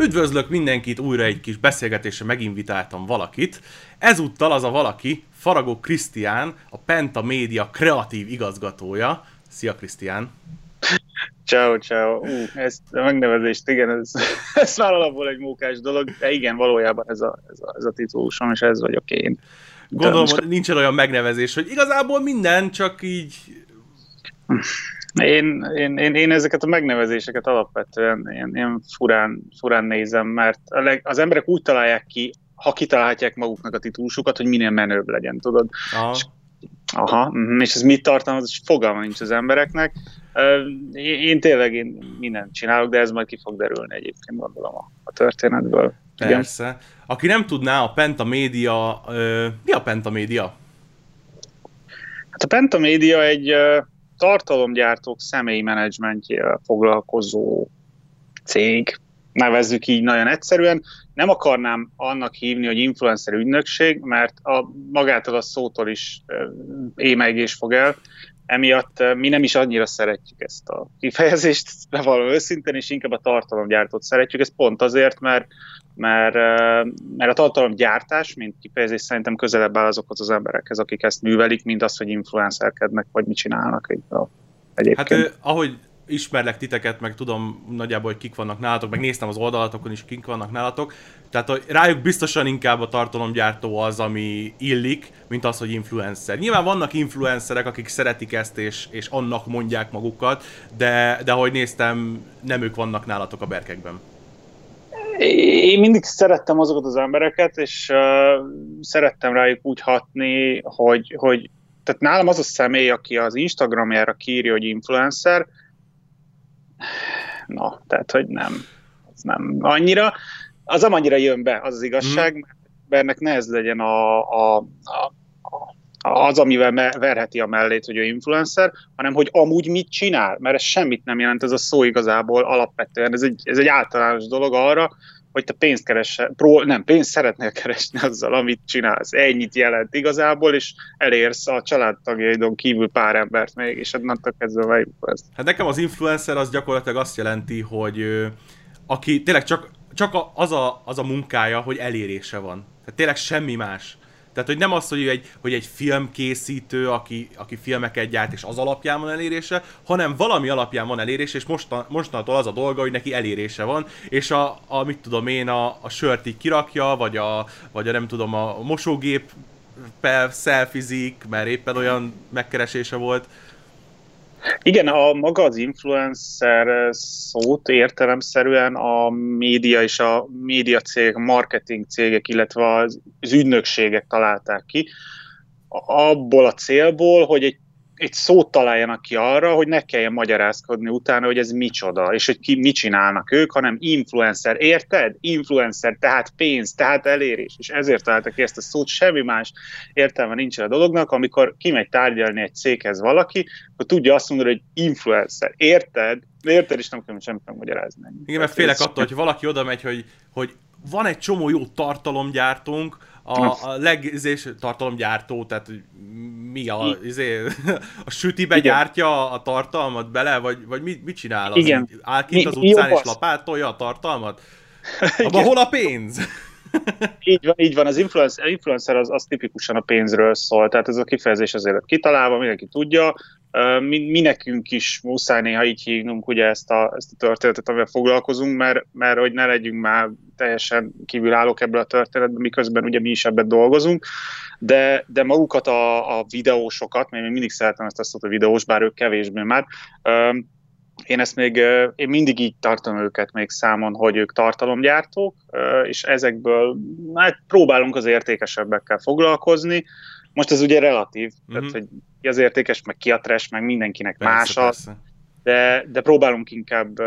Üdvözlök mindenkit, újra egy kis beszélgetésre meginvitáltam valakit. Ezúttal az a valaki, Faragó Krisztián, a Penta Média kreatív igazgatója. Szia Krisztián! Ciao, ciao. Ezt a megnevezést, igen, ez, ez már alapból egy mókás dolog, de igen, valójában ez a, ez a, ez a titulusom, és ez vagyok én. Gondolom, hogy nincsen olyan megnevezés, hogy igazából minden, csak így... Én, én, én, én ezeket a megnevezéseket alapvetően én, én furán, furán nézem, mert a leg, az emberek úgy találják ki, ha kitalálhatják maguknak a titulusukat, hogy minél menőbb legyen, tudod? Aha. És, aha, mhm, és ez mit tartalmaz, fogalma nincs az embereknek. Én, én tényleg én mindent csinálok, de ez majd ki fog derülni egyébként, gondolom a, a történetből. Persze. Igen. Aki nem tudná, a Penta Média, mi a Penta Média? Hát a Penta Média egy tartalomgyártók személyi menedzsmentjével foglalkozó cég, nevezzük így nagyon egyszerűen. Nem akarnám annak hívni, hogy influencer ügynökség, mert a, magától a szótól is émegés fog el. Emiatt mi nem is annyira szeretjük ezt a kifejezést, bevallom őszintén, és inkább a tartalomgyártót szeretjük. Ez pont azért, mert mert, mert a tartalomgyártás, mint kifejezés szerintem közelebb áll azokhoz az emberekhez, akik ezt művelik, mint az, hogy influencerkednek, vagy mit csinálnak egyébként. Hát ahogy ismerlek titeket, meg tudom nagyjából, hogy kik vannak nálatok, meg néztem az oldalatokon is, kik vannak nálatok, tehát hogy rájuk biztosan inkább a tartalomgyártó az, ami illik, mint az, hogy influencer. Nyilván vannak influencerek, akik szeretik ezt, és, és annak mondják magukat, de, de ahogy néztem, nem ők vannak nálatok a berkekben én mindig szerettem azokat az embereket, és uh, szerettem rájuk úgy hatni, hogy, hogy tehát nálam az a személy, aki az Instagramjára kírja, hogy influencer, na, tehát, hogy nem, az nem annyira, az nem annyira jön be, az az igazság, mm. mert ennek ne ez legyen a, a, a, az, amivel verheti a mellét, hogy ő influencer, hanem hogy amúgy mit csinál, mert ez semmit nem jelent, ez a szó igazából alapvetően, ez egy, ez egy általános dolog arra, hogy te pénzt keresse, pró, nem, pénzt szeretnél keresni azzal, amit csinálsz. Ennyit jelent igazából, és elérsz a családtagjaidon kívül pár embert még, és adnak kezdve vagy ezt. Hát nekem az influencer az gyakorlatilag azt jelenti, hogy aki tényleg csak, csak az, a, az a munkája, hogy elérése van. Tehát tényleg semmi más. Tehát, hogy nem az, hogy egy, hogy egy filmkészítő, aki, aki filmeket gyárt, és az alapján van elérése, hanem valami alapján van elérése, és mostan, mostantól az a dolga, hogy neki elérése van, és a, a mit tudom én, a, a sört így kirakja, vagy a, vagy a nem tudom, a mosógép szelfizik, mert éppen olyan megkeresése volt. Igen, a maga az influencer szót értelemszerűen a média és a média cégek, marketing cégek, illetve az, ügynökségek találták ki, abból a célból, hogy egy egy szót találjanak ki arra, hogy ne kelljen magyarázkodni utána, hogy ez micsoda, és hogy ki mit csinálnak ők, hanem influencer, érted? Influencer, tehát pénz, tehát elérés, és ezért találtak ki ezt a szót, semmi más értelme nincsen a dolognak, amikor kimegy tárgyalni egy céghez valaki, akkor tudja azt mondani, hogy influencer, érted? Érted, és nem kell semmit megmagyarázni. Igen, mert félek attól, hogy valaki oda megy, hogy, hogy van egy csomó jó tartalomgyártónk, a, a legizés tartalomgyártó, tehát mi a, izé, a sütibe Igen. gyártja a tartalmat bele, vagy, vagy mit, mit csinál? Az Igen. Áll kint az utcán és lapátolja a tartalmat? Abban hol a pénz? így van, így van, az influencer, influencer az, az tipikusan a pénzről szól, tehát ez a kifejezés azért kitalálva, mindenki tudja, mi, mi nekünk is muszáj néha így hívnunk ugye ezt a, ezt a történetet, amivel foglalkozunk, mert, mert hogy ne legyünk már teljesen kívülállók ebből a történetből, miközben ugye mi is ebben dolgozunk, de, de magukat a, a videósokat, mert én mindig szeretem ezt a szót a videós, bár ők kevésbé már, én ezt még, én mindig így tartom őket még számon, hogy ők tartalomgyártók, és ezekből hát próbálunk az értékesebbekkel foglalkozni. Most ez ugye relatív, mm-hmm. tehát hogy ki az értékes, meg ki a trash, meg mindenkinek persze, más az, de, de próbálunk inkább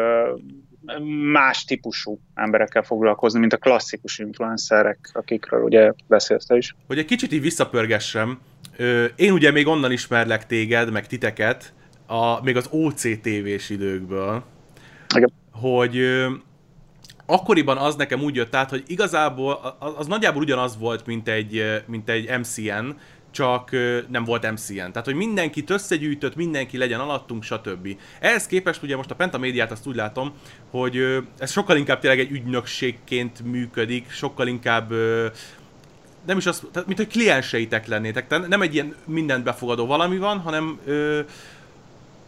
más típusú emberekkel foglalkozni, mint a klasszikus influencerek, akikről ugye beszélsz is. Hogy egy kicsit így visszapörgessem, én ugye még onnan ismerlek téged, meg titeket, a, még az OCTV-s időkből, Igen. hogy akkoriban az nekem úgy jött át, hogy igazából az, az nagyjából ugyanaz volt, mint egy, mint egy MCN, csak nem volt MCN. Tehát, hogy mindenkit összegyűjtött, mindenki legyen alattunk, stb. Ehhez képest ugye most a Pentamédiát azt úgy látom, hogy ez sokkal inkább tényleg egy ügynökségként működik, sokkal inkább nem is az, tehát mint hogy klienseitek lennétek, tehát nem egy ilyen mindent befogadó valami van, hanem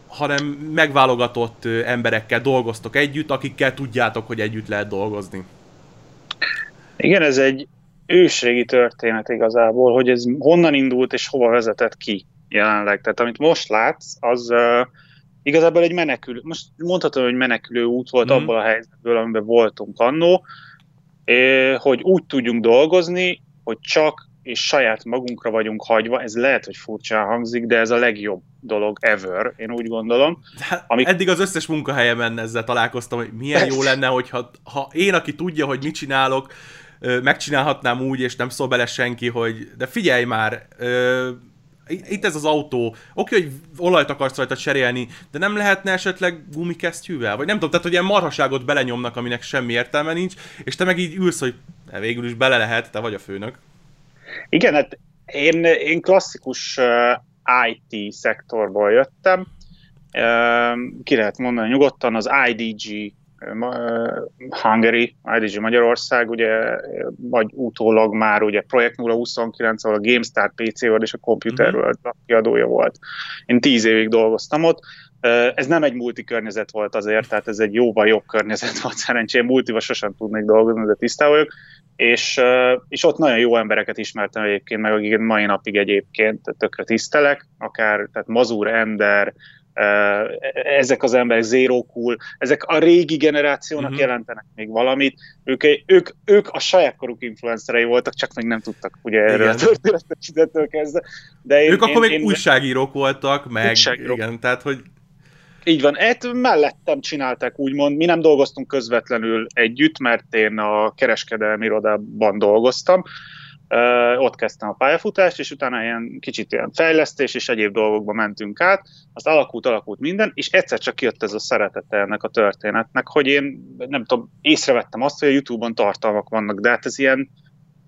hanem megválogatott emberekkel dolgoztok együtt, akikkel tudjátok, hogy együtt lehet dolgozni. Igen, ez egy ősrégi történet igazából, hogy ez honnan indult és hova vezetett ki jelenleg. Tehát amit most látsz, az uh, igazából egy menekülő, most mondhatom, hogy menekülő út volt mm. abból a helyzetből, amiben voltunk annó, hogy úgy tudjunk dolgozni, hogy csak és saját magunkra vagyunk hagyva, ez lehet, hogy furcsán hangzik, de ez a legjobb dolog ever, én úgy gondolom. Hát, amik... Eddig az összes munkahelyemen ezzel találkoztam, hogy milyen jó lenne, hogyha ha én, aki tudja, hogy mit csinálok, megcsinálhatnám úgy, és nem szól bele senki, hogy de figyelj már, itt ez az autó, oké, hogy olajt akarsz rajta cserélni, de nem lehetne esetleg gumikesztyűvel? Vagy nem tudom, tehát hogy ilyen marhaságot belenyomnak, aminek semmi értelme nincs, és te meg így ülsz, hogy végül is bele lehet, te vagy a főnök. Igen, hát én, én klasszikus IT szektorból jöttem, ki lehet mondani nyugodtan, az IDG Hungary, IDG Magyarország, ugye, vagy utólag már ugye Projekt 029, ahol a GameStar PC World és a Computer mm-hmm. World kiadója volt. Én tíz évig dolgoztam ott, ez nem egy multi környezet volt azért, tehát ez egy jóval jobb környezet volt szerencsém, multival sosem tudnék dolgozni, de tisztá vagyok, és, és ott nagyon jó embereket ismertem egyébként, meg akiket mai napig egyébként tökre tisztelek, akár tehát Mazur Ender, ezek az emberek, Zero Cool, ezek a régi generációnak uh-huh. jelentenek még valamit. Ők, ők, ők a saját koruk influencerei voltak, csak még nem tudtak ugye igen. erről a történetet kezdve. De én, ők én, akkor még én, újságírók voltak, meg újságírók. igen, tehát hogy így van, hát mellettem csinálták úgymond, mi nem dolgoztunk közvetlenül együtt, mert én a kereskedelmi irodában dolgoztam, ott kezdtem a pályafutást, és utána ilyen kicsit ilyen fejlesztés és egyéb dolgokba mentünk át, azt alakult, alakult minden, és egyszer csak jött ez a szeretete ennek a történetnek, hogy én nem tudom, észrevettem azt, hogy a Youtube-on tartalmak vannak, de hát ez ilyen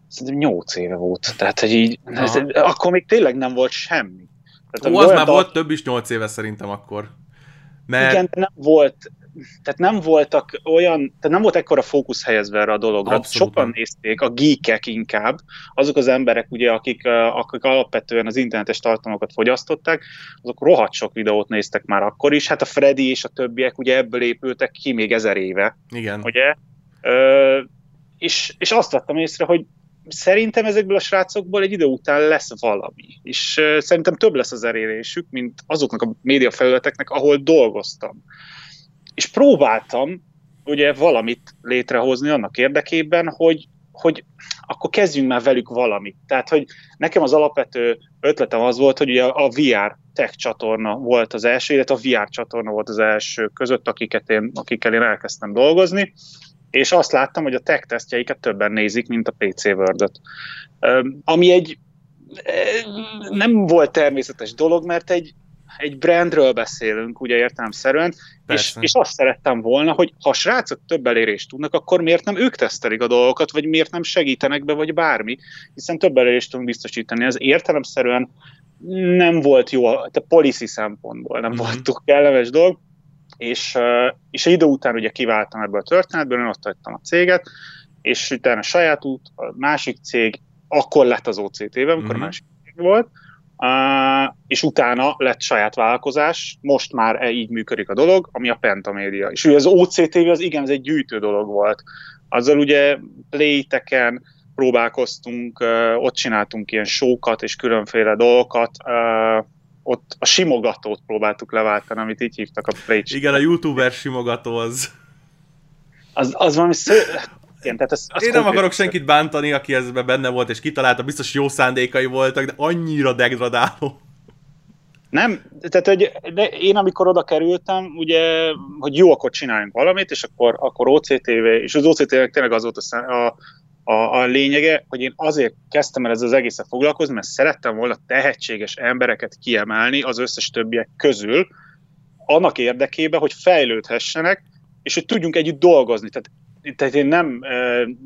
szerintem 8 éve volt, tehát hogy így, ez, akkor még tényleg nem volt semmi. Tehát, Ó, az már tart... volt több is 8 éve szerintem akkor. Mert... Igen, nem volt, tehát nem voltak olyan, tehát nem volt ekkora fókusz helyezve erre a dologra. Abszolút. Sokan nézték, a geekek inkább, azok az emberek, ugye, akik, akik alapvetően az internetes tartalmakat fogyasztották, azok rohadt sok videót néztek már akkor is. Hát a Freddy és a többiek ugye ebből épültek ki még ezer éve. Igen. Ugye? Ö, és, és azt vettem észre, hogy szerintem ezekből a srácokból egy idő után lesz valami. És szerintem több lesz az elérésük, mint azoknak a média felületeknek, ahol dolgoztam. És próbáltam ugye valamit létrehozni annak érdekében, hogy, hogy akkor kezdjünk már velük valamit. Tehát, hogy nekem az alapvető ötletem az volt, hogy ugye a VR tech csatorna volt az első, illetve a VR csatorna volt az első között, akiket én, akikkel én elkezdtem dolgozni, és azt láttam, hogy a tech tesztjeiket többen nézik, mint a PC Word-ot. Ami egy nem volt természetes dolog, mert egy, egy brandről beszélünk, ugye értelemszerűen, és, és azt szerettem volna, hogy ha a srácok több elérést tudnak, akkor miért nem ők tesztelik a dolgokat, vagy miért nem segítenek be, vagy bármi, hiszen több elérést tudunk biztosítani. Ez értelemszerűen nem volt jó, a policy szempontból nem mm-hmm. volt túl kellemes dolog, és, és egy idő után ugye kiváltam ebből a történetből, én ott hagytam a céget, és utána a saját út, a másik cég, akkor lett az OCT-ben, amikor mm-hmm. a másik cég volt, és utána lett saját vállalkozás, most már e így működik a dolog, ami a Pentamédia. És ugye az OCTV az igen, ez egy gyűjtő dolog volt. Azzal ugye playteken próbálkoztunk, ott csináltunk ilyen sókat és különféle dolgokat, ott a simogatót próbáltuk leváltani, amit így hívtak a play Igen, a youtuber simogató az. Az, az valami sző... Igen, tehát ez, az Én nem akarok senkit bántani, aki ezben benne volt és kitalálta, biztos jó szándékai voltak, de annyira degradáló. Nem, tehát hogy de én amikor oda kerültem, ugye, hogy jó, akkor csináljunk valamit, és akkor, akkor OCTV, és az OCTV tényleg az volt a, a, a, a lényege, hogy én azért kezdtem el ezzel az egészen foglalkozni, mert szerettem volna tehetséges embereket kiemelni az összes többiek közül, annak érdekében, hogy fejlődhessenek, és hogy tudjunk együtt dolgozni. Tehát tehát én nem,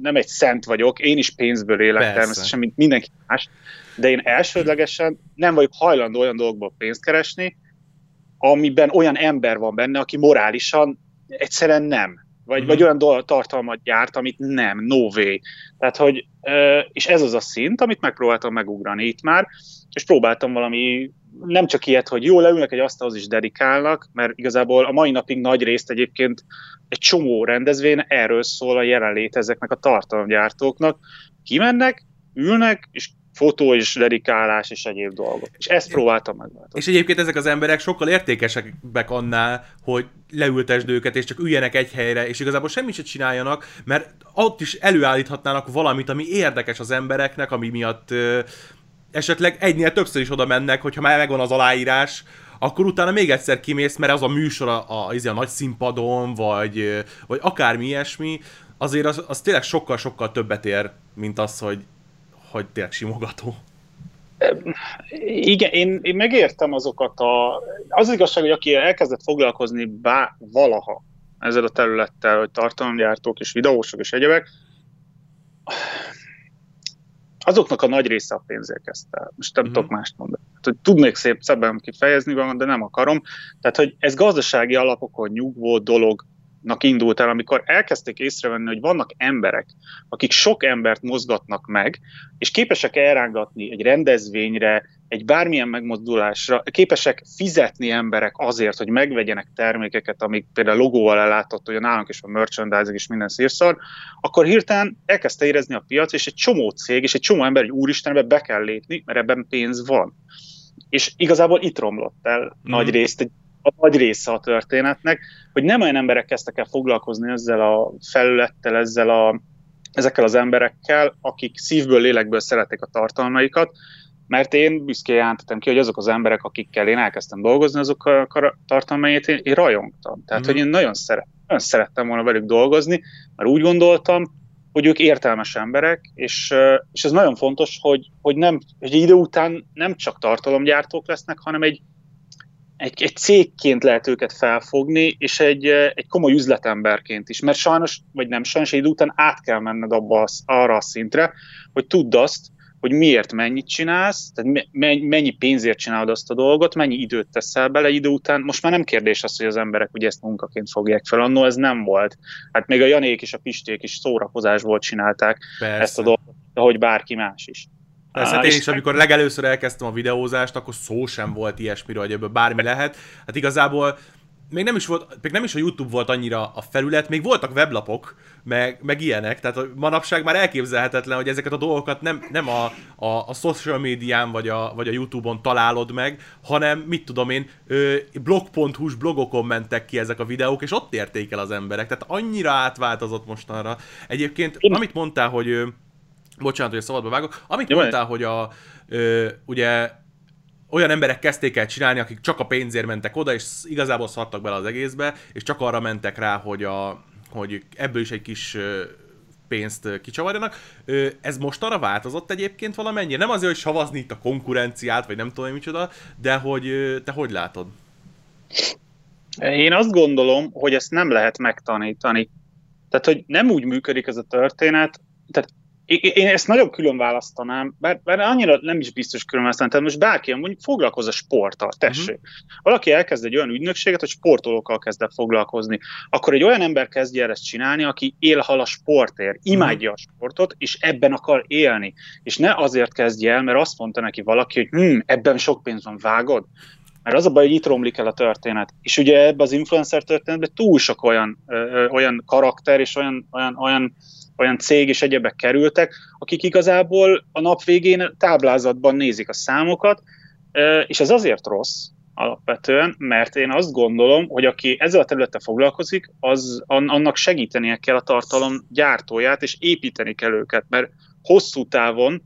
nem egy szent vagyok, én is pénzből élek Persze. természetesen, mint mindenki más, de én elsődlegesen nem vagyok hajlandó olyan dolgokból pénzt keresni, amiben olyan ember van benne, aki morálisan egyszerűen nem. Vagy, mm. vagy olyan dolog, tartalmat gyárt, amit nem, no way. Tehát, hogy, és ez az a szint, amit megpróbáltam megugrani itt már, és próbáltam valami nem csak ilyet, hogy jó, leülnek egy asztalhoz is dedikálnak, mert igazából a mai napig nagy részt egyébként egy csomó rendezvény erről szól a jelenlét ezeknek a tartalomgyártóknak. Kimennek, ülnek, és fotó és dedikálás és egyéb dolgok. És ezt próbáltam megváltozni. És egyébként ezek az emberek sokkal értékesebbek annál, hogy leültesd őket, és csak üljenek egy helyre, és igazából semmit se csináljanak, mert ott is előállíthatnának valamit, ami érdekes az embereknek, ami miatt esetleg egynél többször is oda mennek, hogyha már megvan az aláírás, akkor utána még egyszer kimész, mert az a műsor a, a, a, a nagy színpadon, vagy, vagy akármi ilyesmi, azért az, az tényleg sokkal-sokkal többet ér, mint az, hogy, hogy tényleg simogató. Igen, én, én megértem azokat a... Az, az igazság, hogy aki elkezdett foglalkozni bá, valaha ezzel a területtel, hogy tartalomgyártók és videósok és egyebek, azoknak a nagy része a pénzért kezdte Most nem mm-hmm. tudok mást mondani. Hát, hogy tudnék szép szebben kifejezni van, de nem akarom. Tehát, hogy ez gazdasági alapokon nyugvó dolog indult el, amikor elkezdték észrevenni, hogy vannak emberek, akik sok embert mozgatnak meg, és képesek elrángatni egy rendezvényre, egy bármilyen megmozdulásra, képesek fizetni emberek azért, hogy megvegyenek termékeket, amik például logóval ellátott, hogy a nálunk is a merchandising és minden szírszar, akkor hirtelen elkezdte érezni a piac, és egy csomó cég, és egy csomó ember, hogy úristenbe be kell lépni, mert ebben pénz van. És igazából itt romlott el mm. nagy részt egy a nagy része a történetnek, hogy nem olyan emberek kezdtek el foglalkozni ezzel a felülettel, ezzel a, ezekkel az emberekkel, akik szívből, lélekből szeretik a tartalmaikat, mert én büszkén jelentettem ki, hogy azok az emberek, akikkel én elkezdtem dolgozni, azok a tartalmait én, én rajongtam. Tehát, mm. hogy én nagyon, szeret, nagyon szerettem volna velük dolgozni, mert úgy gondoltam, hogy ők értelmes emberek, és, és ez nagyon fontos, hogy, hogy, nem, hogy idő után nem csak tartalomgyártók lesznek, hanem egy, egy, egy cégként lehet őket felfogni, és egy, egy komoly üzletemberként is, mert sajnos, vagy nem sajnos, egy idő után át kell menned abba az, arra a szintre, hogy tudd azt, hogy miért mennyit csinálsz, tehát mennyi pénzért csinálod azt a dolgot, mennyi időt teszel bele idő után. Most már nem kérdés az, hogy az emberek ugye ezt munkaként fogják fel, annó ez nem volt. Hát még a Janék és a Pisték is szórakozásból csinálták Persze. ezt a dolgot, ahogy bárki más is. Persze, hát én is, amikor legelőször elkezdtem a videózást, akkor szó sem volt ilyesmiről, hogy ebből bármi lehet. Hát igazából még nem is, volt, még nem is a YouTube volt annyira a felület, még voltak weblapok, meg, meg ilyenek, tehát manapság már elképzelhetetlen, hogy ezeket a dolgokat nem, nem a, a, a social médián vagy a, vagy a YouTube-on találod meg, hanem mit tudom én, blog.hu-s blogokon mentek ki ezek a videók, és ott érték el az emberek, tehát annyira átváltozott mostanra. Egyébként, amit mondtál, hogy bocsánat, hogy a szabadba vágok, amit Jó, mondtál, hogy a, ö, ugye olyan emberek kezdték el csinálni, akik csak a pénzért mentek oda, és igazából szartak bele az egészbe, és csak arra mentek rá, hogy, a, hogy ebből is egy kis pénzt kicsavarjanak. Ez most arra változott egyébként valamennyire? Nem azért, hogy savazni itt a konkurenciát, vagy nem tudom micsoda, de hogy te hogy látod? Én azt gondolom, hogy ezt nem lehet megtanítani. Tehát, hogy nem úgy működik ez a történet, tehát én ezt nagyon külön választanám, bár, bár annyira nem is biztos külön választanám, tehát most bárki mondjuk foglalkoz a sporttal, tessék. Uh-huh. Valaki elkezd egy olyan ügynökséget, hogy sportolókkal kezd el foglalkozni, akkor egy olyan ember kezdje el ezt csinálni, aki élhal a sportért, imádja uh-huh. a sportot, és ebben akar élni. És ne azért kezdje el, mert azt mondta neki valaki, hogy hm, ebben sok pénz van, vágod? Mert az a baj, hogy itt romlik el a történet. És ugye ebbe az influencer történetben túl sok olyan, ö, olyan karakter és olyan, olyan, olyan olyan cég és egyebek kerültek, akik igazából a nap végén táblázatban nézik a számokat, és ez azért rossz alapvetően, mert én azt gondolom, hogy aki ezzel a területtel foglalkozik, az annak segítenie kell a tartalom gyártóját, és építeni kell őket, mert hosszú távon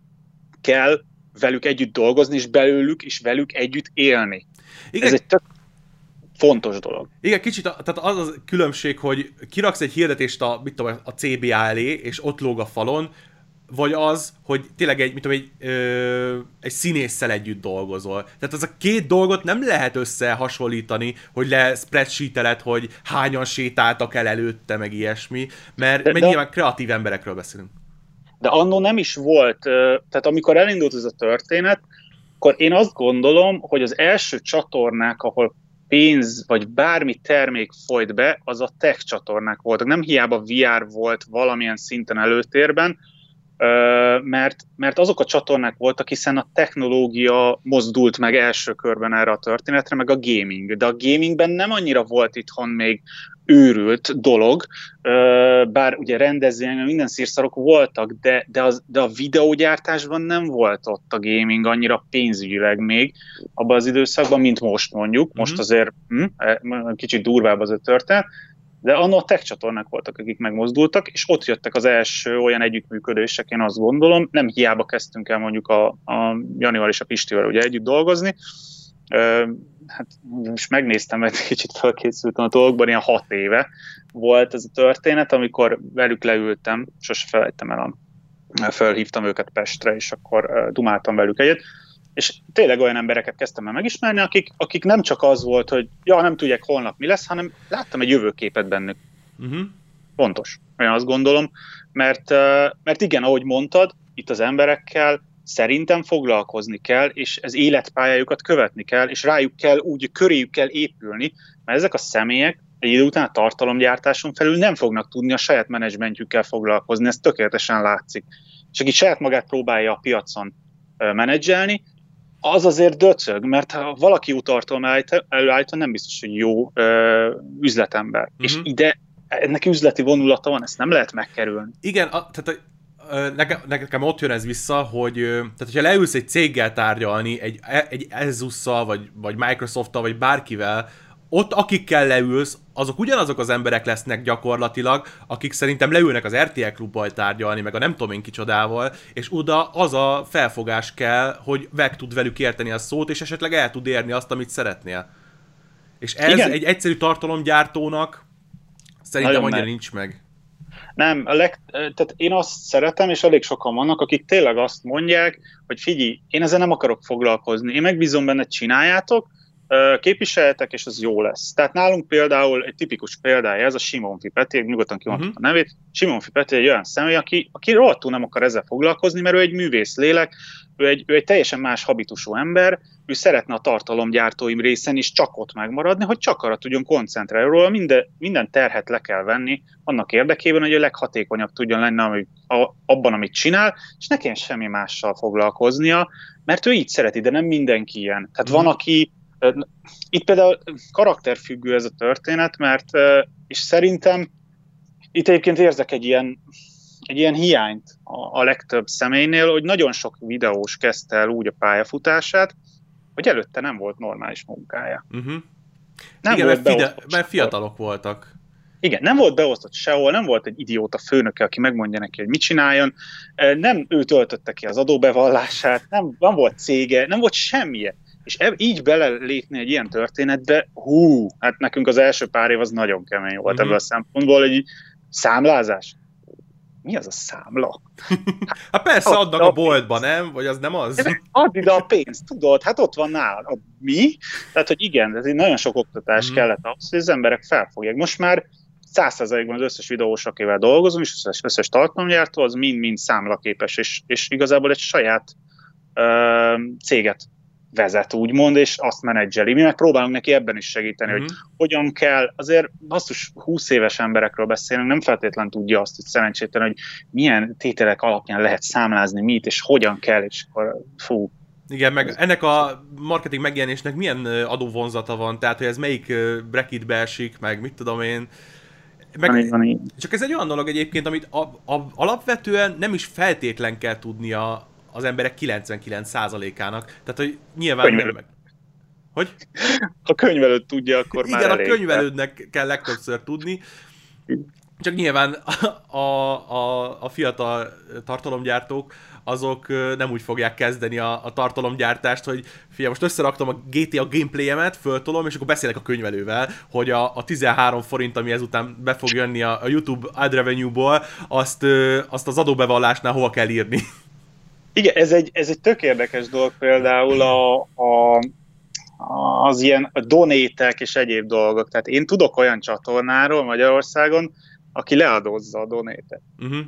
kell velük együtt dolgozni, és belőlük és velük együtt élni. Igen. Ez egy tök fontos dolog. Igen, kicsit, tehát az a különbség, hogy kiraksz egy hirdetést a, mit tudom, a CBA elé, és ott lóg a falon, vagy az, hogy tényleg egy, mit tudom, egy, ö, egy színésszel együtt dolgozol. Tehát az a két dolgot nem lehet összehasonlítani, hogy le spreadsheeteled, hogy hányan sétáltak el előtte, meg ilyesmi, mert, de, mert de, nyilván kreatív emberekről beszélünk. De annó nem is volt, tehát amikor elindult ez a történet, akkor én azt gondolom, hogy az első csatornák, ahol pénz vagy bármi termék folyt be, az a tech csatornák voltak. Nem hiába VR volt valamilyen szinten előtérben, mert, mert azok a csatornák voltak, hiszen a technológia mozdult meg első körben erre a történetre, meg a gaming. De a gamingben nem annyira volt itthon még őrült dolog, bár ugye rendezvények, minden szírszarok voltak, de, de, az, de a videógyártásban nem volt ott a gaming annyira pénzügyileg még abban az időszakban, mint most mondjuk. Most mm-hmm. azért hm, e, kicsit durvább az a történet, de annak a tech csatornák voltak, akik megmozdultak, és ott jöttek az első olyan együttműködések, én azt gondolom, nem hiába kezdtünk el mondjuk a, a Janival és a Pistivel ugye együtt dolgozni, hát most megnéztem, mert kicsit felkészültem a dolgokban, ilyen hat éve volt ez a történet, amikor velük leültem, sose felejtem el, a, felhívtam őket Pestre, és akkor dumáltam velük egyet, és tényleg olyan embereket kezdtem el megismerni, akik, akik nem csak az volt, hogy ja, nem tudják holnap mi lesz, hanem láttam egy jövőképet bennük. Uh-huh. Pontos. Olyan azt gondolom, mert, mert igen, ahogy mondtad, itt az emberekkel szerintem foglalkozni kell, és ez életpályájukat követni kell, és rájuk kell, úgy köréjük kell épülni, mert ezek a személyek egy idő után a tartalomgyártáson felül nem fognak tudni a saját menedzsmentjükkel foglalkozni, ez tökéletesen látszik. És aki saját magát próbálja a piacon menedzselni, az azért döcög, mert ha valaki utartalom előállítva, nem biztos, hogy jó ö, üzletember. Uh-huh. És ide ennek üzleti vonulata van, ezt nem lehet megkerülni. Igen, a, tehát nekem, nekem ott jön ez vissza, hogy tehát hogyha leülsz egy céggel tárgyalni, egy, egy Asus-szal, vagy, vagy Microsoft-tal, vagy bárkivel, ott akikkel leülsz, azok ugyanazok az emberek lesznek gyakorlatilag, akik szerintem leülnek az RTL klubbal tárgyalni, meg a nem tudom én kicsodával, és oda az a felfogás kell, hogy meg tud velük érteni a szót, és esetleg el tud érni azt, amit szeretnél. És ez Igen. egy egyszerű tartalomgyártónak szerintem Nagyon annyira meg. nincs meg. Nem, a leg, tehát én azt szeretem, és elég sokan vannak, akik tényleg azt mondják, hogy figyelj, én ezzel nem akarok foglalkozni, én megbízom benne, csináljátok, képviseljetek, és az jó lesz. Tehát nálunk például egy tipikus példája, ez a Simon Fipeti, nyugodtan kimondtam uh-huh. a nevét, Simon Fipeti egy olyan személy, aki, aki rohadtul nem akar ezzel foglalkozni, mert ő egy művész lélek, ő egy, ő egy teljesen más habitusú ember, ő szeretne a tartalomgyártóim részen is csak ott megmaradni, hogy csak arra tudjon koncentrálni. Róla minden, minden terhet le kell venni annak érdekében, hogy a leghatékonyabb tudjon lenni ami, a, abban, amit csinál, és ne kelljen semmi mással foglalkoznia, mert ő így szereti, de nem mindenki ilyen. Tehát van, aki itt például karakterfüggő ez a történet, mert és szerintem itt egyébként érzek egy ilyen, egy ilyen hiányt a, a legtöbb személynél, hogy nagyon sok videós kezdte el úgy a pályafutását, hogy előtte nem volt normális munkája. Uh-huh. Nem Igen, volt mert, fide- mert fiatalok voltak. Igen, nem volt beosztott sehol, nem volt egy idióta főnöke, aki megmondja neki, hogy mit csináljon, nem ő töltötte ki az adóbevallását, nem, nem volt cége, nem volt semmije. És eb- így belelépni egy ilyen történetbe, hú, hát nekünk az első pár év az nagyon kemény volt mm-hmm. ebből a szempontból, egy számlázás. Mi az a számla? hát persze adnak a, a boltba, nem? Vagy az nem az? Add ide a pénzt, tudod, hát ott van nálad. A mi? Tehát, hogy igen, ez nagyon sok oktatás mm. kellett ahhoz, hogy az emberek felfogják. Most már százszerzalékban az összes videós, akivel dolgozom, és az összes, összes tartalomgyártó, az mind-mind számlaképes, és, és igazából egy saját ö, céget vezet, úgymond, és azt menedzseli. Mi meg próbálunk neki ebben is segíteni, mm-hmm. hogy mhm. hogyan kell, azért basszus 20 éves emberekről beszélünk, nem feltétlen tudja azt, hogy szerencsétlen, hogy milyen tételek alapján lehet számlázni mit, és hogyan kell, és akkor fú, igen, meg ennek a marketing megjelenésnek milyen adóvonzata van, tehát hogy ez melyik bracketbe esik, meg mit tudom én. Meg, van, van, csak ez egy olyan dolog egyébként, amit a, a, alapvetően nem is feltétlen kell tudnia az emberek 99%-ának. Tehát, hogy nyilván Könyvelő. nem meg... Hogy? Ha könyvelőd tudja, akkor Igen, már elég. a könyvelődnek kell legtöbbször tudni. Csak nyilván a, a, a fiatal tartalomgyártók azok nem úgy fogják kezdeni a, a tartalomgyártást, hogy fia, most összeraktam a GTA gameplayemet, föltolom, és akkor beszélek a könyvelővel, hogy a, a 13 forint, ami ezután be fog jönni a, a YouTube ad revenue-ból, azt, azt az adóbevallásnál hova kell írni. Igen, ez egy, ez egy tök érdekes dolog például a, a, az ilyen donétek és egyéb dolgok. Tehát én tudok olyan csatornáról Magyarországon, aki leadózza a donétet. Uh-huh.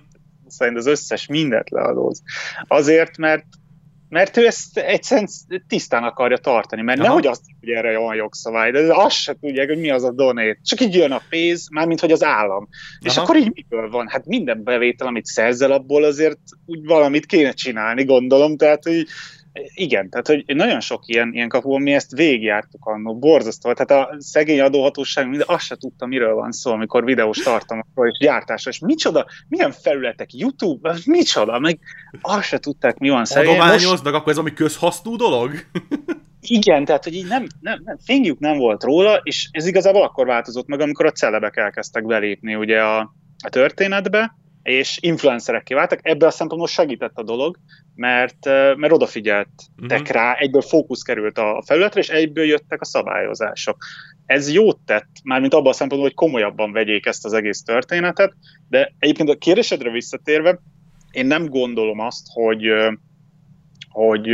Szerint az összes mindent leadóz. Azért, mert mert ő ezt egyszerűen tisztán akarja tartani, mert Aha. nehogy azt hogy erre van jogszabály, de azt se tudják, hogy mi az a donét. Csak így jön a pénz, mármint hogy az állam. Aha. És akkor így miből van? Hát minden bevétel, amit szerzel, abból azért úgy valamit kéne csinálni, gondolom. Tehát, hogy igen, tehát hogy nagyon sok ilyen, ilyen kapu, mi ezt végigjártuk annó, borzasztó. Tehát a szegény adóhatóság mind azt se tudta, miről van szó, amikor videós tartalmakról és gyártásra, és micsoda, milyen felületek, YouTube, micsoda, meg azt se tudták, mi van szegény. Adományoznak, Most... akkor ez ami közhasznú dolog? igen, tehát hogy így nem, nem, nem, fényük nem volt róla, és ez igazából akkor változott meg, amikor a celebek elkezdtek belépni ugye a, a történetbe, és influencerek kiváltak. Ebből a szempontból segített a dolog, mert, mert odafigyeltek uh-huh. rá, egyből fókusz került a felületre, és egyből jöttek a szabályozások. Ez jót tett, mármint abban a szempontból, hogy komolyabban vegyék ezt az egész történetet, de egyébként a kérdésedre visszatérve, én nem gondolom azt, hogy, hogy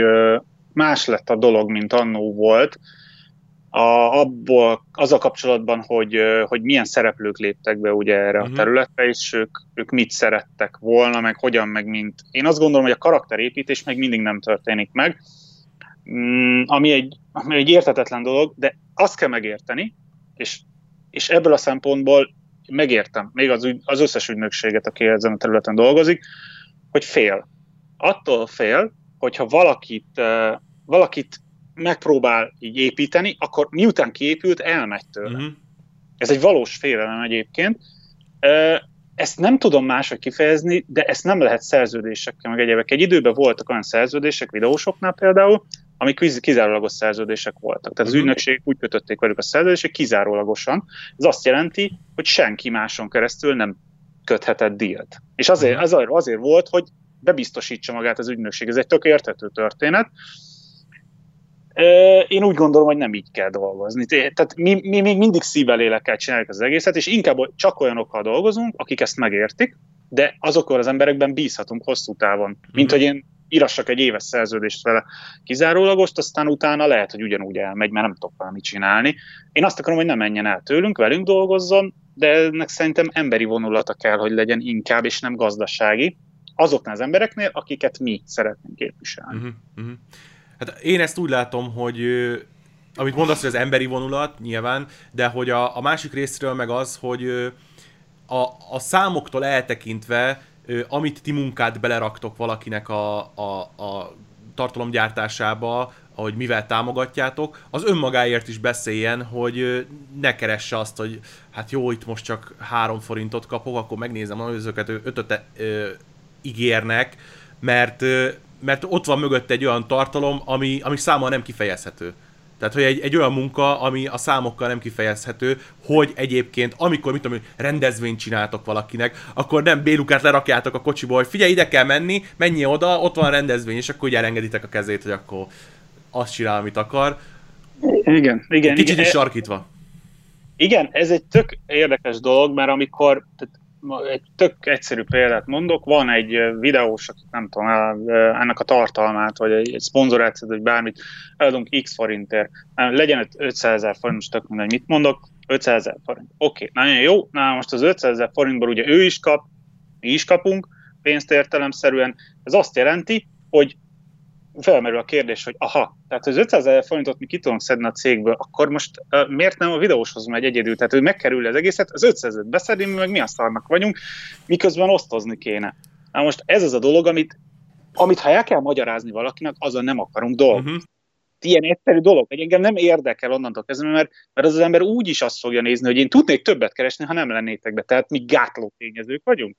más lett a dolog, mint annó volt, a, abból, az a kapcsolatban, hogy, hogy milyen szereplők léptek be ugye erre uh-huh. a mhm. területre, és ők, ők mit szerettek volna, meg hogyan, meg mint. Én azt gondolom, hogy a karakterépítés még mindig nem történik meg, mm, ami egy, ami egy értetetlen dolog, de azt kell megérteni, és, és ebből a szempontból megértem, még az, az összes ügynökséget, aki ezen a területen dolgozik, hogy fél. Attól fél, hogyha valakit, valakit megpróbál így építeni, akkor miután kiépült, elmegy tőle. Uh-huh. Ez egy valós félelem egyébként. Ezt nem tudom máshogy kifejezni, de ezt nem lehet szerződésekkel, meg egyébek. Egy időben voltak olyan szerződések, videósoknál például, amik kizárólagos szerződések voltak. Tehát az mhm. ügynökség úgy kötötték velük a szerződést, hogy kizárólagosan. Ez azt jelenti, hogy senki máson keresztül nem köthetett dílt. És azért, mhm. azért, azért volt, hogy bebiztosítsa magát az ügynökség. Ez egy tök értető történet. Én úgy gondolom, hogy nem így kell dolgozni. Tehát mi, mi még mindig szívvel lélekkel csináljuk az egészet, és inkább csak olyanokkal dolgozunk, akik ezt megértik, de azokkal az emberekben bízhatunk hosszú távon. Mint mm-hmm. hogy én írassak egy éves szerződést vele kizárólagost, aztán utána lehet, hogy ugyanúgy elmegy, mert nem tudok valamit csinálni. Én azt akarom, hogy ne menjen el tőlünk, velünk dolgozzon, de ennek szerintem emberi vonulata kell, hogy legyen inkább, és nem gazdasági, azoknál az embereknél, akiket mi szeretnénk képviselni. Uh-huh, Hát én ezt úgy látom, hogy amit mondasz, hogy az emberi vonulat nyilván, de hogy a, a másik részről meg az, hogy a, a számoktól eltekintve, amit ti munkát beleraktok valakinek a, a, a tartalomgyártásába, ahogy mivel támogatjátok, az önmagáért is beszéljen, hogy ne keresse azt, hogy hát jó, itt most csak három forintot kapok, akkor megnézem, hogy ezeket ötöt ígérnek, mert mert ott van mögött egy olyan tartalom, ami, ami számmal nem kifejezhető. Tehát, hogy egy, egy olyan munka, ami a számokkal nem kifejezhető, hogy egyébként, amikor, mit tudom, rendezvényt csináltok valakinek, akkor nem bélukát lerakjátok a kocsiból, hogy figyelj, ide kell menni, menjél oda, ott van a rendezvény, és akkor úgy elengeditek a kezét, hogy akkor azt csinál, amit akar. Igen, igen. Kicsit igen. is sarkítva. Igen, ez egy tök érdekes dolog, mert amikor, tehát egy tök egyszerű példát mondok, van egy videós, akit nem tudom, ennek a tartalmát, vagy egy, egy szponzorációt, vagy bármit, eladunk x forintért, legyen 500 ezer forint, most tök mindegy, mit mondok, 500 ezer forint. Oké, okay, nagyon jó, na most az 500 ezer forintból ugye ő is kap, mi is kapunk pénzt értelemszerűen, ez azt jelenti, hogy felmerül a kérdés, hogy aha, tehát az 500 ezer forintot mi ki tudunk szedni a cégből, akkor most uh, miért nem a videóshoz megy egyedül? Tehát, hogy megkerül az egészet, az 500 ezer beszedni, mi meg mi a szarnak vagyunk, miközben osztozni kéne. Na most ez az a dolog, amit, amit ha el kell magyarázni valakinek, azon nem akarunk dolgozni. Uh-huh. Ilyen egyszerű dolog, hogy engem nem érdekel onnantól kezdve, mert, mert az az ember úgy is azt fogja nézni, hogy én tudnék többet keresni, ha nem lennétek be. Tehát mi gátló tényezők vagyunk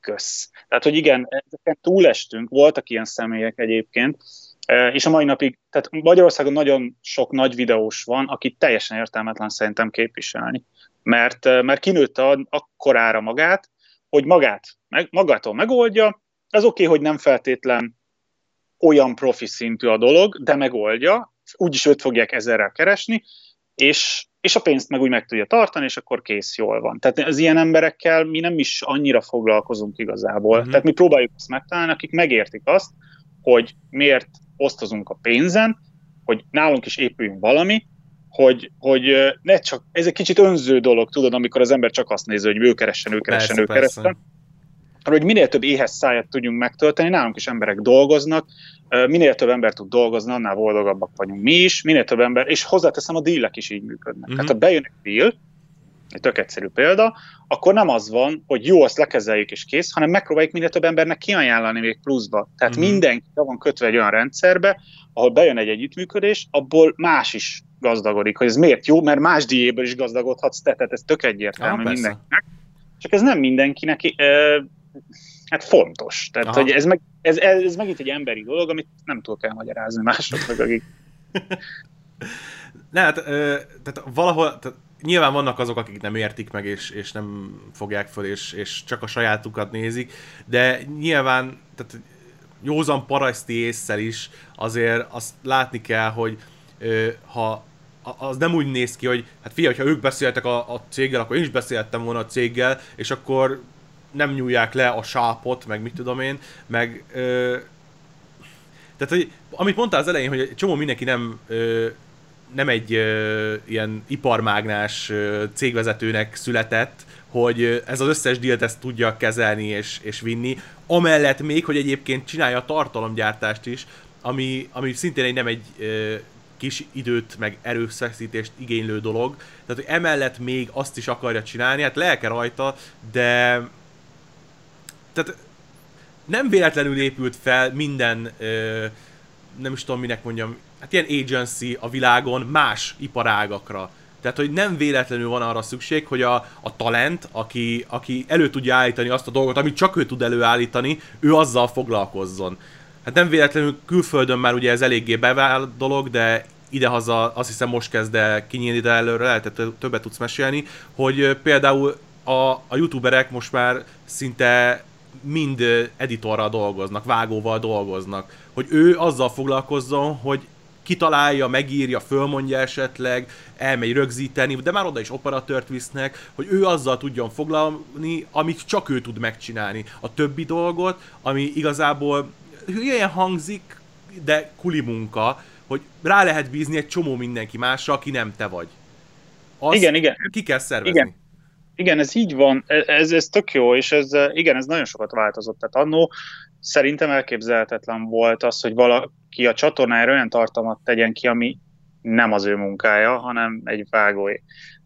kösz. Tehát, hogy igen, ezeken túlestünk, voltak ilyen személyek egyébként, e, és a mai napig, tehát Magyarországon nagyon sok nagy videós van, aki teljesen értelmetlen szerintem képviselni. mert, mert kinőtte akkorára magát, hogy magát, meg, magától megoldja, az oké, okay, hogy nem feltétlen olyan profi szintű a dolog, de megoldja, úgyis őt fogják ezerrel keresni, és, és a pénzt meg úgy meg tudja tartani, és akkor kész, jól van. Tehát az ilyen emberekkel mi nem is annyira foglalkozunk igazából. Uh-huh. Tehát mi próbáljuk azt megtalálni, akik megértik azt, hogy miért osztozunk a pénzen, hogy nálunk is épüljünk valami, hogy, hogy ne csak, ez egy kicsit önző dolog, tudod, amikor az ember csak azt nézi, hogy ő keressen, ő keressen, persze, ő keressen. Hogy minél több éhes szájat tudjunk megtölteni, nálunk is emberek dolgoznak, minél több ember tud dolgozni, annál boldogabbak vagyunk mi is, minél több ember, és hozzáteszem, a dílek is így működnek. Uh-huh. Hát ha bejön egy deal, egy tök egyszerű példa, akkor nem az van, hogy jó, azt lekezeljük és kész, hanem megpróbáljuk minél több embernek kiajánlani még pluszba. Tehát uh-huh. mindenki van kötve egy olyan rendszerbe, ahol bejön egy együttműködés, abból más is gazdagodik. Hogy ez miért jó, mert más díjéből is gazdagodhatsz te, tehát ez tök egyértelmű ah, mindenkinek. Csak ez nem mindenkinek hát fontos. Tehát, Aha. hogy ez, meg, ez, ez, megint egy emberi dolog, amit nem tudok elmagyarázni másoknak, akik... ne, hát, ö, tehát valahol, tehát nyilván vannak azok, akik nem értik meg, és, és nem fogják föl, és, és csak a sajátukat nézik, de nyilván, tehát józan paraszti észszel is azért azt látni kell, hogy ö, ha az nem úgy néz ki, hogy hát figyelj, ha ők beszéltek a, a céggel, akkor én is beszéltem volna a céggel, és akkor nem nyúlják le a sápot, meg mit tudom én, meg ö, tehát, hogy amit mondtál az elején, hogy csomó mindenki nem ö, nem egy ö, ilyen iparmágnás ö, cégvezetőnek született, hogy ez az összes dílt ezt tudja kezelni és, és vinni. Amellett még, hogy egyébként csinálja a tartalomgyártást is, ami, ami szintén egy nem egy ö, kis időt, meg erőszeszítést igénylő dolog. Tehát, hogy emellett még azt is akarja csinálni, hát lelke rajta, de tehát nem véletlenül épült fel minden, ö, nem is tudom minek mondjam, hát ilyen agency a világon más iparágakra. Tehát, hogy nem véletlenül van arra szükség, hogy a, a talent, aki, aki elő tudja állítani azt a dolgot, amit csak ő tud előállítani, ő azzal foglalkozzon. Hát nem véletlenül külföldön már ugye ez eléggé bevált dolog, de idehaza azt hiszem most kezd el kinyílni, de előre lehet, többet tudsz mesélni, hogy például a, a youtuberek most már szinte mind editorral dolgoznak, vágóval dolgoznak, hogy ő azzal foglalkozzon, hogy kitalálja, megírja, fölmondja esetleg, elmegy rögzíteni, de már oda is operatőrt visznek, hogy ő azzal tudjon foglalni, amit csak ő tud megcsinálni. A többi dolgot, ami igazából hülyen hangzik, de kuli munka, hogy rá lehet bízni egy csomó mindenki másra, aki nem te vagy. Azt igen, igen. Ki kell szervezni. Igen. Igen, ez így van, e, ez, ez tök jó, és ez, igen, ez nagyon sokat változott. Tehát annó szerintem elképzelhetetlen volt az, hogy valaki a csatornájára olyan tartalmat tegyen ki, ami nem az ő munkája, hanem egy vágóé.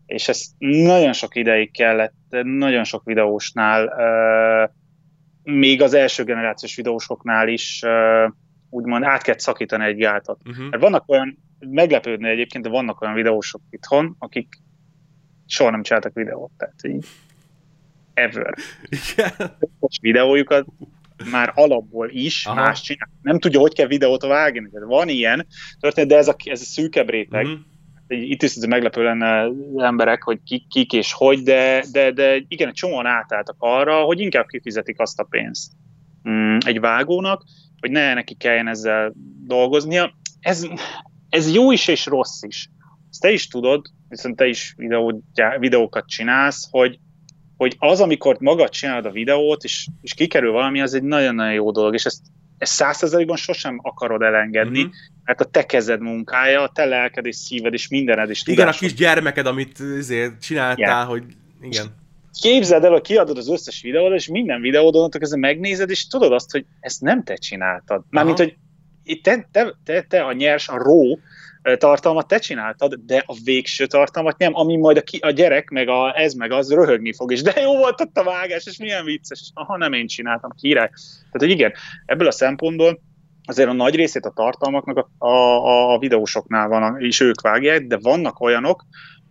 És ez nagyon sok ideig kellett, nagyon sok videósnál, még az első generációs videósoknál is úgymond át kell szakítani egy gátat. Uh-huh. Mert vannak olyan, meglepődni egyébként, de vannak olyan videósok itthon, akik soha nem csináltak videót, tehát így ever. Igen. Most videójukat már alapból is Aha. más csinál. Nem tudja, hogy kell videót vágni. Van ilyen történet, de ez a, ez a szűkebb réteg. Uh-huh. Itt is ez meglepő lenne emberek, hogy kik, kik és hogy, de, de, de igen, csomóan átálltak arra, hogy inkább kifizetik azt a pénzt mm, egy vágónak, hogy ne neki kelljen ezzel dolgoznia. Ez, ez jó is és rossz is. Ezt te is tudod, viszont te is videó, videókat csinálsz, hogy, hogy az, amikor magad csinálod a videót, és, és kikerül valami, az egy nagyon-nagyon jó dolog, és ezt ezt százszerzalékban sosem akarod elengedni, uh-huh. mert a te kezed munkája, a te lelked és szíved és mindened is Igen, tudásod. a kis gyermeked, amit azért csináltál, yeah. hogy igen. Képzeld el, hogy kiadod az összes videót, és minden videódon kezdve megnézed, és tudod azt, hogy ezt nem te csináltad. Mármint, hogy te, te, te, te a nyers, a ró tartalmat te csináltad, de a végső tartalmat nem, ami majd a, ki, a gyerek, meg a, ez meg az röhögni fog, és de jó volt ott a vágás, és milyen vicces, és aha, nem én csináltam, király. Tehát, hogy igen, ebből a szempontból azért a nagy részét a tartalmaknak a, a, a videósoknál van, és ők vágják, de vannak olyanok,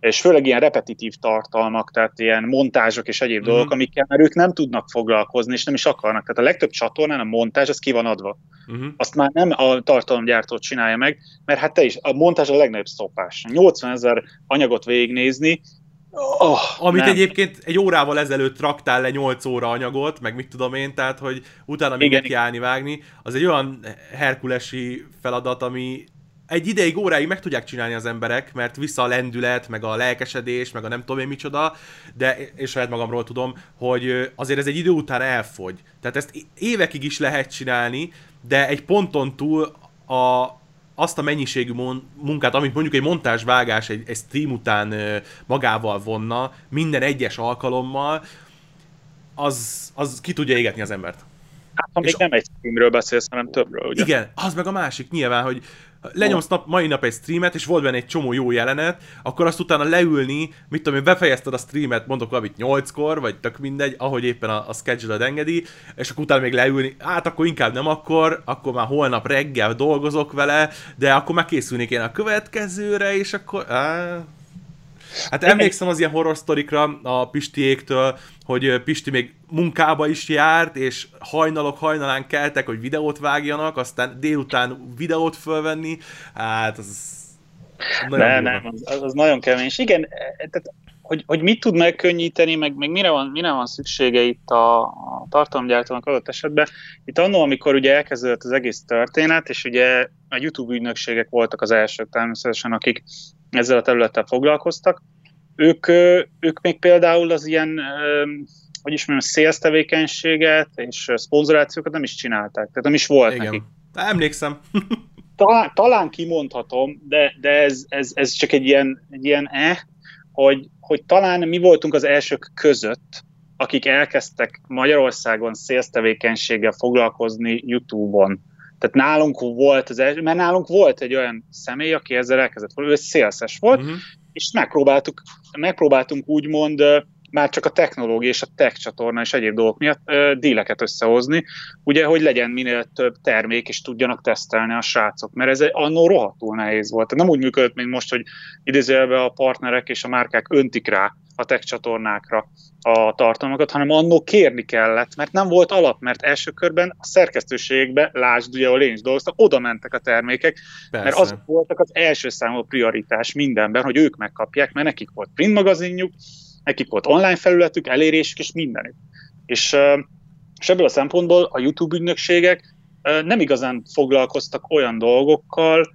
és főleg ilyen repetitív tartalmak, tehát ilyen montázsok és egyéb mm. dolgok, amikkel már ők nem tudnak foglalkozni, és nem is akarnak. Tehát a legtöbb csatornán a montázs az ki van adva. Mm. Azt már nem a tartalomgyártó csinálja meg, mert hát te is, a montázs a legnagyobb szopás. 80 ezer anyagot végignézni, Oh, Amit nem. egyébként egy órával ezelőtt raktál le 8 óra anyagot, meg mit tudom én, tehát hogy utána még neki állni, vágni, az egy olyan herkulesi feladat, ami egy ideig, óráig meg tudják csinálni az emberek, mert vissza a lendület, meg a lelkesedés, meg a nem tudom én micsoda, de és saját magamról tudom, hogy azért ez egy idő után elfogy. Tehát ezt évekig is lehet csinálni, de egy ponton túl a, azt a mennyiségű munkát, amit mondjuk egy montásvágás egy, egy stream után magával vonna, minden egyes alkalommal, az, az ki tudja égetni az embert. Hát, ha még nem egy streamről beszélsz, hanem többről, ugye? Igen, az meg a másik nyilván, hogy lenyomsz nap, mai nap egy streamet, és volt benne egy csomó jó jelenet, akkor azt utána leülni, mit tudom én, befejezted a streamet, mondok valamit 8-kor, vagy tök mindegy, ahogy éppen a, a schedule engedi, és akkor utána még leülni, hát akkor inkább nem akkor, akkor már holnap reggel dolgozok vele, de akkor már készülnék én a következőre, és akkor... Á, Hát emlékszem az ilyen horror sztorikra a Pistiéktől, hogy Pisti még munkába is járt, és hajnalok hajnalán keltek, hogy videót vágjanak, aztán délután videót fölvenni, hát az nagyon nem, nem, az, az nagyon kemény. És igen, e, tehát, hogy, hogy mit tud megkönnyíteni, meg, meg mire, van, mire van szüksége itt a, a tartalomgyártónak adott esetben. Itt annól, amikor ugye elkezdődött az egész történet, és ugye a YouTube ügynökségek voltak az elsők természetesen, akik ezzel a területtel foglalkoztak. Ők, ők még például az ilyen, hogy is mondjam, sales tevékenységet és szponzorációkat nem is csinálták, tehát nem is volt Igen. nekik. Emlékszem. talán, talán kimondhatom, de, de ez, ez, ez csak egy ilyen, egy ilyen eh, hogy, hogy talán mi voltunk az elsők között, akik elkezdtek Magyarországon sales tevékenységgel foglalkozni YouTube-on tehát nálunk volt az első, mert nálunk volt egy olyan személy, aki ezzel elkezdett volna, ő szélszes volt, uh-huh. és megpróbáltuk, megpróbáltunk úgymond már csak a technológia és a tech csatorna és egyéb dolgok miatt uh, díleket összehozni, ugye, hogy legyen minél több termék, és tudjanak tesztelni a srácok, mert ez egy annó rohadtul nehéz volt. Nem úgy működött, mint most, hogy idézőjelben a partnerek és a márkák öntik rá a tech csatornákra a tartalmakat, hanem annó kérni kellett, mert nem volt alap, mert első körben a szerkesztőségbe, lásd, ugye, ahol én is dolgoztam, oda mentek a termékek, Persze. mert azok voltak az első számú prioritás mindenben, hogy ők megkapják, mert nekik volt print magazinjuk, nekik volt online felületük, elérésük és mindenük. És, és ebből a szempontból a YouTube ügynökségek nem igazán foglalkoztak olyan dolgokkal,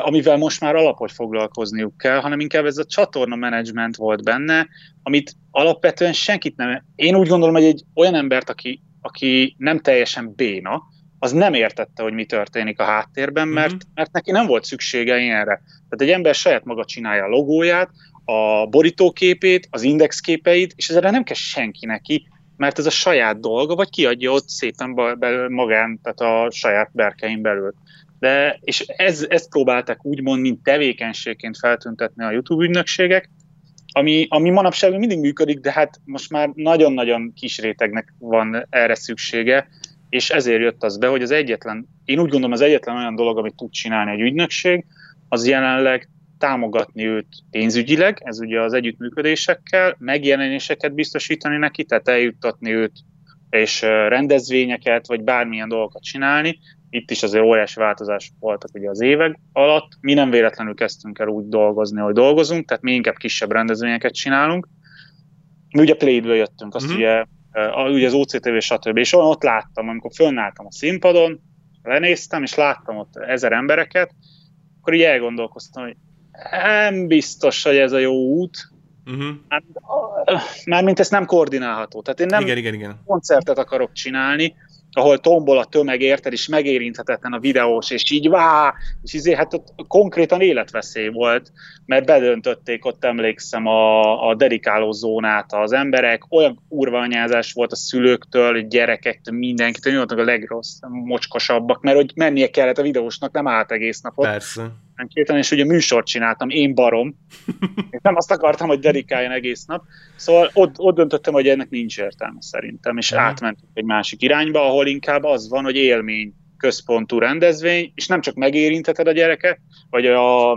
amivel most már alapot foglalkozniuk kell, hanem inkább ez a csatorna menedzsment volt benne, amit alapvetően senkit nem... Én úgy gondolom, hogy egy olyan embert, aki, aki nem teljesen béna, az nem értette, hogy mi történik a háttérben, mert, mm-hmm. mert neki nem volt szüksége ilyenre. Tehát egy ember saját maga csinálja a logóját, a borítóképét, az indexképeit, és ezzel nem kell senki neki, mert ez a saját dolga, vagy kiadja ott szépen magán, tehát a saját berkein belül. De, és ez, ezt próbálták úgymond, mint tevékenységként feltüntetni a YouTube ügynökségek, ami, ami manapság mindig működik, de hát most már nagyon-nagyon kis rétegnek van erre szüksége, és ezért jött az be, hogy az egyetlen, én úgy gondolom az egyetlen olyan dolog, amit tud csinálni egy ügynökség, az jelenleg támogatni őt pénzügyileg, ez ugye az együttműködésekkel, megjelenéseket biztosítani neki, tehát eljuttatni őt és rendezvényeket, vagy bármilyen dolgokat csinálni. Itt is azért óriási változások voltak ugye az évek alatt. Mi nem véletlenül kezdtünk el úgy dolgozni, hogy dolgozunk, tehát mi inkább kisebb rendezvényeket csinálunk. Mi ugye Play-ből jöttünk, azt mm-hmm. ugye, ugye az OCTV, stb. És ott láttam, amikor fönnálltam a színpadon, lenéztem, és láttam ott ezer embereket, akkor így elgondolkoztam, hogy nem biztos, hogy ez a jó út. Uh-huh. Mármint ezt nem koordinálható. Tehát én nem igen, igen, igen. koncertet akarok csinálni, ahol tombol a tömeg, érted, és megérinthetetlen a videós, és így vá, és izé, hát ott konkrétan életveszély volt, mert bedöntötték ott emlékszem a, a dedikáló zónát az emberek, olyan urvanyázás volt a szülőktől, gyerekektől, mindenkitől, nyugodtan a legrossz, mocskosabbak, mert hogy mennie kellett a videósnak, nem állt egész napot. Persze. Kéten, és ugye műsort csináltam, én barom, és nem azt akartam, hogy dedikáljon egész nap. Szóval ott, ott döntöttem, hogy ennek nincs értelme szerintem, és átmentünk egy másik irányba, ahol inkább az van, hogy élmény központú rendezvény, és nem csak megérinteted a gyereket, vagy a,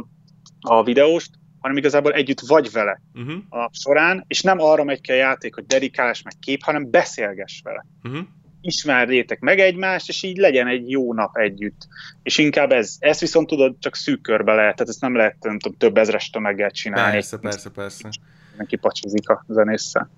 a videóst, hanem igazából együtt vagy vele uh-huh. a során, és nem arra megy ki a játék, hogy dedikálás meg kép, hanem beszélgess vele. Uh-huh. Ismerjétek meg egymást, és így legyen egy jó nap együtt. És inkább ez, ezt viszont tudod, csak szűk körbe lehet, tehát ezt nem lehet nem tudom, több ezres tömeggel csinálni. Persze, persze, persze. Neki pacsizik a zenésszel.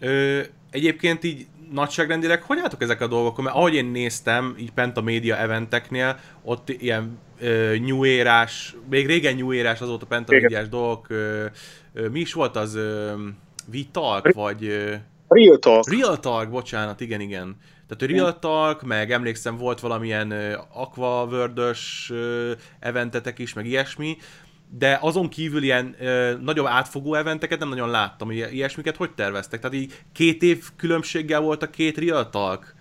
Ö, egyébként így nagyságrendileg hogy álltok ezek a dolgok? Mert ahogy én néztem, így bent a média eventeknél, ott ilyen ö, new érás, még régen new érás azóta pentamédiás dolgok, ö, ö, mi is volt az ö, Vitalk, vagy... Ö, Real Talk. Real Talk, bocsánat, igen, igen. Tehát Real Talk, meg emlékszem volt valamilyen Aquaworld-ös eventetek is, meg ilyesmi, de azon kívül ilyen ö, nagyobb átfogó eventeket nem nagyon láttam, hogy ilyesmiket hogy terveztek? Tehát így két év különbséggel volt a két Real Talk?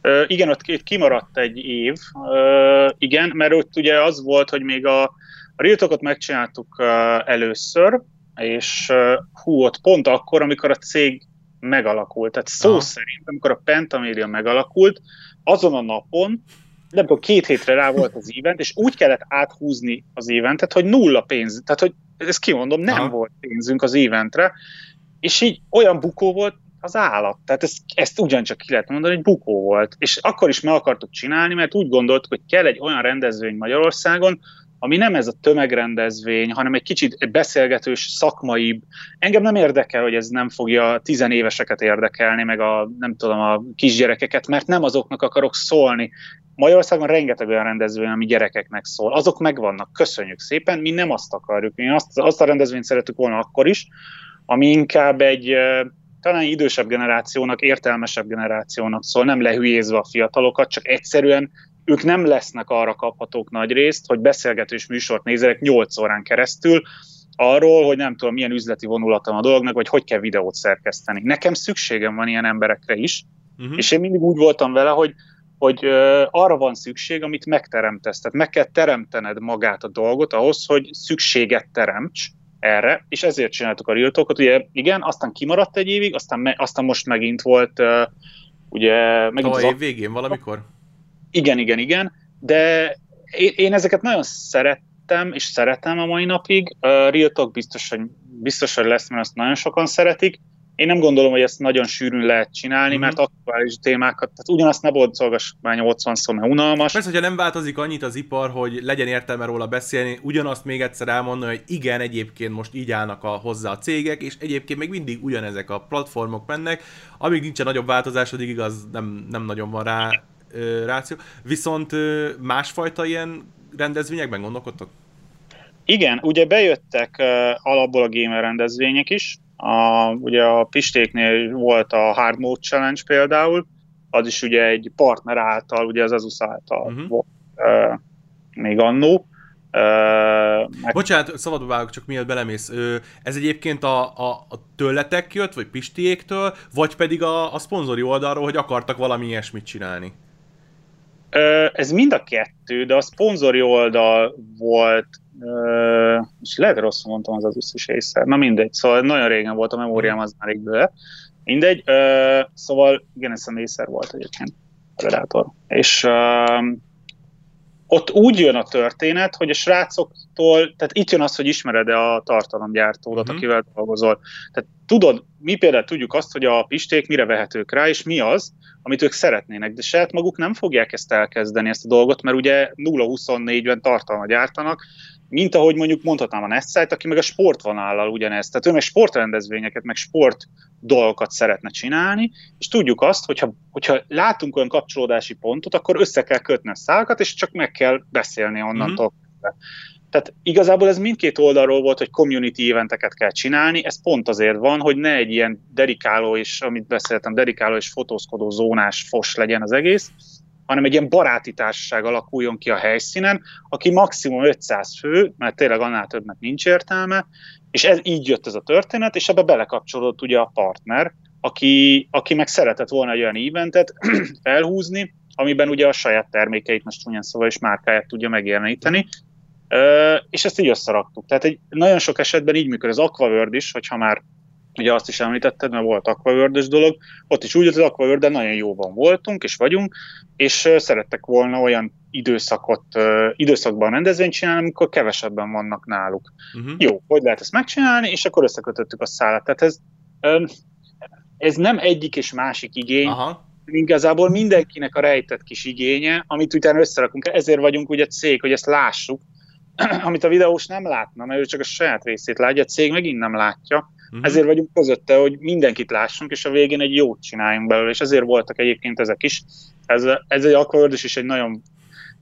Ö, igen, ott kimaradt egy év, ö, igen, mert ott ugye az volt, hogy még a, a Real Talkot megcsináltuk ö, először, és hú, ott pont akkor, amikor a cég megalakult. Tehát szó Aha. szerint, amikor a Pentamedia megalakult, azon a napon, nem tudom, két hétre rá volt az event, és úgy kellett áthúzni az eventet, hogy nulla pénz, tehát hogy ezt kimondom, nem Aha. volt pénzünk az eventre, és így olyan bukó volt az állat. Tehát ezt, ezt ugyancsak ki lehet mondani, hogy bukó volt. És akkor is meg akartuk csinálni, mert úgy gondoltuk, hogy kell egy olyan rendezvény Magyarországon, ami nem ez a tömegrendezvény, hanem egy kicsit beszélgetős, szakmaibb. Engem nem érdekel, hogy ez nem fogja tizenéveseket érdekelni, meg a, nem tudom, a kisgyerekeket, mert nem azoknak akarok szólni. Magyarországon rengeteg olyan rendezvény, ami gyerekeknek szól. Azok megvannak, köszönjük szépen, mi nem azt akarjuk. Mi azt, azt a rendezvényt szeretük volna akkor is, ami inkább egy talán idősebb generációnak, értelmesebb generációnak szól, nem lehülyézve a fiatalokat, csak egyszerűen ők nem lesznek arra kaphatók nagy részt, hogy beszélgetős műsort nézzenek 8 órán keresztül, arról, hogy nem tudom, milyen üzleti vonulatom a dolognak, vagy hogy kell videót szerkeszteni. Nekem szükségem van ilyen emberekre is, uh-huh. és én mindig úgy voltam vele, hogy hogy ö, arra van szükség, amit megteremtesz. Tehát meg kell teremtened magát a dolgot ahhoz, hogy szükséget teremts erre, és ezért csináltuk a Real Talkot. Ugye igen, aztán kimaradt egy évig, aztán, me, aztán most megint volt uh, ugye... Megint a év végén valamikor? Igen, igen, igen, de én, én ezeket nagyon szerettem, és szeretem a mai napig. Uh, Real Talk biztos, hogy, biztos, hogy lesz, mert azt nagyon sokan szeretik. Én nem gondolom, hogy ezt nagyon sűrűn lehet csinálni, mm-hmm. mert aktuális témákat, tehát ugyanazt ne boncolgass már 80 szó, mert unalmas. Persze, hogyha nem változik annyit az ipar, hogy legyen értelme róla beszélni, ugyanazt még egyszer elmondani, hogy igen, egyébként most így állnak a, hozzá a cégek, és egyébként még mindig ugyanezek a platformok mennek, amíg nincsen nagyobb változás, addig igaz, nem, nem nagyon van rá ráció. Viszont másfajta ilyen rendezvényekben gondolkodtok? Igen, ugye bejöttek alapból a gamer rendezvények is. A, ugye a Pistéknél volt a Hard Mode Challenge például, az is ugye egy partner által, ugye az Azus által uh-huh. volt uh, még annó. Uh, meg... Bocsánat, szabadba vágok, csak miért belemész. Ez egyébként a, a, a tőletek jött, vagy Pistiéktől, vagy pedig a, a szponzori oldalról, hogy akartak valami ilyesmit csinálni? Ez mind a kettő, de a szponzori oldal volt, és lehet rosszul mondtam az az is észre, na mindegy, szóval nagyon régen volt a memóriám, az már bőle. Mindegy, szóval igen, ez a volt egyébként a Predator. És ott úgy jön a történet, hogy a srácoktól, tehát itt jön az, hogy ismered-e a tartalomgyártódat, uh-huh. akivel dolgozol. Tehát tudod, mi például tudjuk azt, hogy a pisték mire vehetők rá, és mi az, amit ők szeretnének, de saját maguk nem fogják ezt elkezdeni, ezt a dolgot, mert ugye 0-24-ben tartalmat gyártanak, mint ahogy mondjuk mondhatnám a Nestsite, aki meg a sportvonállal ugyanezt. Tehát ő meg sportrendezvényeket, meg sport dolgokat szeretne csinálni, és tudjuk azt, hogyha, hogyha látunk olyan kapcsolódási pontot, akkor össze kell kötni a szálakat, és csak meg kell beszélni onnantól. Mm-hmm. Tehát igazából ez mindkét oldalról volt, hogy community eventeket kell csinálni, ez pont azért van, hogy ne egy ilyen dedikáló és, amit beszéltem, dedikáló és fotózkodó zónás fos legyen az egész, hanem egy ilyen baráti társaság alakuljon ki a helyszínen, aki maximum 500 fő, mert tényleg annál többnek nincs értelme, és ez így jött ez a történet, és ebbe belekapcsolódott ugye a partner, aki, aki meg szeretett volna egy olyan eventet felhúzni, amiben ugye a saját termékeit, most csúnyán szóval is márkáját tudja megjeleníteni, és ezt így összeraktuk. Tehát egy nagyon sok esetben így működik az Aquaworld is, hogyha már ugye azt is említetted, mert volt aquaworld dolog, ott is úgy, hogy az aquaworld nagyon jóban voltunk, és vagyunk, és szerettek volna olyan időszakot, időszakban rendezvényt csinálni, amikor kevesebben vannak náluk. Uh-huh. Jó, hogy lehet ezt megcsinálni, és akkor összekötöttük a szállat. Tehát ez, ez nem egyik és másik igény, Aha. igazából mindenkinek a rejtett kis igénye, amit utána összerakunk. Ezért vagyunk ugye cég, hogy ezt lássuk, amit a videós nem látna, mert ő csak a saját részét látja, a cég megint nem látja. Uh-huh. Ezért vagyunk közötte, hogy mindenkit lássunk, és a végén egy jót csináljunk belőle, és ezért voltak egyébként ezek is. Ez, ez egy Aquaworld is egy nagyon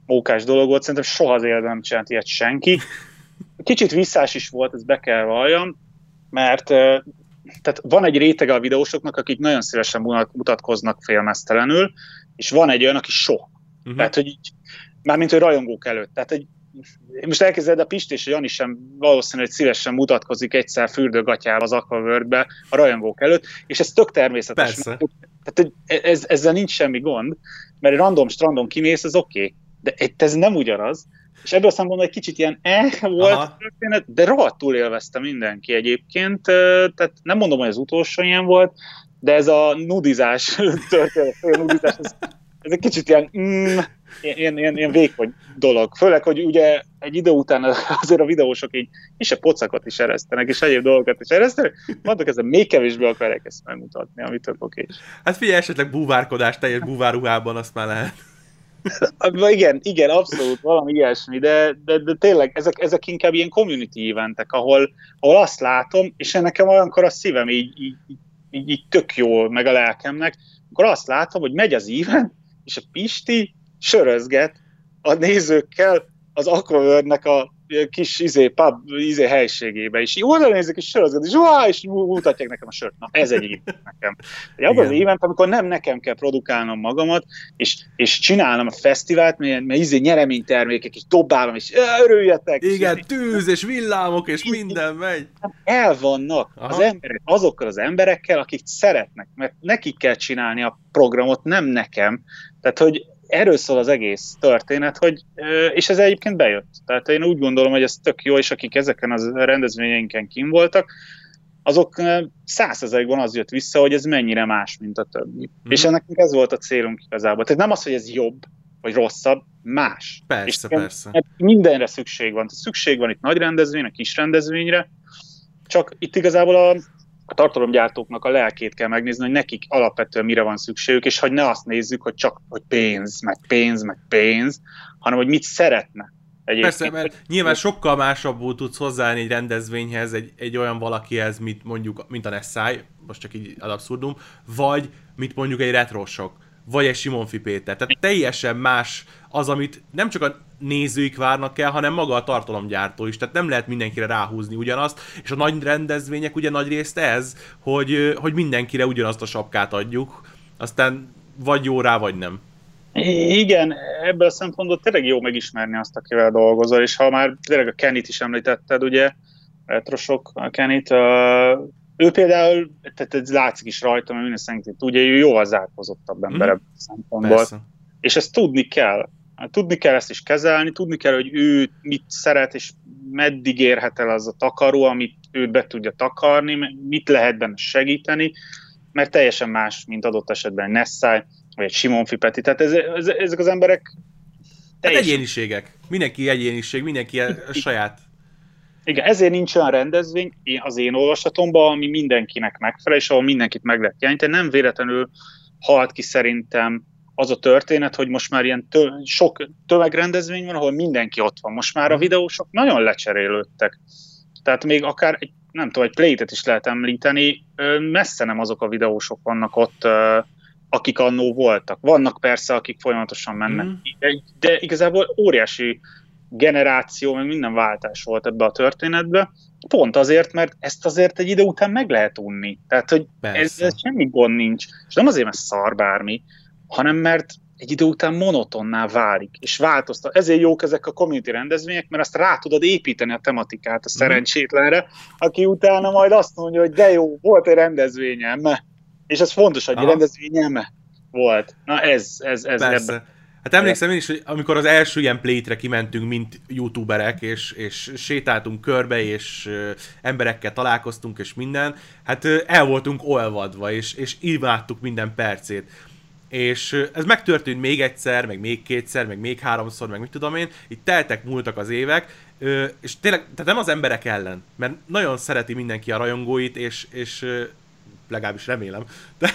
mókás dolog volt, szerintem soha az életben nem csinált ilyet senki. Kicsit visszás is volt, ezt be kell valljam, mert tehát van egy rétege a videósoknak, akik nagyon szívesen mutatkoznak félmeztelenül, és van egy olyan, aki soha. Uh-huh. Tehát, hogy így, mármint, hogy rajongók előtt. Tehát, egy, most elkezded a Pist és a Jani sem valószínűleg szívesen mutatkozik egyszer fürdőgatyával az aquaworld a rajongók előtt, és ez tök természetes. Persze. Tehát ez, ezzel nincs semmi gond, mert random strandon kimész, az oké. Okay. De ez nem ugyanaz, és ebből a szempontból egy kicsit ilyen eh volt Aha. a történet, de rohadtul élvezte mindenki egyébként, tehát nem mondom, hogy az utolsó ilyen volt, de ez a nudizás történet, a nudizás, ez, ez egy kicsit ilyen, mm, ilyen, ilyen, ilyen vékony dolog. Főleg, hogy ugye egy idő után azért a videósok így a pocakot is eresztenek, és egyéb dolgokat is eresztenek, mondok, ezzel még kevésbé akarják ezt megmutatni, amit tök oké. Hát figyelj, esetleg búvárkodás teljes búváruhában azt már lehet. igen, igen, abszolút valami ilyesmi, de, de, de tényleg ezek, ezek inkább ilyen community eventek, ahol, ahol azt látom, és nekem olyankor a szívem így, így, így, így tök jól, meg a lelkemnek, akkor azt látom, hogy megy az event, és a Pisti sörözget a nézőkkel az Aquaworld-nek a kis izé, pub, izé helységébe, és így oda nézik, és sörözget, és, uá, és mutatják nekem a sört. Na, ez egy nekem. Egy abban az event, amikor nem nekem kell produkálnom magamat, és, és csinálnom a fesztivált, mert, mert izé nyereménytermékek, és dobálom, és örüljetek. Igen, és, tűz, és villámok, és minden megy. El vannak Aha. az emberek, azokkal az emberekkel, akik szeretnek, mert nekik kell csinálni a programot, nem nekem. Tehát, hogy erről szól az egész történet, hogy, és ez egyébként bejött. Tehát én úgy gondolom, hogy ez tök jó, és akik ezeken a rendezvényeinken kim voltak, azok százezekben az jött vissza, hogy ez mennyire más, mint a többi. Mm. És ennek ez volt a célunk igazából. Tehát nem az, hogy ez jobb, vagy rosszabb, más. Persze, és persze. Mert mindenre szükség van. Tehát szükség van itt nagy rendezvény, a kis rendezvényre, csak itt igazából a, a tartalomgyártóknak a lelkét kell megnézni, hogy nekik alapvetően mire van szükségük, és hogy ne azt nézzük, hogy csak hogy pénz, meg pénz, meg pénz, hanem hogy mit szeretne. Egyébként. Persze, mert nyilván sokkal másabbul tudsz hozzáállni egy rendezvényhez, egy, egy olyan valakihez, mint mondjuk, mint a Nessai, most csak így ad abszurdum, vagy mint mondjuk egy retrosok, vagy egy Simon Péter. Tehát teljesen más az, amit nem csak a nézőik várnak el, hanem maga a tartalomgyártó is. Tehát nem lehet mindenkire ráhúzni ugyanazt, és a nagy rendezvények ugye nagy részt ez, hogy, hogy mindenkire ugyanazt a sapkát adjuk, aztán vagy jó rá, vagy nem. Igen, ebből a szempontból tényleg jó megismerni azt, akivel dolgozol, és ha már tényleg a Kenit is említetted, ugye, retrosok a Kenit, ő például, tehát ez látszik is rajta, mert minden szerint tudja, ő jóval zárkozottabb ember mm. ebből a szempontból. Persze. És ezt tudni kell. Hát tudni kell ezt is kezelni, tudni kell, hogy ő mit szeret, és meddig érhet el az a takaró, amit őt be tudja takarni, mit lehet benne segíteni, mert teljesen más, mint adott esetben egy Nessai, vagy egy Simon Fipeti. Tehát ez, ez, ezek az emberek hát teljesen... Hát egyéniségek. Mindenki egyéniség, mindenki a saját. Igen, ezért nincs olyan rendezvény az én olvasatomban, ami mindenkinek megfelel, és ahol mindenkit meg lehet jeleníteni. Nem véletlenül halt ki szerintem az a történet, hogy most már ilyen tö- sok tömegrendezvény van, ahol mindenki ott van. Most már a mhm. videósok nagyon lecserélődtek. Tehát még akár egy, nem tudom, egy playtet is lehet említeni, messze nem azok a videósok vannak ott, akik annó voltak. Vannak persze, akik folyamatosan mennek, mm. de, de igazából óriási generáció, meg minden váltás volt ebbe a történetbe, pont azért, mert ezt azért egy idő után meg lehet unni. Tehát, hogy ez, ez semmi gond nincs. És nem azért, mert szar bármi, hanem mert egy idő után monotonná válik, és változtat. Ezért jók ezek a community rendezvények, mert azt rá tudod építeni a tematikát a mhm. szerencsétlenre, aki utána majd azt mondja, hogy de jó, volt egy rendezvényem, és ez fontos, hogy egy rendezvényem volt. Na ez, ez, ez Persze. ebben. Hát emlékszem én is, hogy amikor az első ilyen plétre kimentünk, mint youtuberek, és, és sétáltunk körbe, és emberekkel találkoztunk, és minden, hát el voltunk olvadva, és, és imádtuk minden percét és ez megtörtént még egyszer, meg még kétszer, meg még háromszor, meg mit tudom én, itt teltek, múltak az évek, és tényleg, tehát nem az emberek ellen, mert nagyon szereti mindenki a rajongóit, és, és legalábbis remélem. De,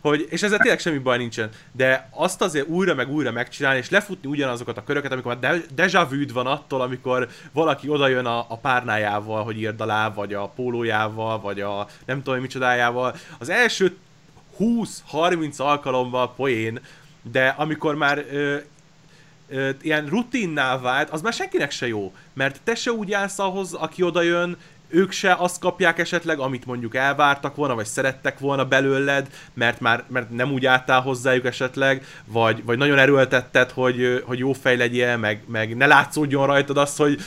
hogy, és ezzel tényleg semmi baj nincsen. De azt azért újra meg újra megcsinálni, és lefutni ugyanazokat a köröket, amikor már deja vu van attól, amikor valaki odajön a, a párnájával, hogy írd alá, vagy a pólójával, vagy a nem tudom micsodájával. Az első 20-30 alkalommal poén, de amikor már ö, ö, ilyen rutinná vált, az már senkinek se jó. Mert te se úgy állsz ahhoz, aki odajön, ők se azt kapják esetleg, amit mondjuk elvártak volna, vagy szerettek volna belőled, mert már mert nem úgy álltál hozzájuk esetleg, vagy, vagy nagyon erőltetted, hogy, hogy jó fej legyél, meg, meg ne látszódjon rajtad az, hogy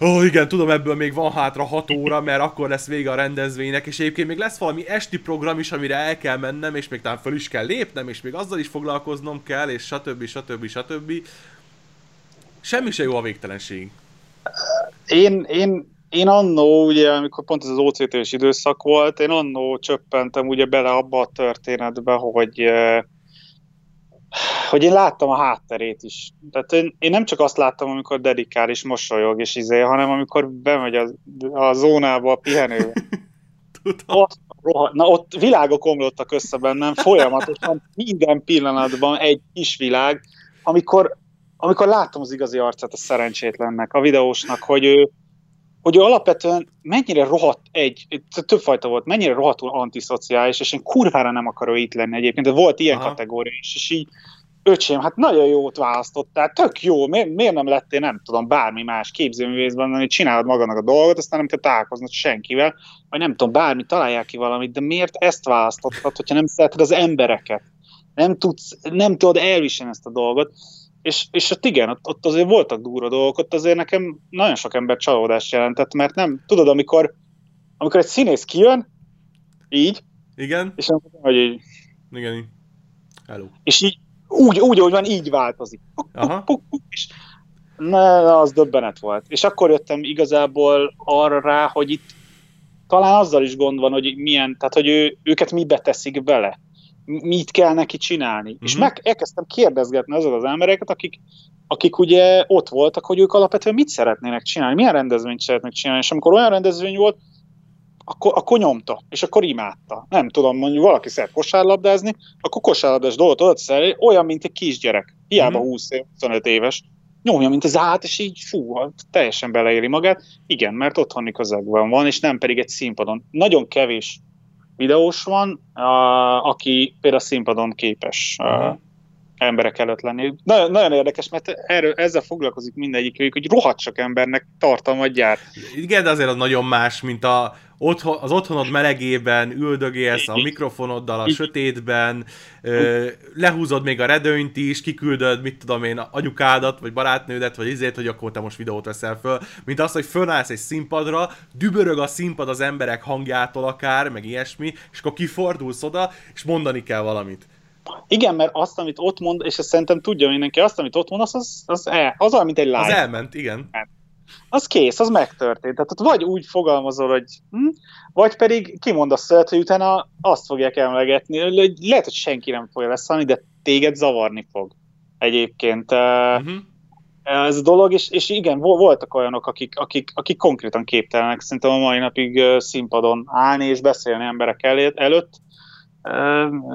ó oh, igen, tudom, ebből még van hátra 6 óra, mert akkor lesz vége a rendezvénynek, és egyébként még lesz valami esti program is, amire el kell mennem, és még talán föl is kell lépnem, és még azzal is foglalkoznom kell, és stb. stb. stb. Semmi se jó a végtelenség. Én, én én annó, ugye, amikor pont ez az OCT-s időszak volt, én annó csöppentem ugye bele abba a történetbe, hogy eh, hogy én láttam a hátterét is. Tehát én, én nem csak azt láttam, amikor dedikál és mosolyog és izé, hanem amikor bemegy a, a zónába a pihenő. Ott, roha, na ott világok omlottak össze bennem, folyamatosan minden pillanatban egy kis világ, amikor, amikor láttam az igazi arcát a szerencsétlennek, a videósnak, hogy ő, hogy ő alapvetően mennyire rohadt egy, több fajta volt, mennyire rohadtul antiszociális, és én kurvára nem akarok itt lenni egyébként, de volt ilyen Aha. kategória is, és így öcsém, hát nagyon jót választottál, tök jó, miért, miért nem lettél, nem tudom, bármi más képzőművészben, hogy csinálod magadnak a dolgot, aztán nem kell találkoznod senkivel, vagy nem tudom, bármi, találják ki valamit, de miért ezt választottad, hogyha nem szereted az embereket? Nem tudsz, nem tudod elviselni ezt a dolgot. És, és ott igen, ott, ott azért voltak durva dolgok, ott azért nekem nagyon sok ember csalódást jelentett, mert nem, tudod, amikor, amikor egy színész kijön, így, igen, és nem hogy így, igen, Hello. És így, úgy, úgy, ahogy van, így változik. Puk, Aha. Puk, puk, és na, az döbbenet volt. És akkor jöttem igazából arra rá, hogy itt talán azzal is gond van, hogy milyen, tehát hogy ő, őket mi beteszik bele mit kell neki csinálni. Mm-hmm. És mhm. meg elkezdtem kérdezgetni azok az embereket, akik, akik ugye ott voltak, hogy ők alapvetően mit szeretnének csinálni, milyen rendezvényt szeretnének csinálni, és amikor olyan rendezvény volt, akkor, akkor nyomta, és akkor imádta. Nem tudom, mondjuk valaki szeret kosárlabdázni, akkor kosárlabdás dolgot oda szereli, olyan, mint egy kisgyerek. Hiába mm-hmm. 20 év, 25 éves. Nyomja, mint az át, és így fú, teljesen beleéli magát. Igen, mert otthoni közegben van, és nem pedig egy színpadon. Nagyon kevés videós van, a, aki például színpadon képes uh-huh. emberek előtt lenni. Nagyon, nagyon érdekes, mert erről, ezzel foglalkozik mindegyik, hogy rohadt sok embernek tartalmat gyárt. Igen, de azért az nagyon más, mint a otthon, az otthonod melegében üldögélsz a mikrofonoddal a sötétben, ö, lehúzod még a redőnyt is, kiküldöd, mit tudom én, anyukádat, vagy barátnődet, vagy izét, hogy akkor te most videót veszel föl, mint az, hogy fölállsz egy színpadra, dübörög a színpad az emberek hangjától akár, meg ilyesmi, és akkor kifordulsz oda, és mondani kell valamit. Igen, mert azt, amit ott mond, és ezt szerintem tudja mindenki, azt, amit ott mond, az, az, az, el, az olyan, mint egy live. Az elment, igen. Hát, az kész, az megtörtént. Tehát ott vagy úgy fogalmazol, hogy hm, vagy pedig kimondasz szövet, hogy utána azt fogják emlegetni. Lehet, hogy senki nem fogja leszalni, de téged zavarni fog egyébként. Uh-huh. Ez a dolog, és, és igen, voltak olyanok, akik, akik, akik konkrétan képtelenek szerintem a mai napig színpadon állni és beszélni emberek előtt.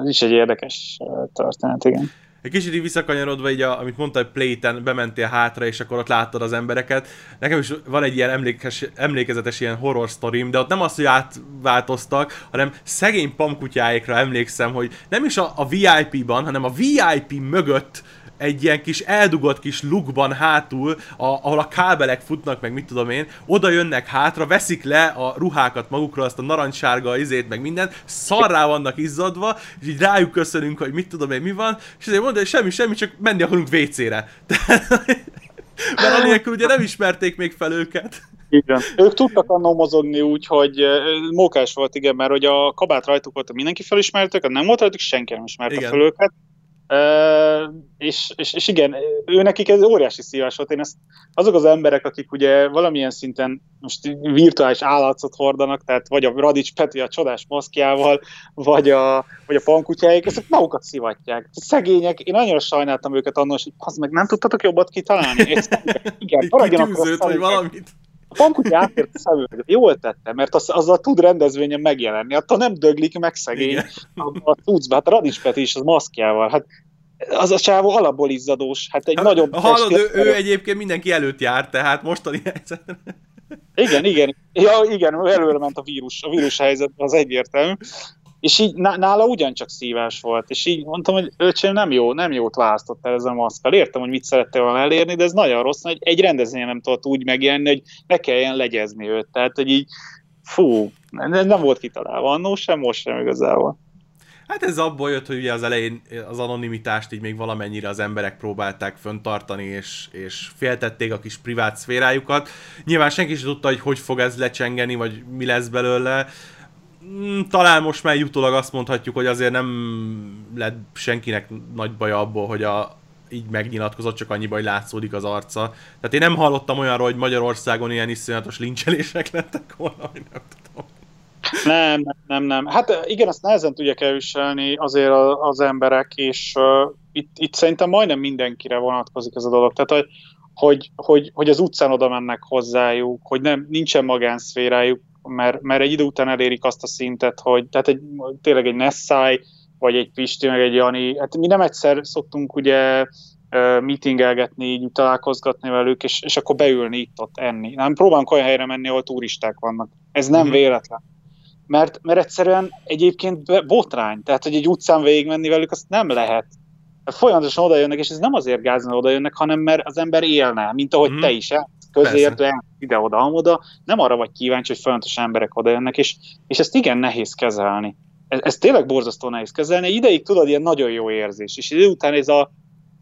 Ez is egy érdekes történet, igen. Egy kicsit így visszakanyarodva, így a, amit mondta, hogy Playten bementél hátra, és akkor ott láttad az embereket. Nekem is van egy ilyen emlékes, emlékezetes ilyen horror sztorim, de ott nem az, hogy átváltoztak, hanem szegény pamkutyáikra emlékszem, hogy nem is a, a VIP-ban, hanem a VIP mögött egy ilyen kis eldugott kis lukban hátul, a, ahol a kábelek futnak, meg mit tudom én, oda jönnek hátra, veszik le a ruhákat magukról, azt a narancssárga izét, meg minden, szarrá vannak izzadva, és így rájuk köszönünk, hogy mit tudom én, mi van, és azért mondja, hogy semmi, semmi, csak menni akarunk WC-re. Mert anélkül ugye nem ismerték még fel őket. Igen. Ők tudtak annól mozogni úgy, hogy mókás volt, igen, mert hogy a kabát rajtuk volt, mindenki felismertek, nem volt rajtuk, senki nem ismerte igen. fel őket. Uh, és, és, és igen, ő nekik ez óriási szívás volt. Én ezt, azok az emberek, akik ugye valamilyen szinten most virtuális állatcot hordanak, tehát vagy a Radics Peti a csodás maszkjával, vagy a, vagy a pankutyáik, ezek magukat szivatják. Szegények, én annyira sajnáltam őket annos, hogy az meg nem tudtatok jobbat kitalálni. És, igen, maradjanak vagy valamit. A pankutya átért a szemüvegre. Jól tette, mert az, azzal tud rendezvényen megjelenni. Attól nem döglik meg szegény a, a tucba. Hát Radics Peti is az maszkjával. Hát az a csávó alapból izzadós. Hát egy ha, nagyobb... Hallod, ő, ő, egyébként mindenki előtt járt, tehát mostani helyzetben. Igen, igen. Ja, igen, előre ment a vírus, a vírus helyzetben, az egyértelmű. És így nála ugyancsak szívás volt, és így mondtam, hogy öcsém nem jó, nem jót választott el ezzel a maszkkal. Értem, hogy mit szerette volna elérni, de ez nagyon rossz, hogy egy rendezvényen nem tudott úgy megjelenni, hogy ne kelljen legyezni őt. Tehát, hogy így fú, nem, nem volt kitalálva annó sem, most sem igazából. Hát ez abból jött, hogy ugye az elején az anonimitást így még valamennyire az emberek próbálták föntartani, és, és féltették a kis privát szférájukat. Nyilván senki sem tudta, hogy hogy fog ez lecsengeni, vagy mi lesz belőle. Mm, talán most már jutólag azt mondhatjuk, hogy azért nem lett senkinek nagy baja abból, hogy a, így megnyilatkozott, csak annyi baj látszódik az arca. Tehát én nem hallottam olyanról, hogy Magyarországon ilyen iszonyatos lincselések lettek volna, hogy nem tudom. Nem, nem, nem. Hát igen, azt nehezen tudják elviselni azért az emberek, és uh, itt, itt szerintem majdnem mindenkire vonatkozik ez a dolog. Tehát, hogy, hogy, hogy, hogy az utcán oda mennek hozzájuk, hogy nem, nincsen magánszférájuk, mert, mert egy idő után elérik azt a szintet, hogy tehát egy, tényleg egy Nessai, vagy egy Pisti, meg egy Jani, hát mi nem egyszer szoktunk ugye meetingelgetni, így találkozgatni velük, és, és akkor beülni itt-ott enni. Nem próbálunk olyan helyre menni, ahol turisták vannak. Ez nem mm. véletlen. Mert, mert egyszerűen egyébként botrány, tehát hogy egy utcán végigmenni velük, azt nem lehet. Folyamatosan oda jönnek, és ez nem azért gázni oda jönnek, hanem mert az ember élne, mint ahogy mm. te is el közértő, ide-oda-oda, nem arra vagy kíváncsi, hogy folyamatos emberek oda jönnek, és, és ezt igen nehéz kezelni. Ez, ez tényleg borzasztó nehéz kezelni. Ideig tudod, ilyen nagyon jó érzés, és idő után ez a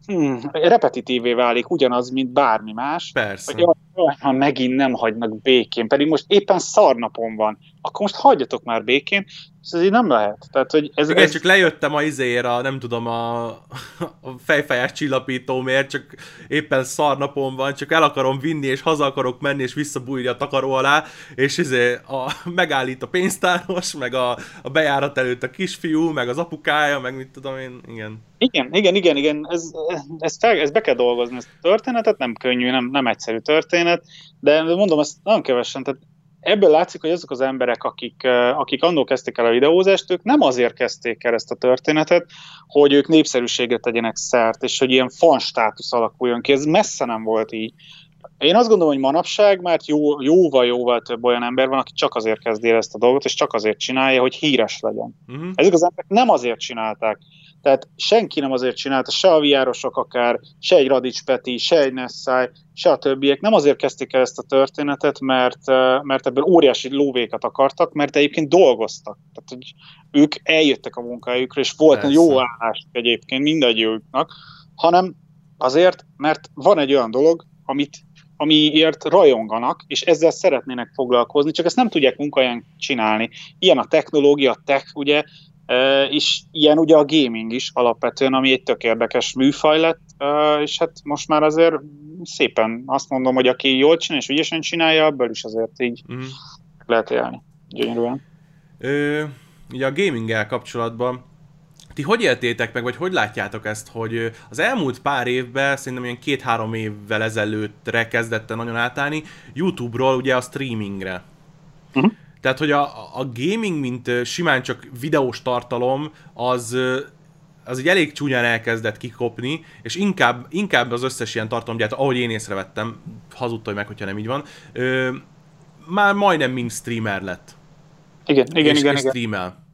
hmm, repetitívé válik ugyanaz, mint bármi más. Persze. Hogy jaj, ha megint nem hagynak békén, pedig most éppen szarnapon van, akkor most hagyjatok már békén, ez így nem lehet. Tehát, hogy ez, Igen, ez... csak lejöttem a izér, a, nem tudom, a, a fejfájás csillapítómért, csak éppen szar napon van, csak el akarom vinni, és haza akarok menni, és visszabújni a takaró alá, és izé a, megállít a pénztáros, meg a, a bejárat előtt a kisfiú, meg az apukája, meg mit tudom én, igen. Igen, igen, igen, igen, ez, ez, fel, ez be kell dolgozni, ezt a történetet, nem könnyű, nem, nem egyszerű történet, de mondom, ezt nagyon kevesen, tehát ebből látszik, hogy azok az emberek, akik, akik annól kezdték el a videózást, ők nem azért kezdték el ezt a történetet, hogy ők népszerűséget tegyenek szert, és hogy ilyen fan státusz alakuljon ki. Ez messze nem volt így. Én azt gondolom, hogy manapság már jó, jóval-jóval több olyan ember van, aki csak azért kezdi el ezt a dolgot, és csak azért csinálja, hogy híres legyen. Uh-huh. Ezek az emberek nem azért csinálták, tehát senki nem azért csinálta, se a viárosok akár, se egy Radics Peti, se egy Nessai, se a többiek nem azért kezdték el ezt a történetet, mert, mert ebből óriási lóvékat akartak, mert egyébként dolgoztak. Tehát, hogy ők eljöttek a munkájukra, és volt egy jó állás egyébként mindegyiküknek, hanem azért, mert van egy olyan dolog, amit amiért rajonganak, és ezzel szeretnének foglalkozni, csak ezt nem tudják munkahelyén csinálni. Ilyen a technológia, a tech, ugye, és ilyen ugye a gaming is alapvetően, ami egy tök érdekes műfaj lett, és hát most már azért szépen azt mondom, hogy aki jól csinálja és ügyesen csinálja, ebből is azért így mm. lehet élni. Gyönyörűen. Ö, ugye a gaminggel kapcsolatban ti hogy éltétek meg, vagy hogy látjátok ezt, hogy az elmúlt pár évben, szerintem ilyen két-három évvel ezelőttre kezdett nagyon átállni, YouTube-ról ugye a streamingre. Uh-huh. Tehát, hogy a, a gaming, mint simán csak videós tartalom, az az egy elég csúnyán elkezdett kikopni, és inkább, inkább az összes ilyen tartalomgyártó, ahogy én észrevettem, hazudtolj meg, hogyha nem így van, ö, már majdnem mind streamer lett. Igen, igen, és, igen. És igen. streamel.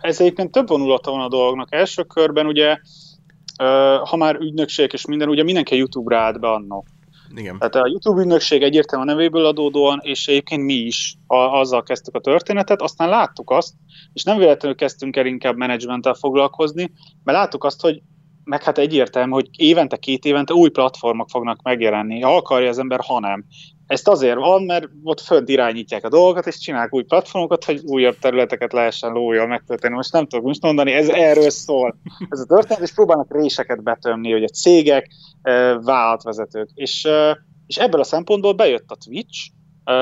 Ez egyébként több vonulata van a dolognak. Első körben ugye, ha már ügynökség és minden, ugye mindenki YouTube-ra állt be annak. Igen. Tehát a YouTube ügynökség egyértelműen a nevéből adódóan, és egyébként mi is a, azzal kezdtük a történetet, aztán láttuk azt, és nem véletlenül kezdtünk el inkább menedzsmenttel foglalkozni, mert láttuk azt, hogy meg hát egyértelmű, hogy évente, két évente új platformok fognak megjelenni, ha akarja az ember, ha nem. Ezt azért van, mert ott fönt irányítják a dolgokat, és csinálják új platformokat, hogy újabb területeket lehessen lójal megtölteni. Most nem tudok most mondani, ez erről szól. Ez a történet, és próbálnak réseket betömni, hogy a cégek, vállalatvezetők. És, és ebből a szempontból bejött a Twitch,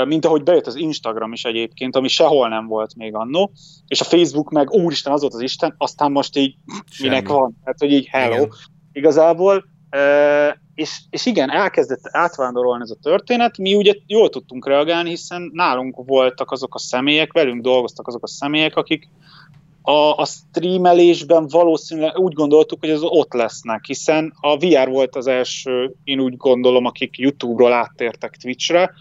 mint ahogy bejött az Instagram is egyébként, ami sehol nem volt még annó, és a Facebook meg, úristen, az volt az Isten, aztán most így Semmi. minek van, hát hogy így hello. Igen. Igazából és, és igen, elkezdett átvándorolni ez a történet, mi ugye jól tudtunk reagálni, hiszen nálunk voltak azok a személyek, velünk dolgoztak azok a személyek, akik a, a streamelésben valószínűleg úgy gondoltuk, hogy ez ott lesznek, hiszen a VR volt az első, én úgy gondolom, akik YouTube-ról áttértek Twitch-re,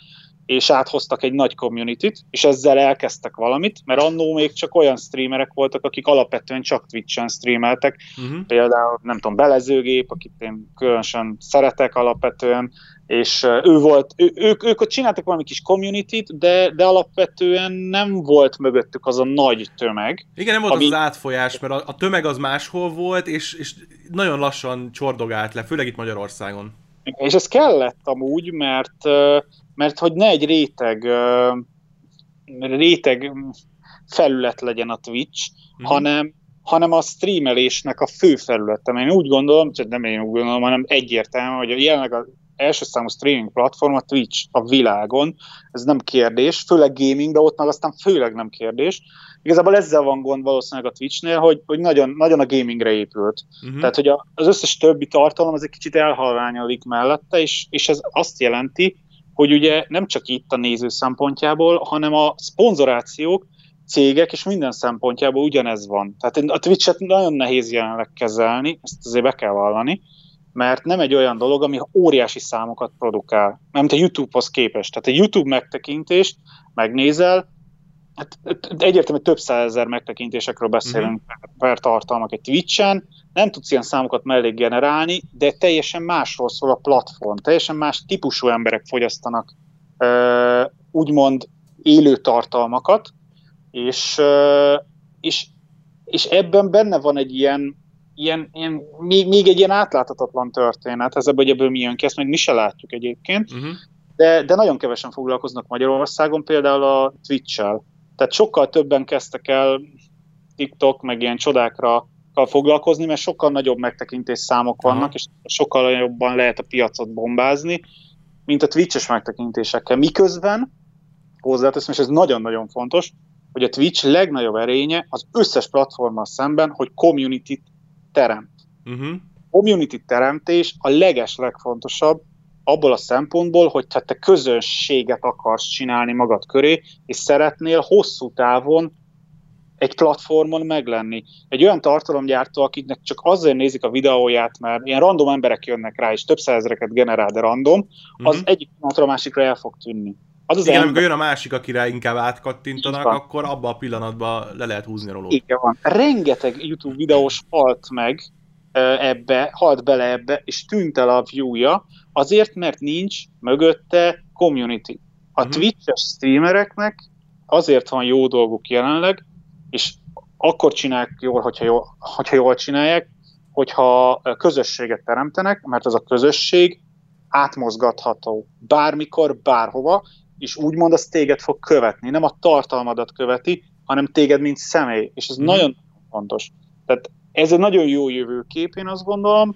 és áthoztak egy nagy community-t, és ezzel elkezdtek valamit, mert annó még csak olyan streamerek voltak, akik alapvetően csak Twitch-en streameltek, uh-huh. például, nem tudom, Belezőgép, akit én különösen szeretek alapvetően, és ő volt, ő, ők, ők ott csináltak valami kis community-t, de, de alapvetően nem volt mögöttük az a nagy tömeg. Igen, nem volt ami... az, az átfolyás, mert a, a tömeg az máshol volt, és, és nagyon lassan csordogált le, főleg itt Magyarországon. És ez kellett amúgy, mert mert hogy ne egy réteg réteg felület legyen a Twitch, mm. hanem, hanem a streamelésnek a fő felülete. Én úgy gondolom, csak nem én úgy gondolom, hanem egyértelmű, hogy jelenleg az első számú streaming platform a Twitch a világon, ez nem kérdés, főleg gaming, de ott meg aztán főleg nem kérdés. Igazából ezzel van gond valószínűleg a Twitchnél, hogy, hogy nagyon, nagyon a gamingre épült. Uh-huh. Tehát, hogy az összes többi tartalom az egy kicsit elhalványodik mellette, és, és ez azt jelenti, hogy ugye nem csak itt a néző szempontjából, hanem a szponzorációk, cégek és minden szempontjából ugyanez van. Tehát a Twitch-et nagyon nehéz jelenleg kezelni, ezt azért be kell vallani, mert nem egy olyan dolog, ami óriási számokat produkál, mert a YouTube-hoz képest. Tehát a YouTube megtekintést megnézel, hát egyértelműen több százezer megtekintésekről beszélünk mm-hmm. per, per tartalmak egy Twitch-en, nem tudsz ilyen számokat mellé generálni, de teljesen másról szól a platform, teljesen más típusú emberek fogyasztanak úgymond élő tartalmakat, és, és, és ebben benne van egy ilyen, ilyen, ilyen még, még egy ilyen átláthatatlan történet, ez ebből, hogy ebből mi jön ki, ezt még mi se látjuk egyébként, uh-huh. de, de nagyon kevesen foglalkoznak Magyarországon, például a Twitch-el. Tehát sokkal többen kezdtek el TikTok, meg ilyen csodákra foglalkozni, mert sokkal nagyobb megtekintés számok vannak, Aha. és sokkal jobban lehet a piacot bombázni, mint a Twitch-es megtekintésekkel. Miközben, hozzáteszem, és ez nagyon-nagyon fontos, hogy a Twitch legnagyobb erénye az összes platformmal szemben, hogy community teremt. Uh-huh. Community teremtés a leges legfontosabb abból a szempontból, hogy te közönséget akarsz csinálni magad köré, és szeretnél hosszú távon egy platformon meglenni. Egy olyan tartalomgyártó, akiknek csak azért nézik a videóját, mert ilyen random emberek jönnek rá, és több százezreket generál, de random, uh-huh. az egyik pillanatra a másikra el fog tűnni. Az az Igen, ember... amikor jön a másik, akire inkább átkattintanak, akkor abban a pillanatban le lehet húzni róla. Igen van. Rengeteg YouTube videós halt meg ebbe, halt bele ebbe, és tűnt el a view-ja, azért, mert nincs mögötte community. A uh-huh. Twitch-es streamereknek azért van jó dolguk jelenleg, és akkor csinálják jól, hogyha jól, hogyha jól csinálják, hogyha közösséget teremtenek, mert az a közösség átmozgatható bármikor, bárhova, és úgymond az téged fog követni. Nem a tartalmadat követi, hanem téged, mint személy. És ez mm. nagyon fontos. Tehát ez egy nagyon jó jövőkép, én azt gondolom,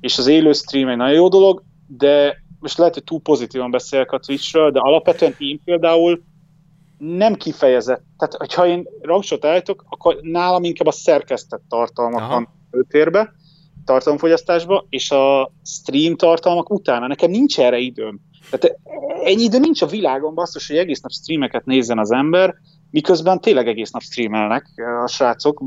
és az élő stream egy nagyon jó dolog, de most lehet, hogy túl pozitívan beszélek a Twitchről, de alapvetően én például nem kifejezett. Tehát, hogyha én rangsot állítok, akkor nálam inkább a szerkesztett tartalmak Aha. van előtérbe, tartalomfogyasztásba, és a stream tartalmak utána. Nekem nincs erre időm. Tehát ennyi idő nincs a világon, basszus, hogy egész nap streameket nézzen az ember, miközben tényleg egész nap streamelnek a srácok,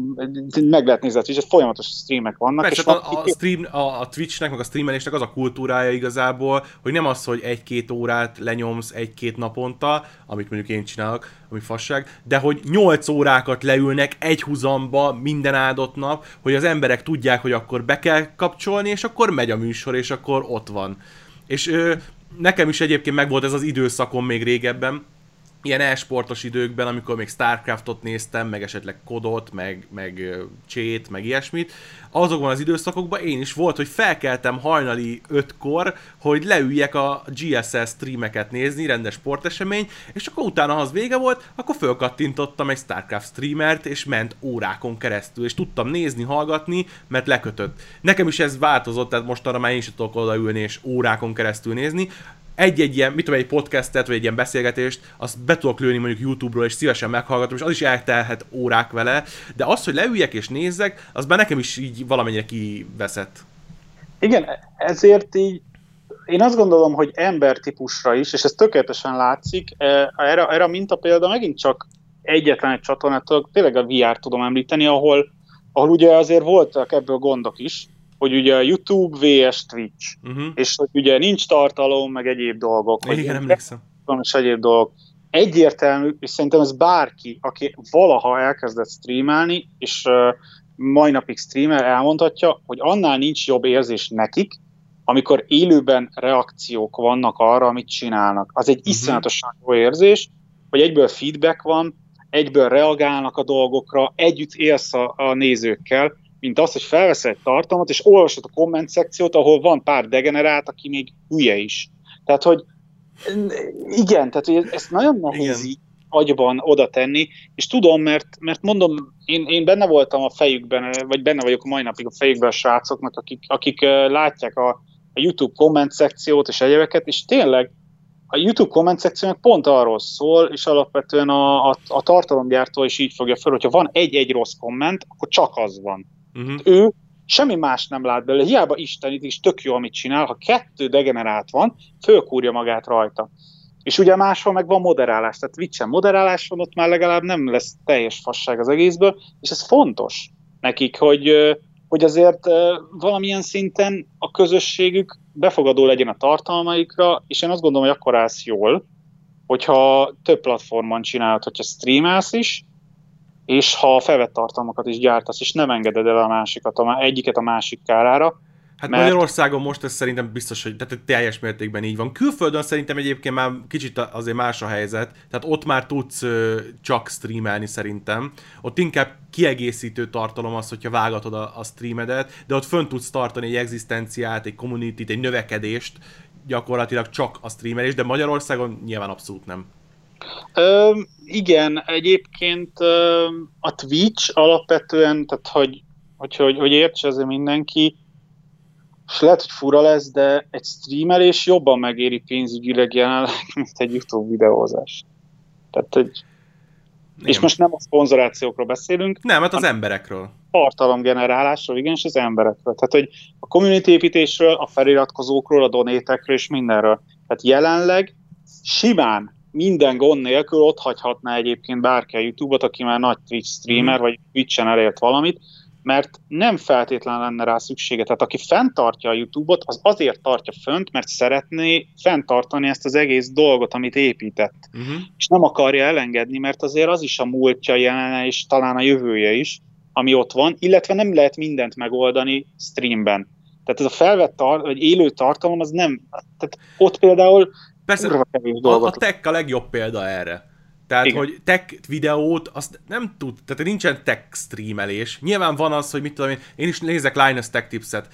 meg lehet nézni, hogy folyamatos streamek vannak. Persze, és van, a, a, stream, a, a Twitchnek, meg a streamelésnek az a kultúrája igazából, hogy nem az, hogy egy-két órát lenyomsz egy-két naponta, amit mondjuk én csinálok, ami fasság, de hogy 8 órákat leülnek egy huzamba minden áldott nap, hogy az emberek tudják, hogy akkor be kell kapcsolni, és akkor megy a műsor, és akkor ott van. És ö, nekem is egyébként megvolt ez az időszakom még régebben, ilyen e-sportos időkben, amikor még Starcraftot néztem, meg esetleg Kodot, meg, meg Csét, meg ilyesmit, azokban az időszakokban én is volt, hogy felkeltem hajnali 5-kor, hogy leüljek a GSS streameket nézni, rendes sportesemény, és akkor utána, ha az vége volt, akkor fölkattintottam egy Starcraft streamert, és ment órákon keresztül, és tudtam nézni, hallgatni, mert lekötött. Nekem is ez változott, tehát most arra már én is tudok odaülni, és órákon keresztül nézni egy-egy ilyen, mit tudom, egy podcastet, vagy egy ilyen beszélgetést, azt be tudok lőni mondjuk YouTube-ról, és szívesen meghallgatom, és az is eltelhet órák vele, de az, hogy leüljek és nézzek, az már nekem is így valamennyire kiveszett. Igen, ezért így én azt gondolom, hogy embertípusra is, és ez tökéletesen látszik, e, erre, erre a mintapélda megint csak egyetlen egy csatornától, tényleg a VR tudom említeni, ahol, ahol ugye azért voltak ebből gondok is, hogy ugye a YouTube vs Twitch, uh-huh. és hogy ugye nincs tartalom, meg egyéb dolgok. Igen, igen emlékszem. És egyéb dolgok. Egyértelmű, és szerintem ez bárki, aki valaha elkezdett streamelni, és uh, mai napig streamer elmondhatja, hogy annál nincs jobb érzés nekik, amikor élőben reakciók vannak arra, amit csinálnak. Az egy uh-huh. iszonyatosan jó érzés, hogy egyből feedback van, egyből reagálnak a dolgokra, együtt élsz a, a nézőkkel, mint az, hogy felveszel egy tartalmat, és olvasod a komment szekciót, ahol van pár degenerát, aki még hülye is. Tehát, hogy igen, tehát hogy ezt nagyon nehéz így agyban oda tenni, és tudom, mert, mert mondom, én, én benne voltam a fejükben, vagy benne vagyok a mai napig a fejükben a srácoknak, akik, akik látják a, a YouTube komment szekciót és egyebeket, és tényleg a YouTube komment szekciónak pont arról szól, és alapvetően a, a, a tartalomgyártó is így fogja fel, hogyha van egy-egy rossz komment, akkor csak az van. Uh-huh. Ő semmi más nem lát belőle, hiába istenít, és tök jó, amit csinál, ha kettő degenerált van, fölkúrja magát rajta. És ugye máshol meg van moderálás, tehát Twitch-en moderálás van, ott már legalább nem lesz teljes fasság az egészből, és ez fontos nekik, hogy, hogy azért valamilyen szinten a közösségük befogadó legyen a tartalmaikra, és én azt gondolom, hogy akkor állsz jól, hogyha több platformon csinálod, hogyha streamelsz is, és ha felvett tartalmakat is gyártasz, és nem engeded el a másikat, a, egyiket a másik kárára, Hát mert... Magyarországon most ez szerintem biztos, hogy tehát teljes mértékben így van. Külföldön szerintem egyébként már kicsit azért más a helyzet, tehát ott már tudsz csak streamelni szerintem. Ott inkább kiegészítő tartalom az, hogyha vágatod a, a streamedet, de ott fönn tudsz tartani egy egzisztenciát, egy community egy növekedést, gyakorlatilag csak a streamelés, de Magyarországon nyilván abszolút nem. Ö, igen, egyébként ö, a Twitch alapvetően, tehát hogy, hogy, hogy, hogy értse azért mindenki, és lehet, hogy fura lesz, de egy streamelés jobban megéri pénzügyileg jelenleg, mint egy YouTube videózás. Tehát, nem. És most nem a szponzorációkról beszélünk. Nem, hát az emberekről. Tartalomgenerálásról, igen, és az emberekről. Tehát, hogy a community építésről, a feliratkozókról, a donétekről és mindenről. Tehát jelenleg simán minden gond nélkül ott hagyhatná egyébként bárki a YouTube-ot, aki már nagy Twitch streamer, mm. vagy Twitch-en elért valamit, mert nem feltétlen lenne rá szüksége. Tehát aki fenntartja a YouTube-ot, az azért tartja fönt, mert szeretné fenntartani ezt az egész dolgot, amit épített. Uh-huh. És nem akarja elengedni, mert azért az is a múltja jelene, és talán a jövője is, ami ott van, illetve nem lehet mindent megoldani streamben. Tehát ez a felvett tar- vagy élő tartalom, az nem, tehát ott például Persze, a, a tech a legjobb példa erre. Tehát, Igen. hogy tech videót, azt nem tud, tehát nincsen tech streamelés. Nyilván van az, hogy mit tudom én, én is nézek Linus Tech Tipset.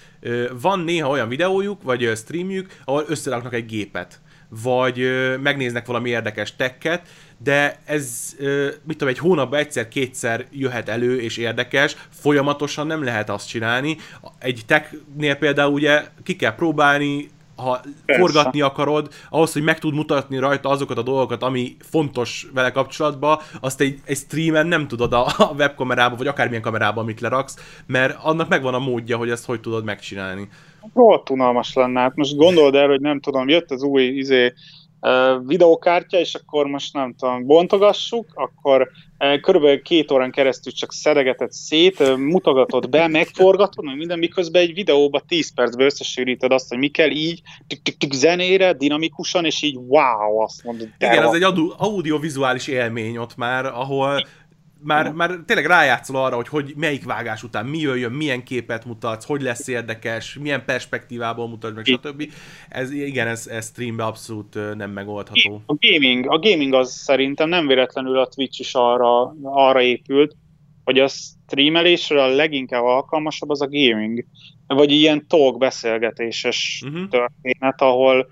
Van néha olyan videójuk, vagy streamjük, ahol összeraknak egy gépet vagy megnéznek valami érdekes tekket, de ez, mit tudom, egy hónapban egyszer-kétszer jöhet elő és érdekes, folyamatosan nem lehet azt csinálni. Egy technél például ugye ki kell próbálni, ha Persze. forgatni akarod, ahhoz, hogy meg tud mutatni rajta azokat a dolgokat, ami fontos vele kapcsolatban, azt egy, egy streamen nem tudod a, a webkamerába, vagy akármilyen kamerába, amit leraksz, mert annak megvan a módja, hogy ezt hogy tudod megcsinálni. Rohadt unalmas lenne. Hát most gondold el, hogy nem tudom, jött az új izé, videókártya, és akkor most nem tudom, bontogassuk, akkor körülbelül két órán keresztül csak szedegetett szét, mutogatod be, megforgatod, meg minden, miközben egy videóba 10 percben összesűríted azt, hogy mi kell így, tük, tük, tük, zenére, dinamikusan, és így wow, azt mondod. Igen, az egy audiovizuális élmény ott már, ahol már, már tényleg rájátszol arra, hogy, hogy melyik vágás után mi jöjjön, milyen képet mutatsz, hogy lesz érdekes, milyen perspektívából mutatsz meg, stb. Ez, igen, ez, ez streambe abszolút nem megoldható. A gaming, a gaming az szerintem nem véletlenül a Twitch is arra, arra épült, hogy a streamelésre a leginkább alkalmasabb az a gaming. Vagy ilyen talk beszélgetéses uh-huh. történet, ahol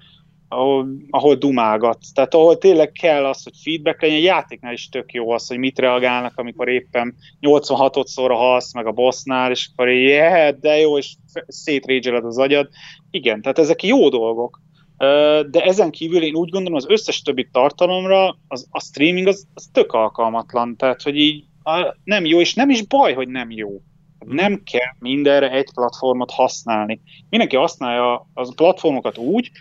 ahol, ahol dumálgat. Tehát ahol tényleg kell az, hogy feedback legyen. A játéknál is tök jó az, hogy mit reagálnak, amikor éppen 86-szorra halsz meg a bossnál, és akkor yeah, de jó, és szétrégyeled az agyad. Igen, tehát ezek jó dolgok. De ezen kívül én úgy gondolom, az összes többi tartalomra az, a streaming az, az tök alkalmatlan. Tehát, hogy így nem jó, és nem is baj, hogy nem jó. Nem kell mindenre egy platformot használni. Mindenki használja az platformokat úgy,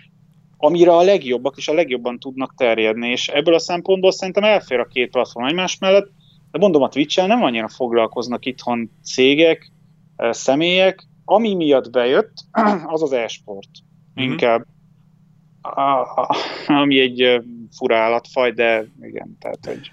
amire a legjobbak és a legjobban tudnak terjedni, és ebből a szempontból szerintem elfér a két platform egymás mellett, de mondom, a twitch nem annyira foglalkoznak itthon cégek, eh, személyek, ami miatt bejött, az az e-sport. Mm-hmm. Inkább. A, a, ami egy eh, fura állatfaj, de igen, tehát hogy...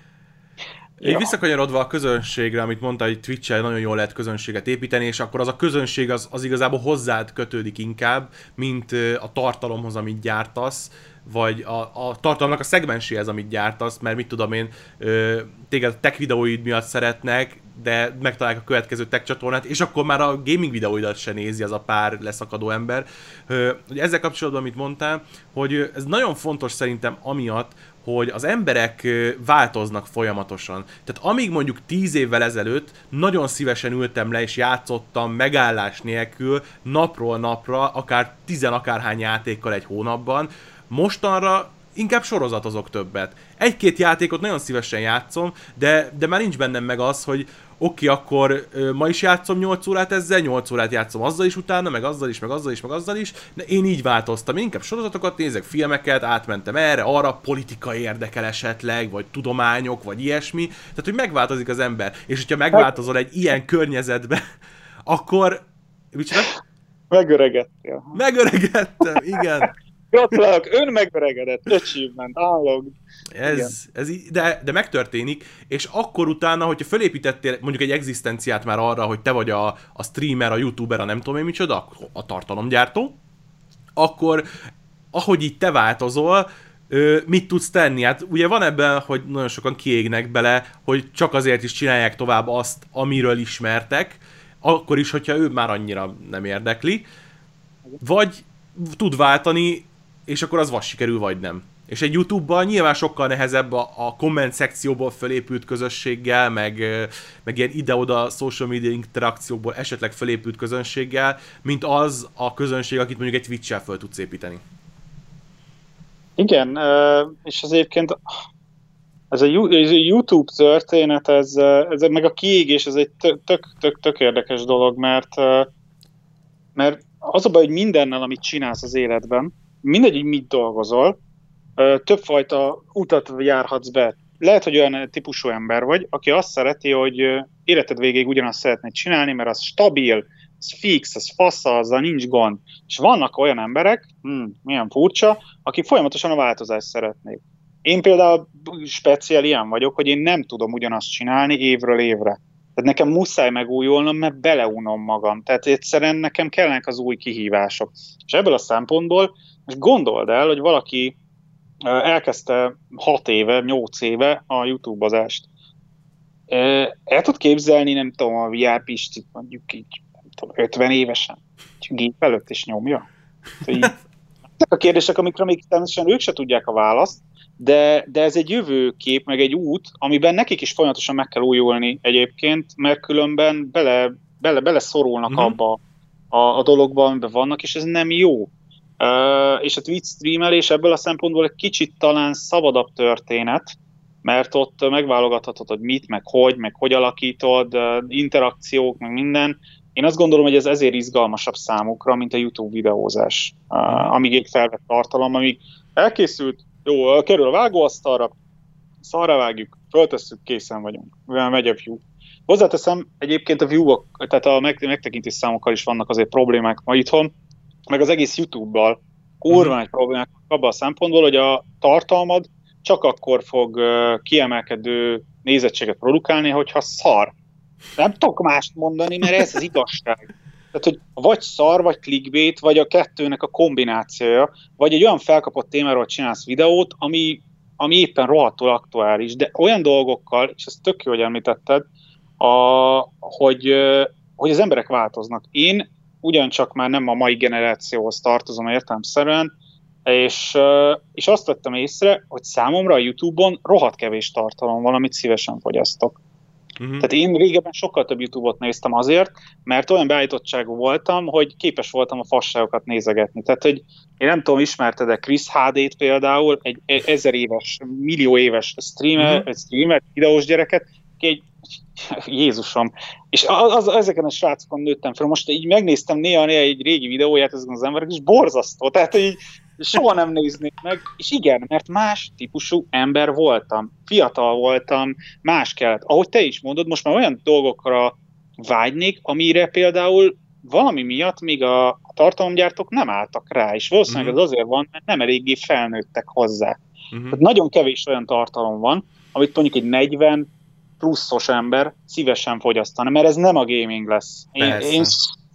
Így ja. visszakanyarodva a közönségre, amit mondta, hogy twitch nagyon jól lehet közönséget építeni, és akkor az a közönség az, az igazából hozzád kötődik inkább, mint a tartalomhoz, amit gyártasz, vagy a, a tartalomnak a szegmenséhez, amit gyártasz, mert mit tudom én, ö, téged a tech videóid miatt szeretnek, de megtalálják a következő tech csatornát, és akkor már a gaming videóidat se nézi az a pár leszakadó ember. Ö, ezzel kapcsolatban, amit mondtál, hogy ez nagyon fontos szerintem amiatt, hogy az emberek változnak folyamatosan. Tehát amíg mondjuk tíz évvel ezelőtt nagyon szívesen ültem le és játszottam megállás nélkül napról napra, akár tizen akárhány játékkal egy hónapban, mostanra inkább sorozatozok többet. Egy-két játékot nagyon szívesen játszom, de, de már nincs bennem meg az, hogy oké, akkor ö, ma is játszom 8 órát ezzel, 8 órát játszom azzal is utána, meg azzal is, meg azzal is, meg azzal is, de én így változtam. Én inkább sorozatokat nézek, filmeket, átmentem erre, arra, politika érdekel esetleg, vagy tudományok, vagy ilyesmi. Tehát, hogy megváltozik az ember. És hogyha megváltozol egy ilyen környezetbe, akkor... Mit Megöregettél. Megöregettem, igen. Gratulálok, ön megöregedett, achievement, állog. Ez, ez de, de megtörténik, és akkor utána, hogyha fölépítettél mondjuk egy egzisztenciát már arra, hogy te vagy a, a streamer, a youtuber, a nem tudom én micsoda, a tartalomgyártó, akkor ahogy így te változol, mit tudsz tenni? Hát ugye van ebben, hogy nagyon sokan kiégnek bele, hogy csak azért is csinálják tovább azt, amiről ismertek, akkor is, hogyha ő már annyira nem érdekli, vagy tud váltani, és akkor az vas sikerül, vagy nem. És egy YouTube-ban nyilván sokkal nehezebb a, a komment szekcióból fölépült közösséggel, meg, meg ilyen ide-oda social media interakciókból esetleg fölépült közönséggel, mint az a közönség, akit mondjuk egy Twitch-el föl tudsz építeni. Igen, és az egyébként ez a YouTube történet, ez, ez meg a kiégés, ez egy tök, tök, tök érdekes dolog, mert, mert az a baj, hogy mindennel, amit csinálsz az életben, mindegy, hogy mit dolgozol, többfajta utat járhatsz be. Lehet, hogy olyan típusú ember vagy, aki azt szereti, hogy életed végéig ugyanazt szeretnéd csinálni, mert az stabil, az fix, az fasza, azzal nincs gond. És vannak olyan emberek, hm, milyen furcsa, akik folyamatosan a változást szeretnék. Én például speciál ilyen vagyok, hogy én nem tudom ugyanazt csinálni évről évre. Tehát nekem muszáj megújulnom, mert beleunom magam. Tehát egyszerűen nekem kellenek az új kihívások. És ebből a szempontból most gondold el, hogy valaki elkezdte 6 éve, 8 éve a YouTube-ozást. El tud képzelni, nem tudom, a VR Pistit mondjuk így, nem tudom, 50 évesen, gép előtt is nyomja. Ezek a kérdések, amikre még természetesen ők se tudják a választ, de, de ez egy jövőkép, meg egy út, amiben nekik is folyamatosan meg kell újulni egyébként, mert különben bele, bele, bele szorulnak mm-hmm. abba a, a dologba, amiben vannak, és ez nem jó. És a Twitch streamelés ebből a szempontból egy kicsit talán szabadabb történet, mert ott megválogathatod, hogy mit, meg hogy, meg hogy alakítod, interakciók, meg minden. Én azt gondolom, hogy ez ezért izgalmasabb számukra, mint a YouTube videózás, amíg egy felvett tartalom, amíg elkészült, jó, kerül a vágóasztalra, szarra vágjuk, föltesszük, készen vagyunk, megy a view. Hozzáteszem, egyébként a view tehát a megtekintés számokkal is vannak azért problémák ma itthon, meg az egész YouTube-bal uh-huh. egy problémák abban a szempontból, hogy a tartalmad csak akkor fog kiemelkedő nézettséget produkálni, hogyha szar. Nem tudok mást mondani, mert ez az igazság. Tehát, hogy vagy szar, vagy clickbait, vagy a kettőnek a kombinációja, vagy egy olyan felkapott témáról csinálsz videót, ami, ami éppen rohadtul aktuális, de olyan dolgokkal, és ezt tök jó, hogy említetted, a, hogy, hogy az emberek változnak. Én ugyancsak már nem a mai generációhoz tartozom értelmszerűen, és, és azt vettem észre, hogy számomra a YouTube-on rohadt kevés tartalom van, amit szívesen fogyasztok. Uh-huh. Tehát én régebben sokkal több YouTube-ot néztem azért, mert olyan beállítottságú voltam, hogy képes voltam a fasságokat nézegetni. Tehát, hogy én nem tudom, ismerted-e Chris HD-t például, egy e- ezer éves, millió éves streamer, uh-huh. streamer videós gyereket, ki egy Jézusom. És az, az, ezeken a srácokon nőttem fel. Most így megnéztem néha, néha egy régi videóját ezeken az emberek, és borzasztó. Tehát így soha nem néznék meg. És igen, mert más típusú ember voltam. Fiatal voltam, más kellett. Ahogy te is mondod, most már olyan dolgokra vágynék, amire például valami miatt még a, a tartalomgyártók nem álltak rá, és valószínűleg uh-huh. ez azért van, mert nem eléggé felnőttek hozzá. Uh-huh. Tehát nagyon kevés olyan tartalom van, amit mondjuk egy 40 pluszos ember szívesen fogyasztana, mert ez nem a gaming lesz. Én, én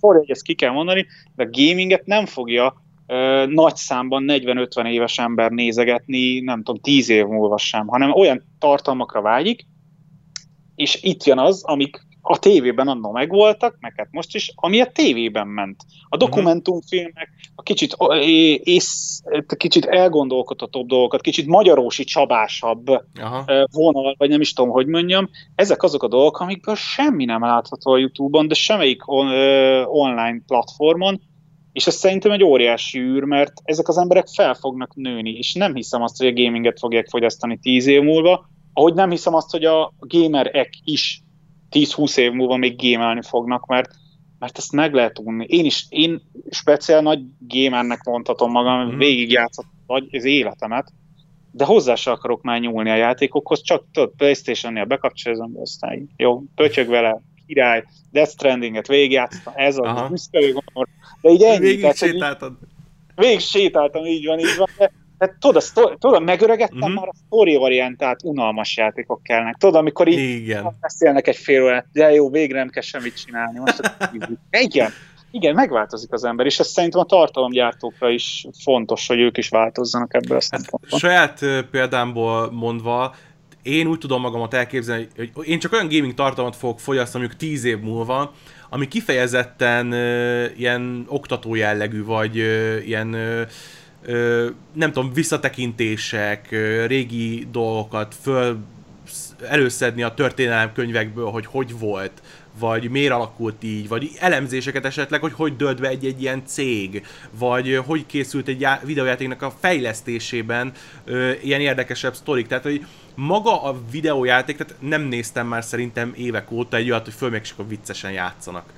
sorry, hogy ezt ki kell mondani, de a gaminget nem fogja ö, nagy számban 40-50 éves ember nézegetni, nem tudom, 10 év múlva sem, hanem olyan tartalmakra vágyik, és itt jön az, amik a tévében annól megvoltak, meg hát most is, ami a tévében ment. A mhm. dokumentumfilmek, a kicsit, ész, kicsit elgondolkodhatóbb dolgokat, kicsit magyarósi csabásabb Aha. vonal, vagy nem is tudom, hogy mondjam, ezek azok a dolgok, amikből semmi nem látható a Youtube-on, de semmelyik on, online platformon, és ez szerintem egy óriási űr, mert ezek az emberek fel fognak nőni, és nem hiszem azt, hogy a gaminget fogják fogyasztani tíz év múlva, ahogy nem hiszem azt, hogy a gamerek is 10-20 év múlva még gémelni fognak, mert, mert ezt meg lehet unni. Én is, én speciál nagy gamernek mondhatom magam, mm. végigjátszottam az életemet, de hozzá se akarok már nyúlni a játékokhoz, csak tudod, Playstation-nél bekapcsolom, aztán jó, pötyög vele, király, Death Stranding-et végigjátszottam, ez a büszke de így ennyi. Végig sétáltad. Végig sétáltam, így van, így van, de tehát tudod, sztori, tudod megöregettem uh-huh. már a story orientált unalmas játékok kellnek. Tudod, amikor így Igen. beszélnek egy fél órát, de jó, végre nem kell semmit csinálni. Most igen, igen, megváltozik az ember, és ez szerintem a tartalomgyártókra is fontos, hogy ők is változzanak ebből a hát szempontból. Hát, saját példámból mondva, én úgy tudom magamat elképzelni, hogy én csak olyan gaming tartalmat fogok fogyasztani mondjuk 10 év múlva, ami kifejezetten uh, ilyen oktató jellegű, vagy uh, ilyen uh, nem tudom, visszatekintések, régi dolgokat föl előszedni a történelem könyvekből, hogy hogy volt, vagy miért alakult így, vagy elemzéseket esetleg, hogy hogy dölt be egy-egy ilyen cég, vagy hogy készült egy videójátéknak a fejlesztésében ö, ilyen érdekesebb sztorik. Tehát, hogy maga a videójáték, tehát nem néztem már szerintem évek óta egy olyat, hogy föl még csak viccesen játszanak.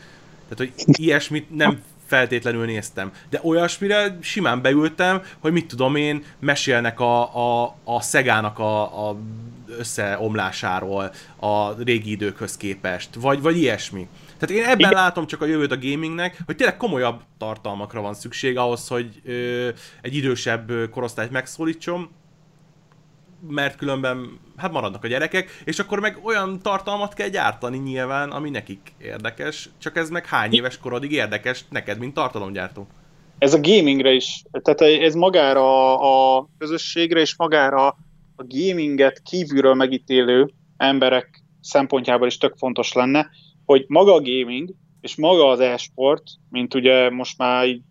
Tehát, hogy ilyesmit nem feltétlenül néztem. De olyasmire simán beültem, hogy mit tudom én, mesélnek a, a, a Szegának a, a összeomlásáról a régi időkhöz képest, vagy, vagy ilyesmi. Tehát én ebben Igen. látom csak a jövőt a gamingnek, hogy tényleg komolyabb tartalmakra van szükség ahhoz, hogy ö, egy idősebb korosztályt megszólítson, mert különben hát maradnak a gyerekek, és akkor meg olyan tartalmat kell gyártani nyilván, ami nekik érdekes, csak ez meg hány éves korodig érdekes neked, mint tartalomgyártó? Ez a gamingre is, tehát ez magára a közösségre és magára a gaminget kívülről megítélő emberek szempontjából is tök fontos lenne, hogy maga a gaming és maga az e-sport, mint ugye most már így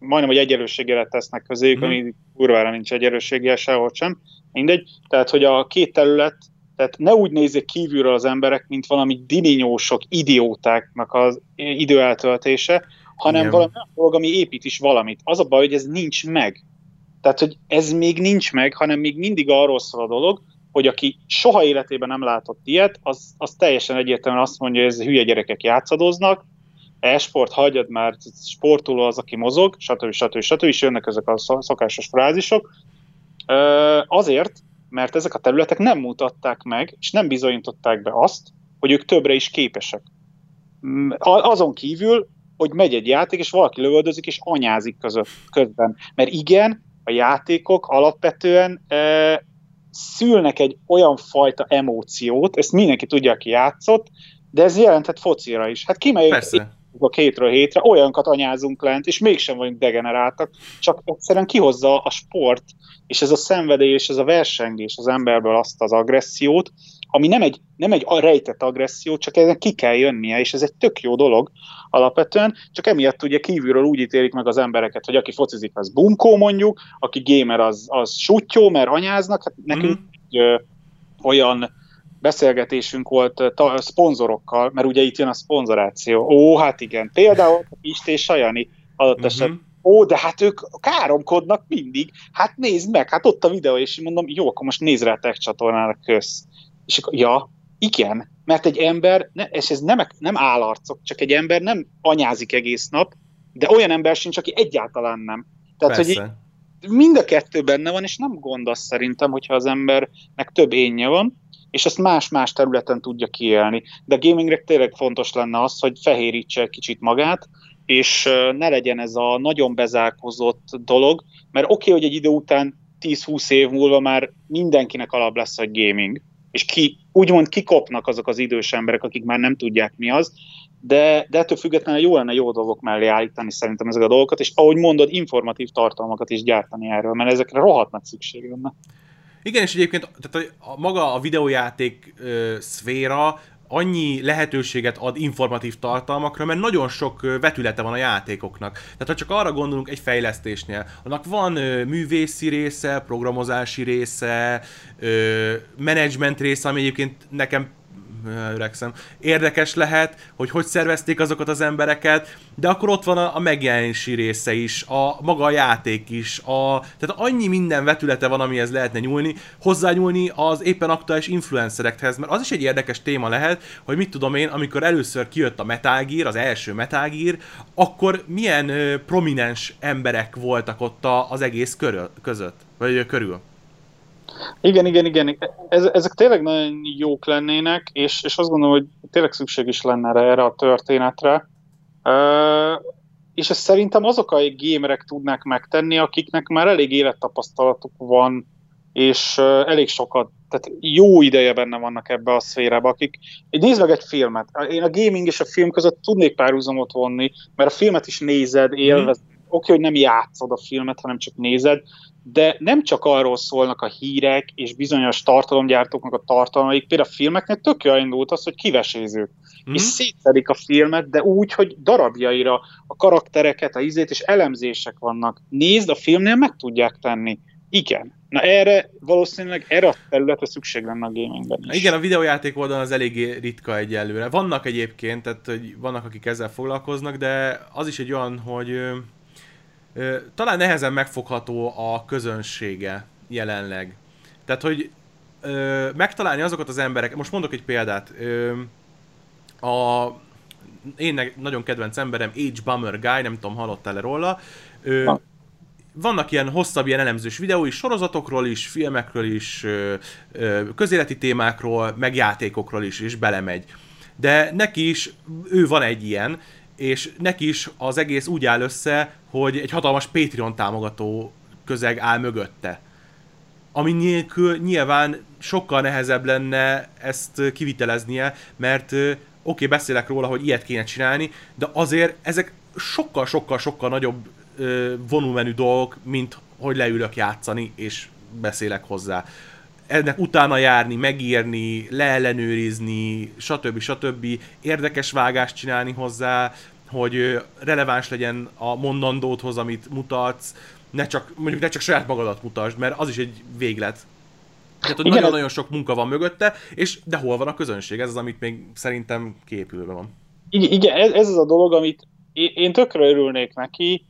majdnem, hogy egyenlőségére tesznek közé, mm. ami kurvára nincs egyenlőséggel sehol sem, mindegy. Tehát, hogy a két terület, tehát ne úgy nézzék kívülről az emberek, mint valami diminyósok, idiótáknak az időeltöltése, hanem Igen. valami dolog, ami épít is valamit. Az a baj, hogy ez nincs meg. Tehát, hogy ez még nincs meg, hanem még mindig arról szól a dolog, hogy aki soha életében nem látott ilyet, az, az teljesen egyértelműen azt mondja, hogy ez hülye gyerekek játszadoznak, e-sport, hagyjad már, sportoló az, aki mozog, stb. stb. stb. és jönnek ezek a szokásos frázisok. Azért, mert ezek a területek nem mutatták meg, és nem bizonyították be azt, hogy ők többre is képesek. Mm, azon kívül, hogy megy egy játék, és valaki lövöldözik, és anyázik között, közben. Mert igen, a játékok alapvetően e, szülnek egy olyan fajta emóciót, ezt mindenki tudja, aki játszott, de ez jelenthet focira is. Hát kimegyünk a hétről hétre, olyankat anyázunk lent, és mégsem vagyunk degeneráltak, csak egyszerűen kihozza a sport, és ez a szenvedély, és ez a versengés az emberből azt az agressziót, ami nem egy, nem egy rejtett agresszió, csak ezen ki kell jönnie, és ez egy tök jó dolog alapvetően, csak emiatt ugye kívülről úgy ítélik meg az embereket, hogy aki focizik, az bunkó mondjuk, aki gamer, az, az sutyó, mert anyáznak, hát nekünk mm. ö, olyan beszélgetésünk volt ta, szponzorokkal, mert ugye itt jön a szponzoráció. Ó, hát igen, például Pisti és Sajani adott uh-huh. esetben ó, de hát ők káromkodnak mindig, hát nézd meg, hát ott a videó, és mondom, jó, akkor most nézd rá a tech csatornára, kösz. És akkor, ja, Igen, mert egy ember, és ez nem, nem állarcok, csak egy ember nem anyázik egész nap, de olyan ember sincs, aki egyáltalán nem. Tehát, Persze. hogy mind a kettő benne van, és nem gond az szerintem, hogyha az embernek több énje van, és ezt más-más területen tudja kiélni. De a gamingre tényleg fontos lenne az, hogy fehérítse kicsit magát, és ne legyen ez a nagyon bezárkozott dolog, mert oké, okay, hogy egy idő után 10-20 év múlva már mindenkinek alap lesz a gaming, és ki, úgymond kikopnak azok az idős emberek, akik már nem tudják mi az, de, de ettől függetlenül jó lenne jó dolgok mellé állítani szerintem ezek a dolgokat, és ahogy mondod, informatív tartalmakat is gyártani erről, mert ezekre rohadt nagy szükség lenne. Igen, és egyébként tehát a, a maga a videójáték ö, szféra annyi lehetőséget ad informatív tartalmakra, mert nagyon sok vetülete van a játékoknak. Tehát ha csak arra gondolunk egy fejlesztésnél, annak van ö, művészi része, programozási része, ö, menedzsment része, ami egyébként nekem öregszem, érdekes lehet, hogy hogy szervezték azokat az embereket, de akkor ott van a, a megjelenési része is, a maga a játék is, a, tehát annyi minden vetülete van, amihez lehetne nyúlni, hozzányúlni az éppen aktuális influencerekhez, mert az is egy érdekes téma lehet, hogy mit tudom én, amikor először kijött a Metal Gear, az első Metal Gear, akkor milyen ö, prominens emberek voltak ott a, az egész körül, között, vagy körül. Igen, igen, igen. Ez, ezek tényleg nagyon jók lennének, és, és azt gondolom, hogy tényleg szükség is lenne erre a történetre. És ezt szerintem azok a gamerek tudnák megtenni, akiknek már elég élettapasztalatuk van, és elég sokat, tehát jó ideje benne vannak ebbe a szférába, akik, nézd meg egy filmet, én a gaming és a film között tudnék párhuzamot vonni, mert a filmet is nézed, élvezed, mm. Oké, hogy nem játszod a filmet, hanem csak nézed, de nem csak arról szólnak a hírek és bizonyos tartalomgyártóknak a tartalmaik, például a filmeknél tök indult az, hogy kivesézők, mm. és szétszedik a filmet, de úgy, hogy darabjaira a karaktereket, a izét, és elemzések vannak. Nézd, a filmnél meg tudják tenni. Igen. Na erre valószínűleg erre a területre szükség lenne a gamingben is. Igen, a videójáték oldalon az eléggé ritka egyelőre. Vannak egyébként, tehát hogy vannak, akik ezzel foglalkoznak, de az is egy olyan, hogy talán nehezen megfogható a közönsége jelenleg. Tehát, hogy ö, megtalálni azokat az emberek, most mondok egy példát, ö, a én nagyon kedvenc emberem, H. Bummer Guy, nem tudom, hallottál-e róla, ö, vannak ilyen hosszabb, ilyen elemzős videói, sorozatokról is, filmekről is, ö, ö, közéleti témákról, meg játékokról is, és belemegy. De neki is, ő van egy ilyen, és neki is az egész úgy áll össze, hogy egy hatalmas Patreon támogató közeg áll mögötte. Ami nélkül nyilván sokkal nehezebb lenne ezt kiviteleznie, mert oké, okay, beszélek róla, hogy ilyet kéne csinálni, de azért ezek sokkal-sokkal-sokkal nagyobb volumenű dolgok, mint hogy leülök játszani, és beszélek hozzá. Ennek utána járni, megírni, leellenőrizni, stb. stb. Érdekes vágást csinálni hozzá, hogy releváns legyen a mondandódhoz, amit mutatsz, ne csak, mondjuk ne csak saját magadat mutasd, mert az is egy véglet. Tehát, hogy nagyon-nagyon sok munka van mögötte, és de hol van a közönség? Ez az, amit még szerintem képülve van. Igen, ez, ez az a dolog, amit én tökre örülnék neki,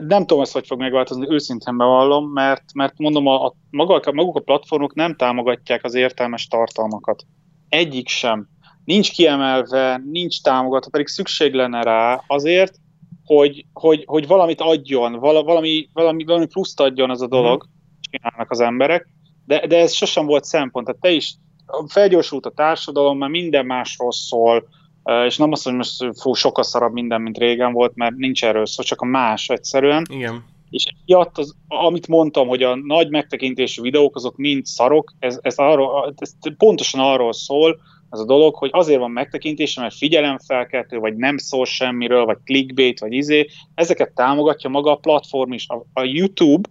nem tudom ezt, hogy fog megváltozni, őszintén bevallom, mert, mert mondom, a, a, maguk, maguk a platformok nem támogatják az értelmes tartalmakat. Egyik sem nincs kiemelve, nincs támogatva, pedig szükség lenne rá azért, hogy, hogy, hogy valamit adjon, valami, valami, valami pluszt adjon az a dolog, mm. csinálnak az emberek, de, de ez sosem volt szempont. Tehát te is felgyorsult a társadalom, mert minden másról szól, és nem azt, hogy most fú, sokkal szarabb minden, mint régen volt, mert nincs erről szó, csak a más egyszerűen. Igen. És ilyet, az, amit mondtam, hogy a nagy megtekintésű videók, azok mind szarok, ez, ez, arról, ez pontosan arról szól, az a dolog, hogy azért van megtekintése, mert figyelemfelkeltő, vagy nem szól semmiről, vagy clickbait, vagy izé, ezeket támogatja maga a platform is. A, a YouTube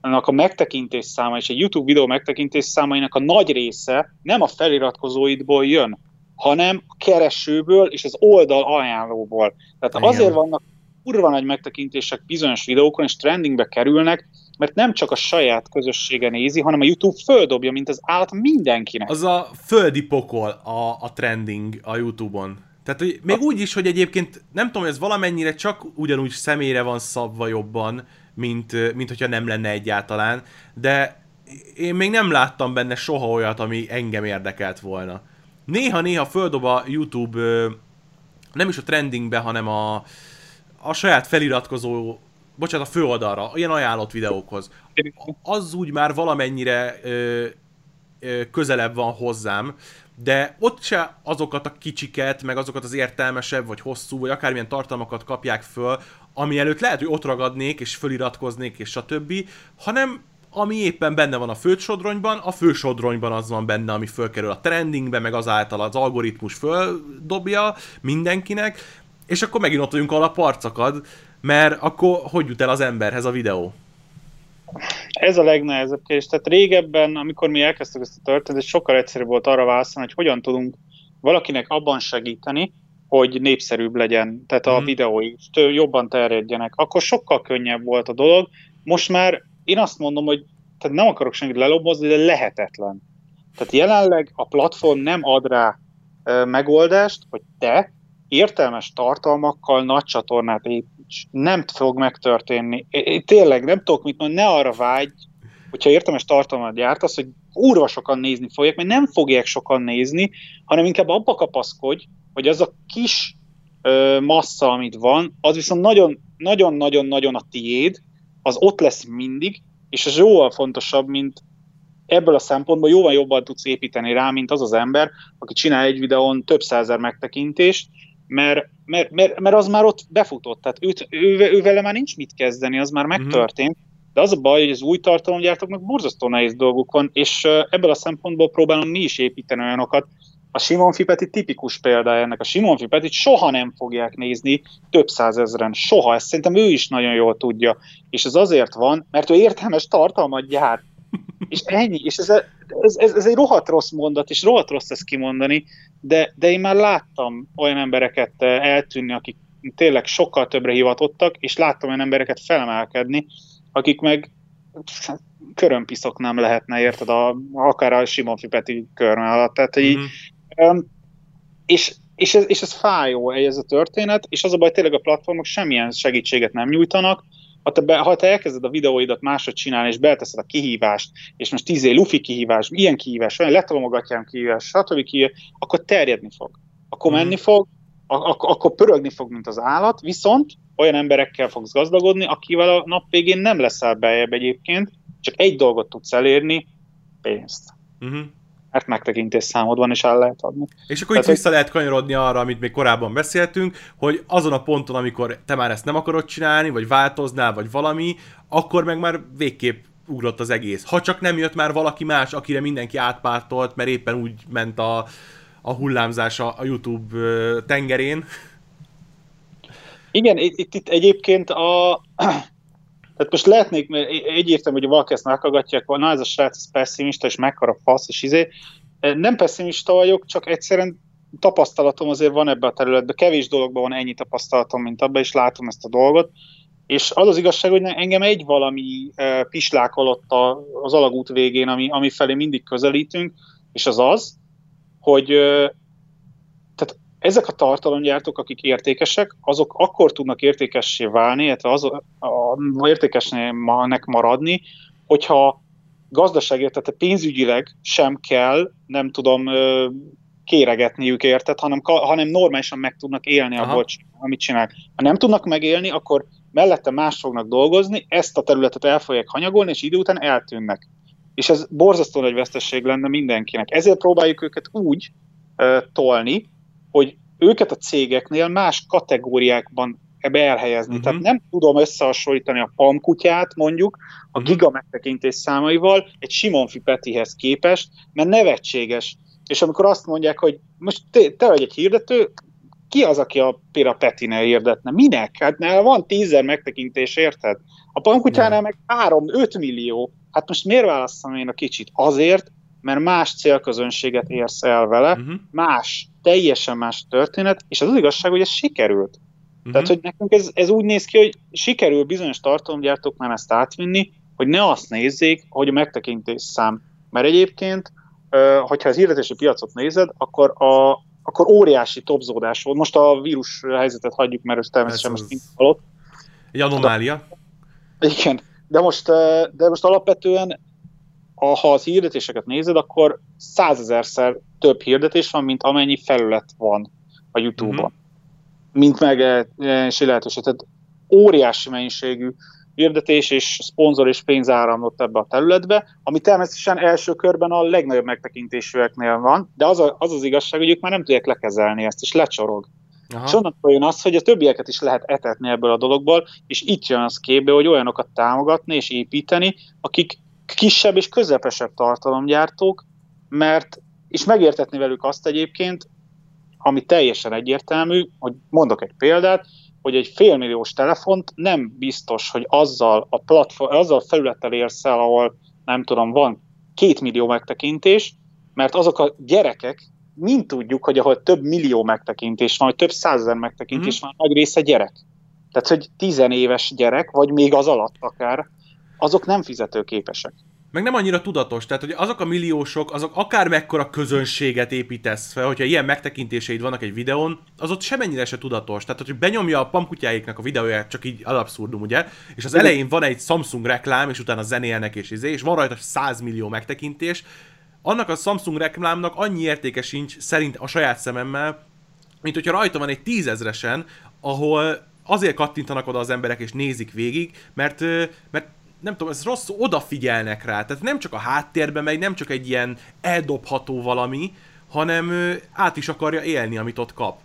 annak a megtekintés száma és egy YouTube videó megtekintés számainak a nagy része nem a feliratkozóidból jön, hanem a keresőből és az oldal ajánlóból. Tehát Igen. azért vannak kurva nagy megtekintések bizonyos videókon, és trendingbe kerülnek, mert nem csak a saját közössége nézi, hanem a YouTube földobja, mint az állat mindenkinek. Az a földi pokol a, a trending a YouTube-on. Tehát hogy még a... úgy is, hogy egyébként nem tudom, hogy ez valamennyire csak ugyanúgy személyre van szabva jobban, mint, mint hogyha nem lenne egyáltalán, de én még nem láttam benne soha olyat, ami engem érdekelt volna. Néha-néha földob a YouTube nem is a trendingbe, hanem a, a saját feliratkozó, bocsánat, a főoldalra, ilyen ajánlott videókhoz. Az úgy már valamennyire ö, ö, közelebb van hozzám, de ott se azokat a kicsiket, meg azokat az értelmesebb, vagy hosszú, vagy akármilyen tartalmakat kapják föl, ami előtt lehet, hogy ott ragadnék, és föliratkoznék, és stb., hanem ami éppen benne van a fősodronyban, a fősodronyban az van benne, ami fölkerül a trendingbe, meg azáltal az algoritmus földobja mindenkinek, és akkor megint ott vagyunk, ahol a parcakad, mert akkor hogy jut el az emberhez a videó? Ez a legnehezebb kérdés. Tehát régebben, amikor mi elkezdtük ezt a történetet, sokkal egyszerűbb volt arra válaszolni, hogy hogyan tudunk valakinek abban segíteni, hogy népszerűbb legyen, tehát a mm. videói jobban terjedjenek. Akkor sokkal könnyebb volt a dolog. Most már én azt mondom, hogy tehát nem akarok senkit lelobozni, de lehetetlen. Tehát jelenleg a platform nem ad rá megoldást, hogy te értelmes tartalmakkal nagy csatornát építs. Nem fog megtörténni. Én tényleg nem tudok mit mondani, ne arra vágy, hogyha értelmes tartalmat gyártasz, hogy úrva sokan nézni fogják, mert nem fogják sokan nézni, hanem inkább abba kapaszkodj, hogy az a kis ö, massza, amit van, az viszont nagyon-nagyon-nagyon a tiéd, az ott lesz mindig, és ez jóval fontosabb, mint ebből a szempontból jóval jobban tudsz építeni rá, mint az az ember, aki csinál egy videón több százer megtekintést, mert, mert, mert, mert az már ott befutott, tehát őt, ő, ő, vele már nincs mit kezdeni, az már mhm. megtörtént, de az a baj, hogy az új tartalomgyártóknak borzasztó nehéz dolguk van, és ebből a szempontból próbálom mi is építeni olyanokat, a Simon Fipeti tipikus példája ennek. A Simon Fipetit soha nem fogják nézni több százezren, soha. Ezt szerintem ő is nagyon jól tudja. És ez azért van, mert ő értelmes tartalmat gyárt. És ennyi. És ez, ez, ez, ez egy rohadt rossz mondat, és rohadt rossz ezt kimondani, de, de én már láttam olyan embereket eh, eltűnni, akik tényleg sokkal többre hivatottak, és láttam olyan embereket felemelkedni, akik meg körömpiszok nem lehetne, érted, a, akár a Simon Fipeti körme alatt. Tehát, hogy mm-hmm és, és, ez, és ez fájó ez a történet, és az a baj, tényleg a platformok semmilyen segítséget nem nyújtanak, ha te, be, ha te elkezded a videóidat máshogy csinálni, és beteszed a kihívást, és most tízé lufi kihívás, ilyen kihívás, olyan letalomogatjám kihívás, stb. kihívás, akkor terjedni fog. Akkor menni mm. fog, ak- akkor pörögni fog, mint az állat, viszont olyan emberekkel fogsz gazdagodni, akivel a nap végén nem leszel beljebb egyébként, csak egy dolgot tudsz elérni, pénzt. Uh-huh mert megtekintés számod van, és el lehet adni. És akkor Tehát, itt vissza lehet kanyarodni arra, amit még korábban beszéltünk, hogy azon a ponton, amikor te már ezt nem akarod csinálni, vagy változnál, vagy valami, akkor meg már végképp ugrott az egész. Ha csak nem jött már valaki más, akire mindenki átpártolt, mert éppen úgy ment a, a hullámzás a, a YouTube tengerén. Igen, itt, itt, itt egyébként a tehát most lehetnék, mert egyértelmű, hogy valaki ezt meghallgatja, akkor na ez a srác ez pessimista, és mekkora fasz, és izé. Nem pessimista vagyok, csak egyszerűen tapasztalatom azért van ebbe a területbe. Kevés dologban van ennyi tapasztalatom, mint abban, és látom ezt a dolgot. És az az igazság, hogy engem egy valami pislákolott az alagút végén, ami, ami felé mindig közelítünk, és az az, hogy ezek a tartalomgyártók, akik értékesek, azok akkor tudnak értékessé válni, illetve az, a, a, értékesnek maradni, hogyha gazdaságért, tehát pénzügyileg sem kell, nem tudom, kéregetniük érted, hanem, hanem normálisan meg tudnak élni Aha. abból, amit csinálnak. Ha nem tudnak megélni, akkor mellette más fognak dolgozni, ezt a területet el fogják hanyagolni, és idő után eltűnnek. És ez borzasztó nagy vesztesség lenne mindenkinek. Ezért próbáljuk őket úgy uh, tolni, hogy őket a cégeknél más kategóriákban ebbe elhelyezni. Uh-huh. Tehát nem tudom összehasonlítani a PAM kutyát mondjuk a uh-huh. giga megtekintés számaival egy Simonfi Petihez képest, mert nevetséges. És amikor azt mondják, hogy most te, te vagy egy hirdető, ki az, aki a például a Petinél hirdetne? Minek? Hát nála van tízzer megtekintés, érted? A PAM meg 3-5 millió. Hát most miért választom én a kicsit? Azért, mert más célközönséget érsz el vele, uh-huh. más, teljesen más történet, és az, az igazság, hogy ez sikerült. Uh-huh. Tehát, hogy nekünk ez, ez úgy néz ki, hogy sikerül bizonyos tartalomgyártóknál ezt átvinni, hogy ne azt nézzék, hogy a megtekintés szám. Mert egyébként, hogyha az hirdetési piacot nézed, akkor a, akkor óriási topzódás volt. Most a vírus helyzetet hagyjuk, mert ez természetesen most nincs halott. Egy anomália. Igen, de most, de most alapvetően ha az hirdetéseket nézed, akkor százezerszer több hirdetés van, mint amennyi felület van a YouTube-on. Mm-hmm. Mint megjelenési lehetőség. Tehát óriási mennyiségű hirdetés és szponzor és pénz áramlott ebbe a területbe, ami természetesen első körben a legnagyobb megtekintésűeknél van, de az, a, az az igazság, hogy ők már nem tudják lekezelni ezt, és lecsorog. Aha. És onnantól jön az, hogy a többieket is lehet etetni ebből a dologból, és itt jön az képbe, hogy olyanokat támogatni és építeni, akik kisebb és közepesebb tartalomgyártók, mert, és megértetni velük azt egyébként, ami teljesen egyértelmű, hogy mondok egy példát, hogy egy félmilliós telefont nem biztos, hogy azzal a, platform, azzal a felülettel érsz el, ahol nem tudom, van két millió megtekintés, mert azok a gyerekek, mind tudjuk, hogy ahol több millió megtekintés van, vagy több százezer megtekintés mm. van, nagy része gyerek. Tehát, hogy tizenéves gyerek, vagy még az alatt akár, azok nem fizetőképesek. Meg nem annyira tudatos, tehát hogy azok a milliósok, azok akár mekkora közönséget építesz fel, hogyha ilyen megtekintéseid vannak egy videón, az ott semennyire se tudatos. Tehát, hogy benyomja a pamkutyáiknak a videóját, csak így alapszurdum, ugye, és az elején van egy Samsung reklám, és utána zenélnek és izé, és van rajta 100 millió megtekintés, annak a Samsung reklámnak annyi értéke sincs, szerint a saját szememmel, mint hogyha rajta van egy tízezresen, ahol azért kattintanak oda az emberek és nézik végig, mert, mert nem tudom, ez rossz, odafigyelnek rá. Tehát nem csak a háttérben megy, nem csak egy ilyen eldobható valami, hanem át is akarja élni, amit ott kap.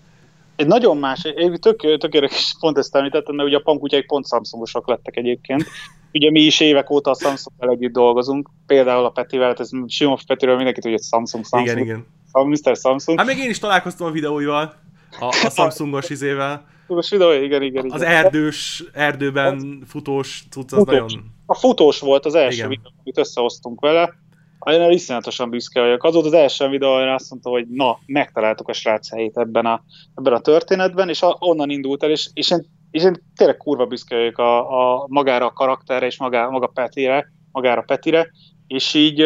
Egy nagyon más, egy tök, tök érdekes pont ezt említettem, mert ugye a pankutyaik pont Samsungosok lettek egyébként. Ugye mi is évek óta a Samsung együtt dolgozunk, például a Petivel, hát ez Simov Petiről mindenki tudja, hogy Samsung, Samsung. Igen, igen. Mr. Samsung. Hát még én is találkoztam a videóival, a, a Samsungos izével. Samsungos videó, igen, igen, igen. Az erdős, erdőben futós cucc, az futós. nagyon... A futós volt az első igen. videó, amit összehoztunk vele. Erre iszonyatosan büszke vagyok. Az volt az első videó, ahol azt mondta, hogy na, megtaláltuk a srác helyét ebben a, ebben a történetben, és a, onnan indult el, és, és én és én tényleg kurva büszke vagyok a, a magára a karakterre és magá, maga Petire, magára Petire, és így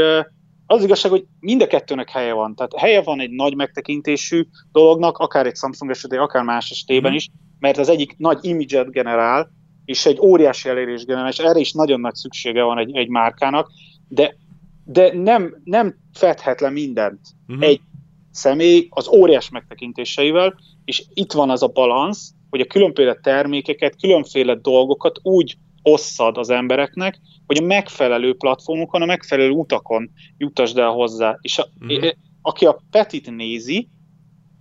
az igazság, hogy mind a kettőnek helye van. Tehát helye van egy nagy megtekintésű dolognak, akár egy Samsung esetében, akár más esetében mhm. is, mert az egyik nagy imidzset generál, és egy óriási elérés generál, és erre is nagyon nagy szüksége van egy, egy márkának, de, de nem, nem fedhet le mindent uh-huh. egy személy az óriás megtekintéseivel, és itt van az a balansz, hogy a különféle termékeket, különféle dolgokat úgy osszad az embereknek, hogy a megfelelő platformokon, a megfelelő utakon jutasd el hozzá. És a, uh-huh. aki a Petit nézi,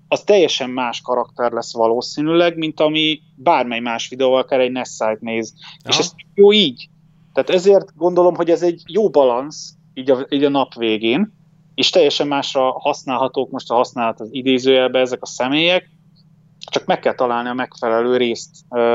az teljesen más karakter lesz valószínűleg, mint ami bármely más videóval akár egy Nessite néz. Ja. És ez jó így. Tehát ezért gondolom, hogy ez egy jó balansz így a, így a nap végén, és teljesen másra használhatók most a használat az idézőjelbe ezek a személyek, csak meg kell találni a megfelelő részt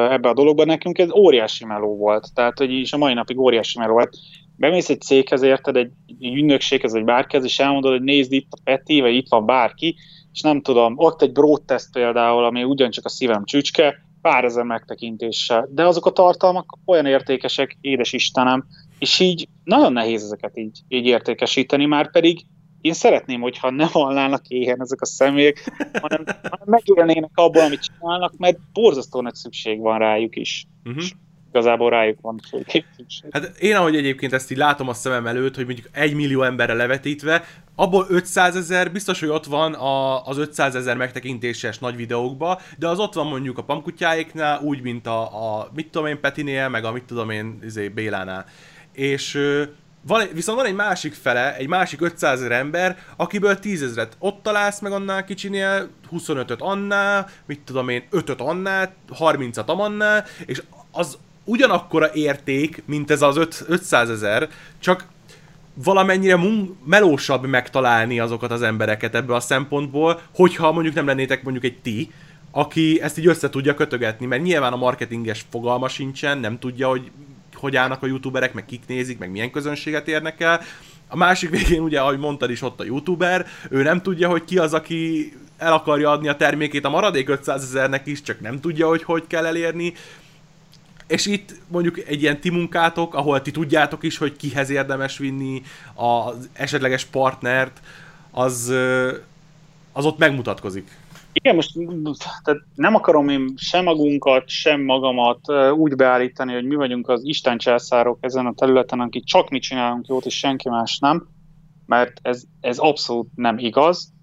ebbe a dologban. Nekünk ez óriási meló volt, tehát hogy is a mai napig óriási meló volt. Bemész egy céghez, érted, egy, egy ügynökséghez, vagy bárkihez, és elmondod, hogy nézd itt a Peti, vagy itt van bárki, és nem tudom, ott egy broad test például, ami ugyancsak a szívem csücske, pár ezer megtekintéssel, de azok a tartalmak olyan értékesek, édes Istenem, és így nagyon nehéz ezeket így, így értékesíteni, már pedig én szeretném, hogyha ne halnának éhen ezek a személyek, hanem, hanem megélnének abból, amit csinálnak, mert borzasztó nagy szükség van rájuk is. Uh-huh. Igazából rájuk van szükség. Hát én, ahogy egyébként ezt így látom a szemem előtt, hogy mondjuk egy millió emberre levetítve, abból 500 ezer, biztos, hogy ott van a, az 500 ezer megtekintéses nagy videókba, de az ott van mondjuk a pamkutyáiknál, úgy, mint a, a mit tudom én Petinél, meg a mit tudom én izé, Bélánál. És van, viszont van egy másik fele, egy másik 500 ezer ember, akiből 10 ezeret ott találsz meg annál kicsinél, 25-öt annál, mit tudom én, 5-öt annál, 30-at amannál, és az ugyanakkora érték, mint ez az 5, 500 ezer, csak valamennyire mun- melósabb megtalálni azokat az embereket ebből a szempontból, hogyha mondjuk nem lennétek mondjuk egy ti, aki ezt így össze tudja kötögetni, mert nyilván a marketinges fogalma sincsen, nem tudja, hogy hogy állnak a youtuberek, meg kik nézik, meg milyen közönséget érnek el. A másik végén ugye, ahogy mondtad is, ott a youtuber, ő nem tudja, hogy ki az, aki el akarja adni a termékét a maradék 500 ezernek is, csak nem tudja, hogy hogy kell elérni. És itt mondjuk egy ilyen ti munkátok, ahol ti tudjátok is, hogy kihez érdemes vinni az esetleges partnert, az, az ott megmutatkozik. Igen, most tehát nem akarom én sem magunkat, sem magamat úgy beállítani, hogy mi vagyunk az Isten császárok ezen a területen, akik csak mi csinálunk jót, és senki más nem, mert ez, ez abszolút nem igaz,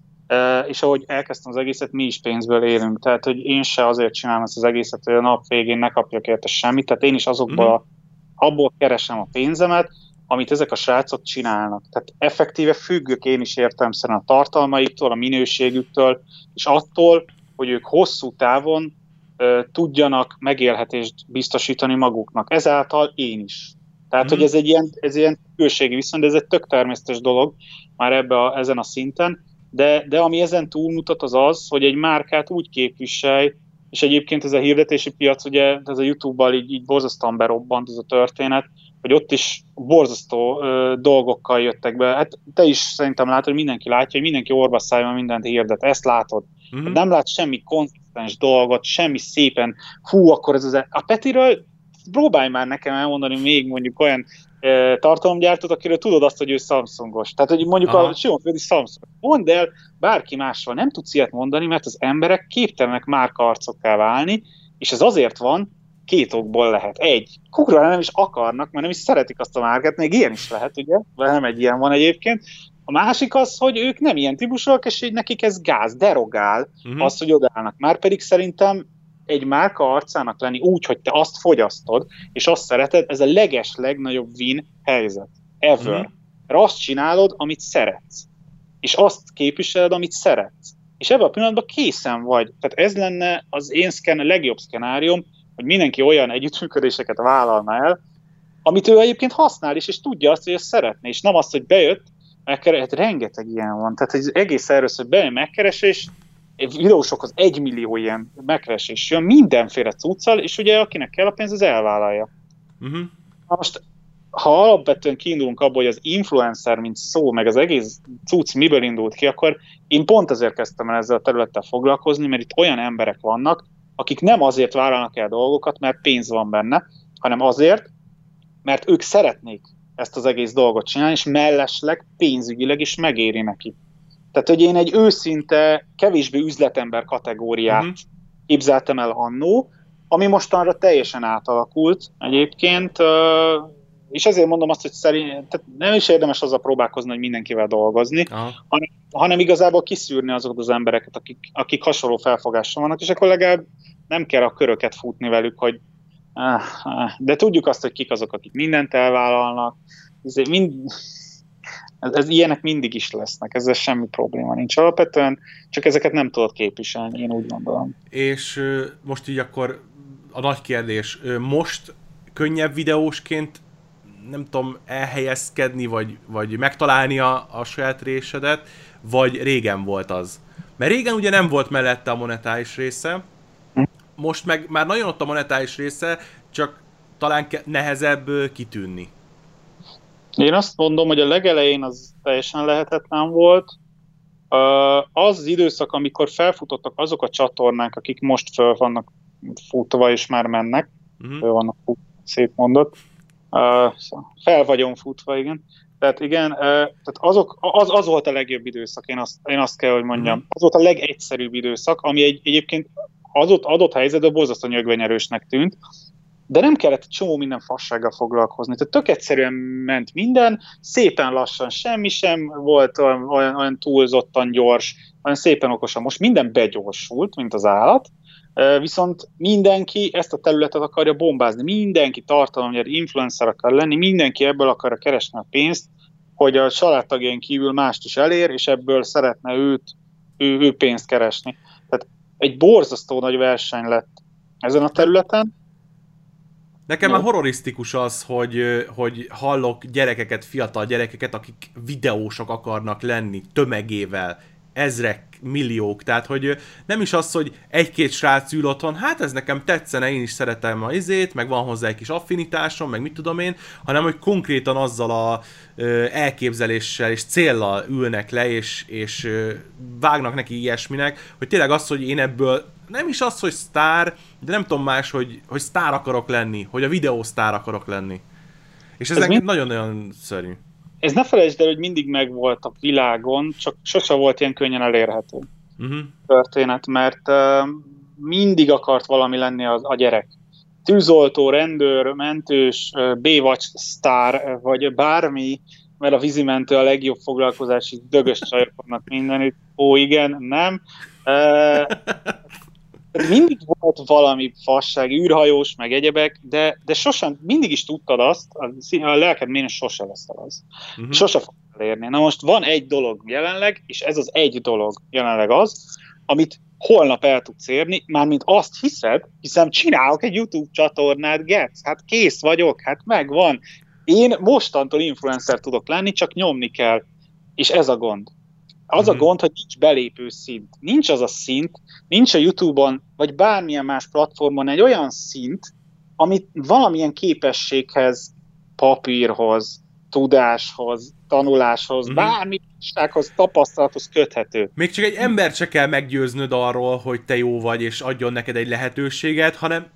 és ahogy elkezdtem az egészet, mi is pénzből élünk, tehát hogy én se azért csinálom ezt az egészet, hogy a nap végén ne kapjak érte semmit, tehát én is azokból, mm. abból keresem a pénzemet, amit ezek a srácok csinálnak. Tehát effektíve függök én is értelmszerűen a tartalmaiktól, a minőségüktől, és attól, hogy ők hosszú távon ö, tudjanak megélhetést biztosítani maguknak. Ezáltal én is. Tehát, mm. hogy ez egy ilyen, ez ilyen külségi viszont, de ez egy tök természetes dolog már ebbe a, ezen a szinten, de, de ami ezen túlmutat az az, hogy egy márkát úgy képviselj, és egyébként ez a hirdetési piac, ugye ez a YouTube-bal így, így borzasztóan berobbant ez a történet, hogy ott is borzasztó ö, dolgokkal jöttek be. Hát te is szerintem látod, hogy mindenki látja, hogy mindenki orva szájban mindent hirdet. Ezt látod. Mm-hmm. Nem lát semmi konzisztens dolgot, semmi szépen, fú, akkor ez az... E- a Petiről próbálj már nekem elmondani még mondjuk olyan tartalomgyártót, akiről tudod azt, hogy ő Samsungos. Tehát, hogy mondjuk Aha. a Simon Földi Samsung. Mondd el bárki mással, nem tudsz ilyet mondani, mert az emberek képtelenek márkarcokká válni, és ez azért van, két okból lehet. Egy, kurva nem is akarnak, mert nem is szeretik azt a márkát, még ilyen is lehet, ugye? Nem egy ilyen van egyébként. A másik az, hogy ők nem ilyen típusúak, és hogy nekik ez gáz, derogál uh-huh. az, hogy odállnak. Már pedig szerintem egy márka arcának lenni úgy, hogy te azt fogyasztod, és azt szereted, ez a leges legnagyobb win helyzet. Ever. Mert azt csinálod, amit szeretsz. És azt képviseled, amit szeretsz. És ebben a pillanatban készen vagy. Tehát ez lenne az én szken, a legjobb szkenárium, hogy mindenki olyan együttműködéseket vállalna el, amit ő egyébként használ is, és tudja azt, hogy ezt szeretné, és nem azt, hogy bejött, megkeres, hát rengeteg ilyen van. Tehát az egész erről hogy bejön megkeresés, videósokhoz egy millió ilyen megkeresés jön, mindenféle cuccal, és ugye akinek kell a pénz, az elvállalja. Uh-huh. Na most, ha alapvetően kiindulunk abból, hogy az influencer, mint szó, meg az egész cucc miből indult ki, akkor én pont ezért kezdtem el ezzel a területtel foglalkozni, mert itt olyan emberek vannak, akik nem azért vállalnak el dolgokat, mert pénz van benne, hanem azért, mert ők szeretnék ezt az egész dolgot csinálni, és mellesleg pénzügyileg is megéri neki. Tehát, hogy én egy őszinte, kevésbé üzletember kategóriát uh-huh. képzeltem el annó, ami mostanra teljesen átalakult egyébként, és ezért mondom azt, hogy szerint, tehát nem is érdemes azzal próbálkozni, hogy mindenkivel dolgozni, hanem, hanem igazából kiszűrni azokat az embereket, akik, akik hasonló felfogással vannak, és akkor legalább nem kell a köröket futni velük, hogy de tudjuk azt, hogy kik azok, akik mindent elvállalnak, mind, ez, ez ilyenek mindig is lesznek, ezzel semmi probléma nincs. Alapvetően csak ezeket nem tudod képviselni, én úgy gondolom. És most így akkor a nagy kérdés, most könnyebb videósként nem tudom, elhelyezkedni, vagy, vagy megtalálni a, a saját résedet, vagy régen volt az? Mert régen ugye nem volt mellette a monetáris része, most meg már nagyon ott a monetáris része, csak talán nehezebb kitűnni. Én azt mondom, hogy a legelején az teljesen lehetetlen volt. Az az időszak, amikor felfutottak azok a csatornák, akik most föl vannak futva és már mennek, uh-huh. föl vannak futva, szép mondott, fel vagyon futva, igen. Tehát igen, tehát azok, az, az volt a legjobb időszak, én azt, én azt kell, hogy mondjam. Uh-huh. Az volt a legegyszerűbb időszak, ami egy, egyébként adott, adott helyzetben borzasztó nyögvenyerősnek tűnt, de nem kellett csomó minden fassággal foglalkozni. Tehát tök egyszerűen ment minden, szépen lassan, semmi sem volt olyan, olyan, túlzottan gyors, olyan szépen okosan. Most minden begyorsult, mint az állat, viszont mindenki ezt a területet akarja bombázni, mindenki tartalomnyert influencer akar lenni, mindenki ebből akarja keresni a pénzt, hogy a családtagjain kívül mást is elér, és ebből szeretne őt, ő, ő pénzt keresni. Tehát egy borzasztó nagy verseny lett ezen a területen, Nekem már horrorisztikus az, hogy, hogy hallok gyerekeket, fiatal gyerekeket, akik videósok akarnak lenni tömegével, ezrek, milliók, tehát hogy nem is az, hogy egy-két srác ül otthon, hát ez nekem tetszene, én is szeretem a izét, meg van hozzá egy kis affinitásom, meg mit tudom én, hanem hogy konkrétan azzal a ö, elképzeléssel és céllal ülnek le, és, és ö, vágnak neki ilyesminek, hogy tényleg az, hogy én ebből nem is az, hogy sztár, de nem tudom más, hogy, hogy sztár akarok lenni, hogy a videó sztár akarok lenni. És ez, ez nagyon-nagyon szörnyű ez ne felejtsd el, hogy mindig megvolt a világon, csak sose volt ilyen könnyen elérhető. uh-huh. történet, mert uh, mindig akart valami lenni a, a gyerek. Tűzoltó, rendőr, mentős, uh, B-watch sztár, vagy bármi, mert a vízimentő a legjobb foglalkozási dögös csajok vannak mindenütt. Ó, igen, nem. Uh, mindig volt valami fasság, űrhajós, meg egyebek, de, de sosem, mindig is tudtad azt, a, a lelked miért sose lesz az. Uh-huh. Sose fog elérni. Na most van egy dolog jelenleg, és ez az egy dolog jelenleg az, amit holnap el tudsz érni, mármint azt hiszed, hiszen csinálok egy YouTube csatornát, Getsz, hát kész vagyok, hát megvan. Én mostantól influencer tudok lenni, csak nyomni kell. És ez a gond. Az a mhm. gond, hogy nincs belépő szint. Nincs az a szint, nincs a YouTube-on, vagy bármilyen más platformon egy olyan szint, amit valamilyen képességhez, papírhoz, tudáshoz, tanuláshoz, mm-hmm. bármi tapasztalathoz köthető. Még csak egy ember se kell meggyőznöd arról, hogy te jó vagy, és adjon neked egy lehetőséget, hanem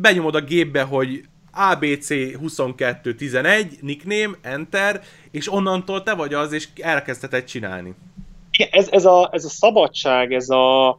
benyomod a gépbe, hogy ABC 2211, nickname, enter, és onnantól te vagy az, és elkezdheted csinálni ez, ez, a, ez a szabadság, ez a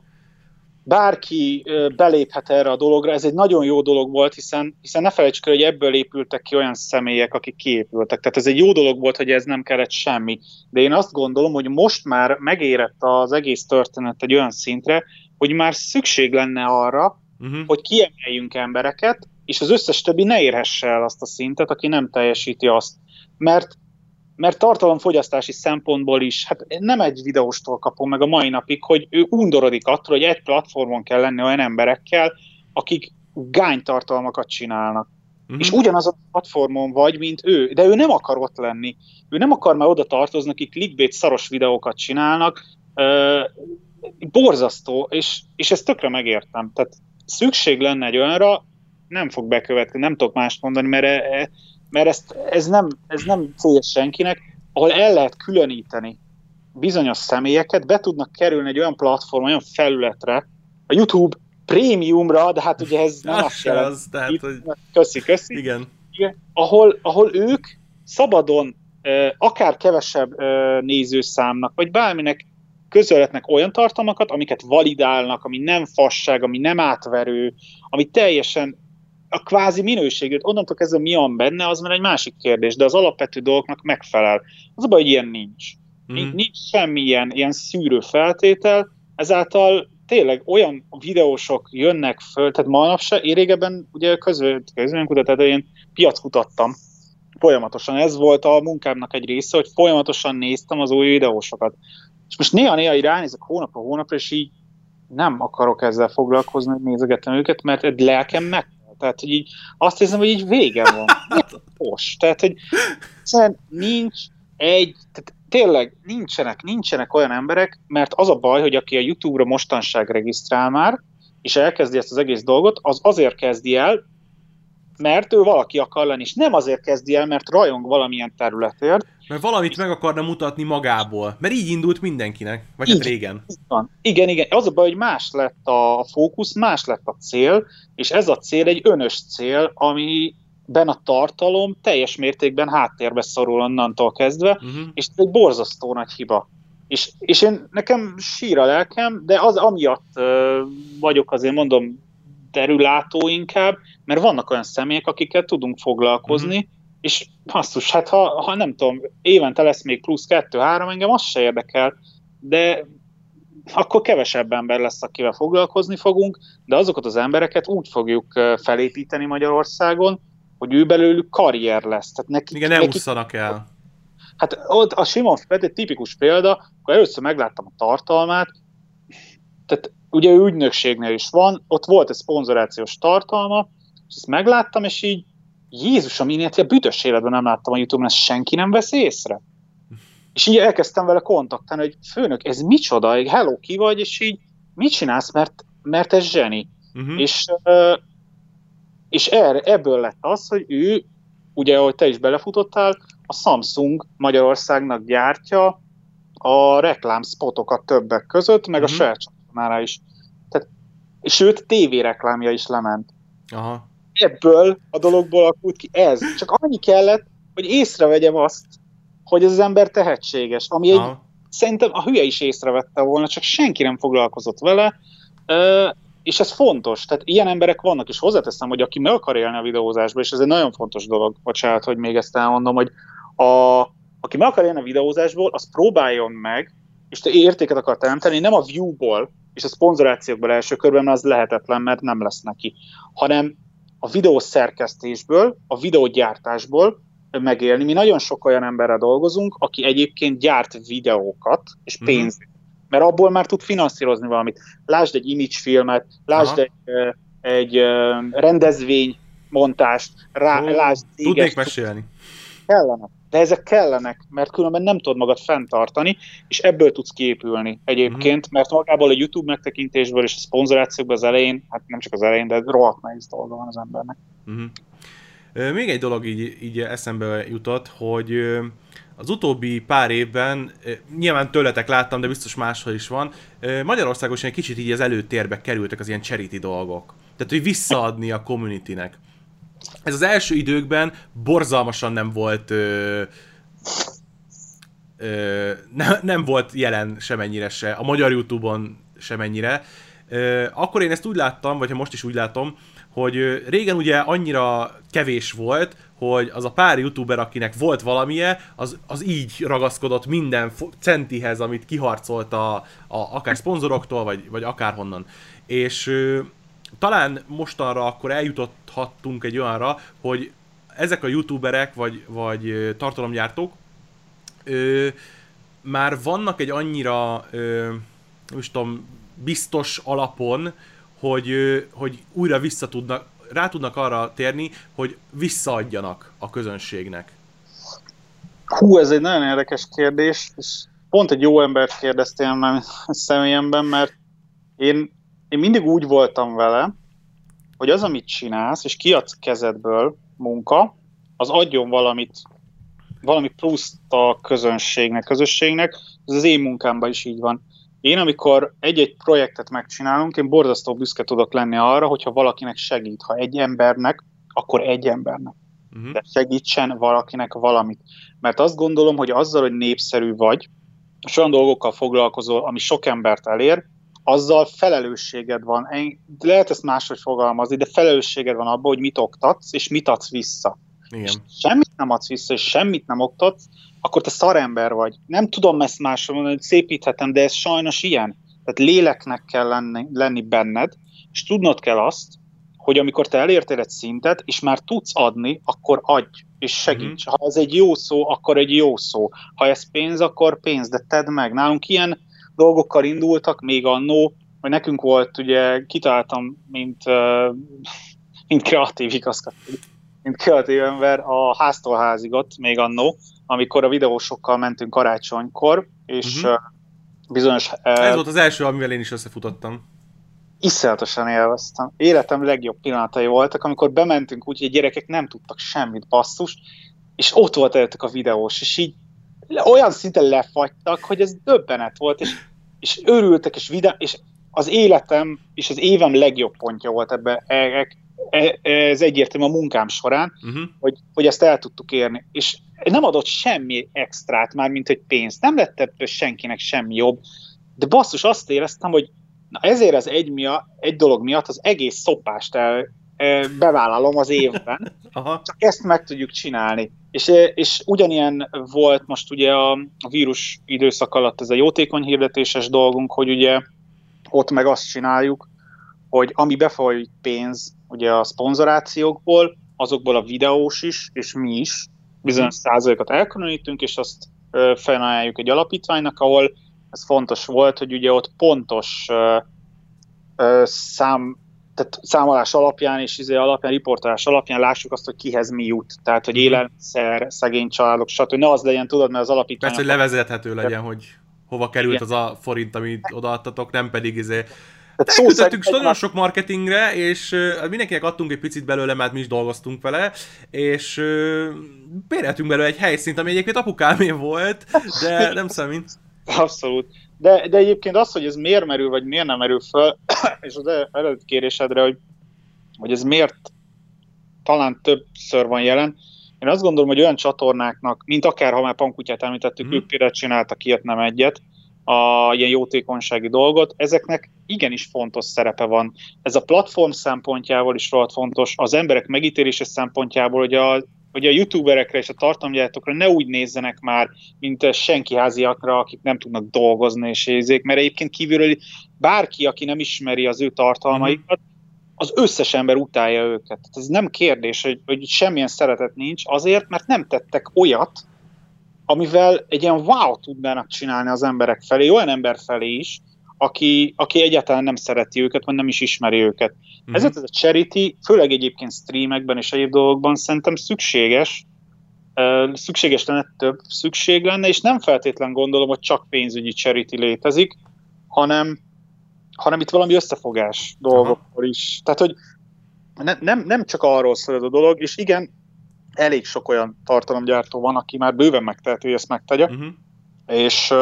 bárki beléphet erre a dologra, ez egy nagyon jó dolog volt, hiszen, hiszen ne felejtsük el, hogy ebből épültek ki olyan személyek, akik kiépültek. Tehát ez egy jó dolog volt, hogy ez nem kellett semmi. De én azt gondolom, hogy most már megérett az egész történet egy olyan szintre, hogy már szükség lenne arra, uh-huh. hogy kiemeljünk embereket, és az összes többi ne érhesse el azt a szintet, aki nem teljesíti azt. Mert mert tartalomfogyasztási szempontból is, hát nem egy videóstól kapom meg a mai napig, hogy ő undorodik attól, hogy egy platformon kell lenni olyan emberekkel, akik gánytartalmakat csinálnak. Uh-huh. És ugyanaz a platformon vagy, mint ő, de ő nem akar ott lenni. Ő nem akar már oda tartozni, akik clickbait szaros videókat csinálnak. Uh, borzasztó, és, és ezt tökre megértem. Tehát szükség lenne egy olyanra, nem fog bekövetkezni, nem tudok mást mondani, mert e, mert ezt, ez, nem, ez nem célja senkinek, ahol el lehet különíteni bizonyos személyeket, be tudnak kerülni egy olyan platform, olyan felületre, a YouTube prémiumra, de hát ugye ez nem azt jelent. Az, tehát, hogy... Köszi, köszi. Igen. Igen. Ahol, ahol ők szabadon, akár kevesebb nézőszámnak, vagy bárminek közölhetnek olyan tartalmakat, amiket validálnak, ami nem fasság, ami nem átverő, ami teljesen a kvázi minőségét, onnantól kezdve mi van benne, az már egy másik kérdés, de az alapvető dolgoknak megfelel. Az a baj, hogy ilyen nincs. Mm. Nincs semmilyen ilyen szűrő feltétel, ezáltal tényleg olyan videósok jönnek föl, tehát manapság, én régebben ugye közönkutatás, én piackutattam folyamatosan. Ez volt a munkámnak egy része, hogy folyamatosan néztem az új videósokat. És most néha-néha így ránézek hónapra hónapra, és így nem akarok ezzel foglalkozni, hogy nézegetem őket, mert egy lelkem meg tehát, hogy így azt hiszem, hogy így vége van. Most. Tehát, hogy nincs egy, tehát tényleg nincsenek, nincsenek olyan emberek, mert az a baj, hogy aki a YouTube-ra mostanság regisztrál már, és elkezdi ezt az egész dolgot, az azért kezdi el, mert ő valaki akar lenni, és nem azért kezdi el, mert rajong valamilyen területért. Mert valamit meg akarna mutatni magából. Mert így indult mindenkinek. Vagy így, hát régen. Van. Igen, igen. Az a baj, hogy más lett a fókusz, más lett a cél, és ez a cél egy önös cél, ami ben a tartalom teljes mértékben háttérbe szorul onnantól kezdve, uh-huh. és ez egy borzasztó nagy hiba. És, és én nekem sír a lelkem, de az amiatt uh, vagyok azért mondom derülátó inkább, mert vannak olyan személyek, akikkel tudunk foglalkozni, uh-huh. És basszus, hát ha, ha nem tudom, évente lesz még plusz kettő-három, engem az se érdekel, de akkor kevesebb ember lesz, akivel foglalkozni fogunk, de azokat az embereket úgy fogjuk felépíteni Magyarországon, hogy ő belőlük karrier lesz. Tehát nekik, Igen, ne ússzanak el. Hát ott a Simon Fett egy tipikus példa, akkor először megláttam a tartalmát, tehát ugye ő ügynökségnél is van, ott volt egy szponzorációs tartalma, és ezt megláttam, és így Jézusom, én ilyet a büdös életben nem láttam a Youtube-on, ezt senki nem vesz észre. És így elkezdtem vele kontaktálni, hogy főnök, ez micsoda, hello, ki vagy, és így mit csinálsz, mert, mert ez zseni. Uh-huh. És, és erre, ebből lett az, hogy ő, ugye, ahogy te is belefutottál, a Samsung Magyarországnak gyártja a reklámspotokat többek között, meg uh-huh. a saját csatornára is. Tehát, és őt tévéreklámja is lement. Aha. Ebből a dologból alakult ki ez. Csak annyi kellett, hogy észrevegyem azt, hogy ez az ember tehetséges, ami egy szerintem a hülye is észrevette volna, csak senki nem foglalkozott vele, és ez fontos, tehát ilyen emberek vannak, és hozzáteszem, hogy aki meg akar élni a videózásba, és ez egy nagyon fontos dolog, bocsánat, hogy még ezt elmondom, hogy a, aki meg akar élni a videózásból, az próbáljon meg, és te értéket akar teremteni, nem a view-ból, és a szponzorációkból első körben, az lehetetlen, mert nem lesz neki, hanem a videós szerkesztésből, a videógyártásból megélni. Mi nagyon sok olyan emberrel dolgozunk, aki egyébként gyárt videókat, és mhm. pénzt mm-hmm mert abból már tud finanszírozni valamit. Lásd egy image filmet, lásd Aha. egy, egy rendezvény montást, rá, Ó, lásd Tudnék mesélni. Kellene. De ezek kellenek, mert különben nem tudod magad fenntartani, és ebből tudsz képülni egyébként, uh-huh. mert magából a YouTube megtekintésből és a szponzorációkból az elején, hát nem csak az elején, de rohadt nehéz dolga van az embernek. Uh-huh. Még egy dolog így, így eszembe jutott, hogy az utóbbi pár évben, nyilván tőletek láttam, de biztos máshol is van, Magyarországon is egy kicsit így az előtérbe kerültek az ilyen charity dolgok. Tehát, hogy visszaadni a communitynek. Ez az első időkben borzalmasan nem volt ö, ö, ne, nem volt jelen semennyire se, a magyar Youtube-on semennyire. Ö, akkor én ezt úgy láttam, vagy ha most is úgy látom, hogy régen ugye annyira kevés volt, hogy az a pár youtuber, akinek volt valamije, az, az így ragaszkodott minden centihez, amit kiharcolt a, a, akár szponzoroktól, vagy, vagy akárhonnan. És talán mostanra akkor eljutothattunk egy olyanra, hogy ezek a youtuberek, vagy, vagy tartalomgyártók ö, már vannak egy annyira, ö, is tudom, biztos alapon, hogy, hogy újra vissza tudnak, rá tudnak arra térni, hogy visszaadjanak a közönségnek? Hú, ez egy nagyon érdekes kérdés, és pont egy jó embert kérdeztél már személyemben, mert én, én mindig úgy voltam vele, hogy az, amit csinálsz, és kiadsz kezedből munka, az adjon valamit, valami pluszt a közönségnek, közösségnek, ez az én munkámban is így van. Én, amikor egy-egy projektet megcsinálunk, én borzasztó büszke tudok lenni arra, hogyha valakinek segít. Ha egy embernek, akkor egy embernek. Uh-huh. De segítsen valakinek valamit. Mert azt gondolom, hogy azzal, hogy népszerű vagy, és olyan dolgokkal foglalkozol, ami sok embert elér, azzal felelősséged van. Lehet ezt máshogy fogalmazni, de felelősséged van abban, hogy mit oktatsz, és mit adsz vissza. Igen. És semmit nem adsz vissza, és semmit nem oktatsz, akkor te szarember vagy. Nem tudom ezt másról mondani, hogy szépíthetem, de ez sajnos ilyen. Tehát léleknek kell lenni, lenni benned, és tudnod kell azt, hogy amikor te elértél egy szintet, és már tudsz adni, akkor adj, és segíts. Mm-hmm. Ha ez egy jó szó, akkor egy jó szó. Ha ez pénz, akkor pénz, de tedd meg. Nálunk ilyen dolgokkal indultak még annó, hogy nekünk volt, ugye kitaláltam, mint, mint kreatív igazgató, mint kreatív ember a háztól házigot még annó, amikor a videósokkal mentünk karácsonykor, és uh-huh. bizonyos... Ez volt az első, amivel én is összefutottam. Iszonyatosan élveztem. Életem legjobb pillanatai voltak, amikor bementünk úgy, hogy a gyerekek nem tudtak semmit basszus, és ott volt előttük a videós, és így olyan szinten lefagytak, hogy ez döbbenet volt, és, és örültek, és vidám, és az életem és az évem legjobb pontja volt ebbe, e, e, e, ez egyértelmű a munkám során, uh-huh. hogy, hogy ezt el tudtuk érni. És nem adott semmi extrát már, mint egy pénzt. Nem lett ebből senkinek semmi jobb. De basszus, azt éreztem, hogy na ezért az egy, miatt, egy dolog miatt az egész szopást el, bevállalom az évben, Aha. csak ezt meg tudjuk csinálni. És, és ugyanilyen volt most ugye a, a vírus időszak alatt ez a jótékony hirdetéses dolgunk, hogy ugye ott meg azt csináljuk, hogy ami befolyik pénz ugye a szponzorációkból, azokból a videós is, és mi is, bizonyos százalékot elkülönítünk, és azt felajánljuk egy alapítványnak, ahol ez fontos volt, hogy ugye ott pontos szám, tehát számolás alapján és izé alapján, riportálás alapján lássuk azt, hogy kihez mi jut. Tehát, hogy mhm. élelmiszer, szegény családok, stb. Ne az legyen, tudod, mert az alapítvány... Persze, hogy levezethető legyen, hogy hova került Igen. az a forint, amit odaadtatok, nem pedig izé Elküldöttünk nagyon sok marketingre, és uh, mindenkinek adtunk egy picit belőle, mert mi is dolgoztunk vele, és uh, béreltünk belőle egy helyszínt, ami egyébként apukámé volt, de nem számít. Abszolút. De, de egyébként az, hogy ez miért merül, vagy miért nem merül föl, és az eredeti kérésedre, hogy, hogy ez miért talán többször van jelen, Én azt gondolom, hogy olyan csatornáknak, mint akár, ha már Pankutyát említettük, Mhm. ők például csináltak ilyet, nem egyet, a ilyen jótékonysági dolgot, ezeknek igenis fontos szerepe van. Ez a platform szempontjából is rohadt fontos, az emberek megítélése szempontjából, hogy a, hogy a youtuberekre és a tartalomgyártókra ne úgy nézzenek már, mint senki háziakra, akik nem tudnak dolgozni és érzék, mert egyébként kívülről bárki, aki nem ismeri az ő tartalmaikat, az összes ember utálja őket. Ez nem kérdés, hogy, hogy semmilyen szeretet nincs, azért, mert nem tettek olyat, amivel egy ilyen wow tudnának csinálni az emberek felé, olyan ember felé is, aki, aki egyáltalán nem szereti őket, vagy nem is ismeri őket. Mhm. Mm-hmm. Ezért ez a charity, főleg egyébként streamekben és egyéb dolgokban szerintem szükséges, szükséges lenne több szükség lenne, és nem feltétlen gondolom, hogy csak pénzügyi charity létezik, hanem, hanem itt valami összefogás dolgokról is. Tehát, hogy ne, nem, nem csak arról szól ez a dolog, és igen, elég sok olyan tartalomgyártó van, aki már bőven megteheti, hogy ezt megtegye, Mhm. és,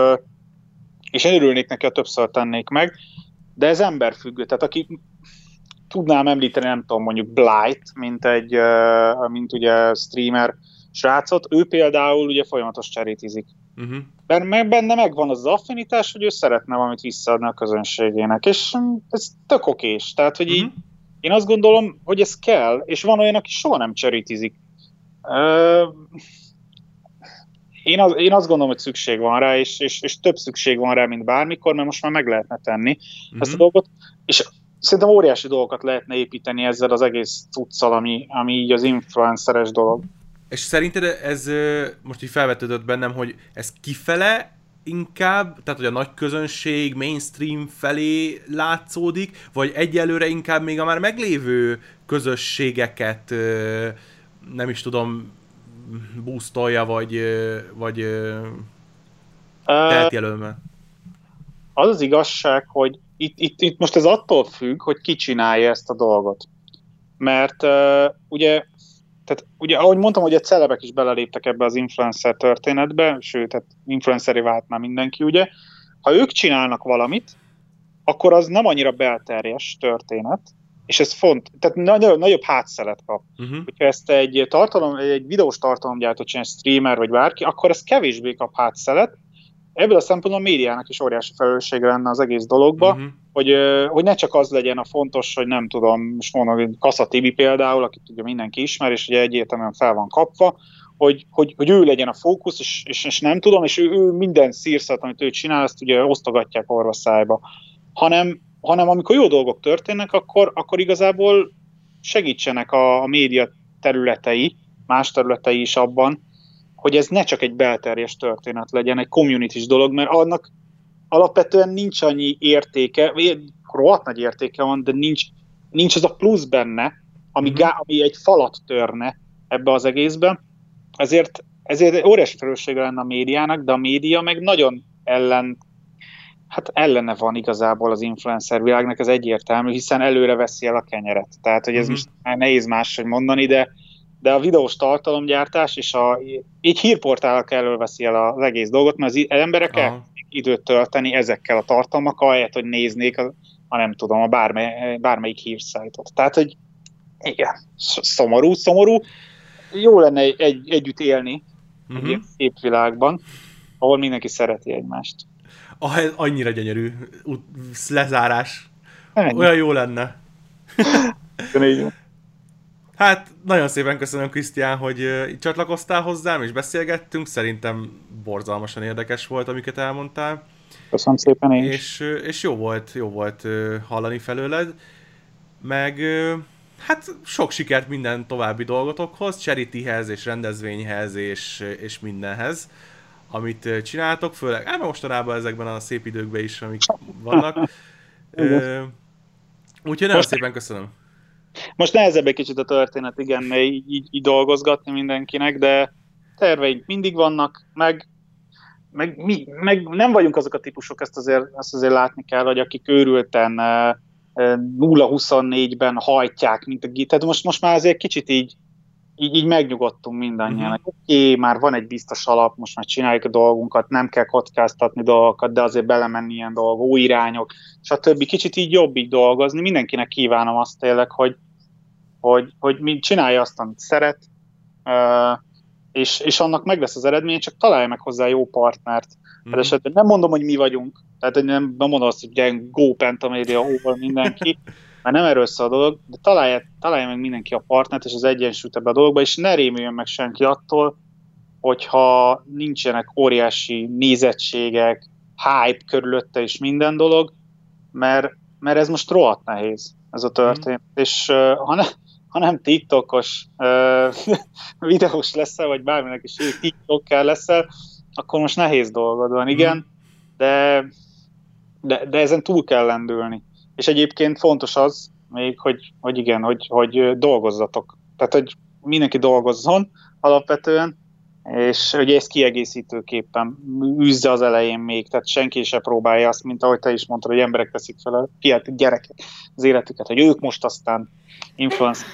és én örülnék neki, ha többször tennék meg, de ez emberfüggő. Tehát aki tudnám említeni, nem tudom, mondjuk Blight, mint egy, mint ugye streamer srácot, ő például ugye folyamatos cserétizik. Mhm. Benne, meg- benne megvan az, affinitás, hogy ő szeretne valamit visszaadni a közönségének, és ez tök okés. Tehát, hogy így Mhm. én azt gondolom, hogy ez kell, és van olyan, aki soha nem cserítizik. Ö, én, az, én azt gondolom, hogy szükség van rá, és, és, és több szükség van rá, mint bármikor, mert most már meg lehetne tenni Mhm. ezt a dolgot, és szerintem óriási dolgokat lehetne építeni ezzel az egész cuccal, ami, ami így az influenceres dolog. És szerinted ez most így felvetődött bennem, hogy ez kifele inkább, tehát hogy a nagy közönség mainstream felé látszódik, vagy egyelőre inkább még a már meglévő közösségeket nem is tudom boostolja, vagy, vagy jelölme. az az igazság, hogy itt, itt, itt most ez attól függ, hogy ki csinálja ezt a dolgot. Mert uh, ugye, tehát ugye, ahogy mondtam, hogy a celebek is beleléptek ebbe az influencer történetbe, sőt, tehát influenceri vált már mindenki, ugye. Ha ők csinálnak valamit, akkor az nem annyira belterjes történet, és ez font, tehát nagyobb, nagyobb hátszelet kap. Uh-huh. Hogyha ezt egy tartalom, egy videós tartalomgyártó csinál, streamer vagy bárki, akkor ez kevésbé kap hátszelet. Ebből a szempontból a médiának is óriási felelőssége lenne az egész dologba, Uh-huh. hogy, hogy ne csak az legyen a fontos, hogy nem tudom, most mondom, hogy Kassa Tibi például, akit ugye mindenki ismer, és ugye egyértelműen fel van kapva, hogy, hogy, hogy ő legyen a fókusz, és, és, és nem tudom, és ő, ő minden szírszat, amit ő csinál, azt ugye osztogatják orva szájba. Hanem, hanem amikor jó dolgok történnek, akkor, akkor igazából segítsenek a, a média területei, más területei is abban, hogy ez ne csak egy belterjes történet legyen, egy community dolog, mert annak alapvetően nincs annyi értéke, rohadt nagy értéke van, de nincs, nincs az a plusz benne, ami, Mhm. gá, ami egy falat törne ebbe az egészbe. Ezért, ezért óriási felelőssége lenne a médiának, de a média meg nagyon ellen, hát ellene van igazából az influencer világnak, ez egyértelmű, hiszen előre veszi el a kenyeret. Tehát, hogy ez Mhm. most már nehéz máshogy mondani, de de a videós tartalomgyártás és a, így hírportálok elől veszi el az egész dolgot, mert az emberek elkezdik időt tölteni ezekkel a tartalmakkal, ahelyett, hogy néznék, a, a nem tudom, a bármely, bármelyik hírszájtot. Tehát, hogy igen, sz- szomorú, szomorú. Jó lenne egy, egy, együtt élni egy Uh-huh. ilyen szép világban, ahol mindenki szereti egymást. Annyira gyönyörű lezárás. Ennyi. Olyan jó lenne. Hát, nagyon szépen köszönöm, Krisztián, hogy csatlakoztál hozzám, és beszélgettünk. Szerintem borzalmasan érdekes volt, amiket elmondtál. Köszönöm szépen én. És, és jó volt, jó volt hallani felőled. Meg hát sok sikert minden további dolgotokhoz, charityhez és rendezvényhez és, és mindenhez, amit csináltok, főleg ám mostanában ezekben a szép időkben is, amik vannak. Ö, úgyhogy nagyon Most- szépen köszönöm. Most nehezebb egy kicsit a történet, igen, így, így, így dolgozgatni mindenkinek, de terveink mindig vannak, meg, meg, mi, meg nem vagyunk azok a típusok, ezt azért, ezt azért látni kell, hogy akik őrülten eh, eh, 0-24-ben hajtják, mint a git. Tehát most, most már azért kicsit így, így, így megnyugodtunk mindannyian. Uh-huh. Oké, már van egy biztos alap, most már csináljuk a dolgunkat, nem kell kockáztatni dolgokat, de azért belemenni ilyen dolgok, új irányok, stb. Kicsit így jobb így dolgozni. Mindenkinek kívánom azt tényleg, hogy, hogy, hogy mind csinálja azt, amit szeret, és, és annak meg lesz az eredmény, csak találja meg hozzá jó partnert. Mm. esetben nem mondom, hogy mi vagyunk, tehát nem, nem mondom azt, hogy ugye go pentamédia, óval mindenki, mert nem erről szól a dolog, de találja, találja meg mindenki a partnert és az egyensúlyt ebbe a dologba, és ne rémüljön meg senki attól, hogyha nincsenek óriási nézettségek, hype körülötte és minden dolog, mert, mert ez most rohadt nehéz, ez a történet. Mm. És ha, ne, ha nem TikTokos videós leszel, vagy bárminek is TikTokkal leszel, akkor most nehéz dolgod van, igen, mm. de, de, de ezen túl kell lendülni. És egyébként fontos az, még, hogy, hogy igen, hogy, hogy dolgozzatok. Tehát, hogy mindenki dolgozzon alapvetően, és ugye ezt kiegészítőképpen üzze az elején még, tehát senki se próbálja azt, mint ahogy te is mondtad, hogy emberek teszik fel a fiatal gyerekek az életüket, hogy ők most aztán influencer.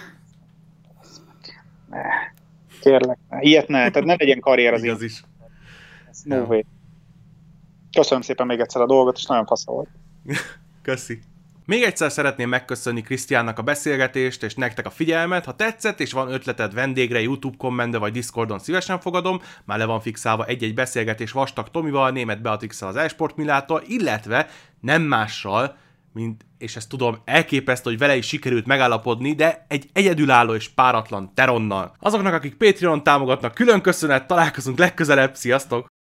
Kérlek, ne. ilyet ne, tehát ne legyen karrier az Igaz is. No. Köszönöm szépen még egyszer a dolgot, és nagyon fasz volt. Köszi. Még egyszer szeretném megköszönni Krisztiánnak a beszélgetést, és nektek a figyelmet. Ha tetszett, és van ötleted vendégre, YouTube kommentbe vagy Discordon szívesen fogadom, már le van fixálva egy-egy beszélgetés Vastag Tomival, Német Beatrixal az Esport Milától, illetve nem mással, mint, és ezt tudom, elképesztő, hogy vele is sikerült megállapodni, de egy egyedülálló és páratlan Teronnal. Azoknak, akik Patreon támogatnak, külön köszönet, találkozunk legközelebb, sziasztok!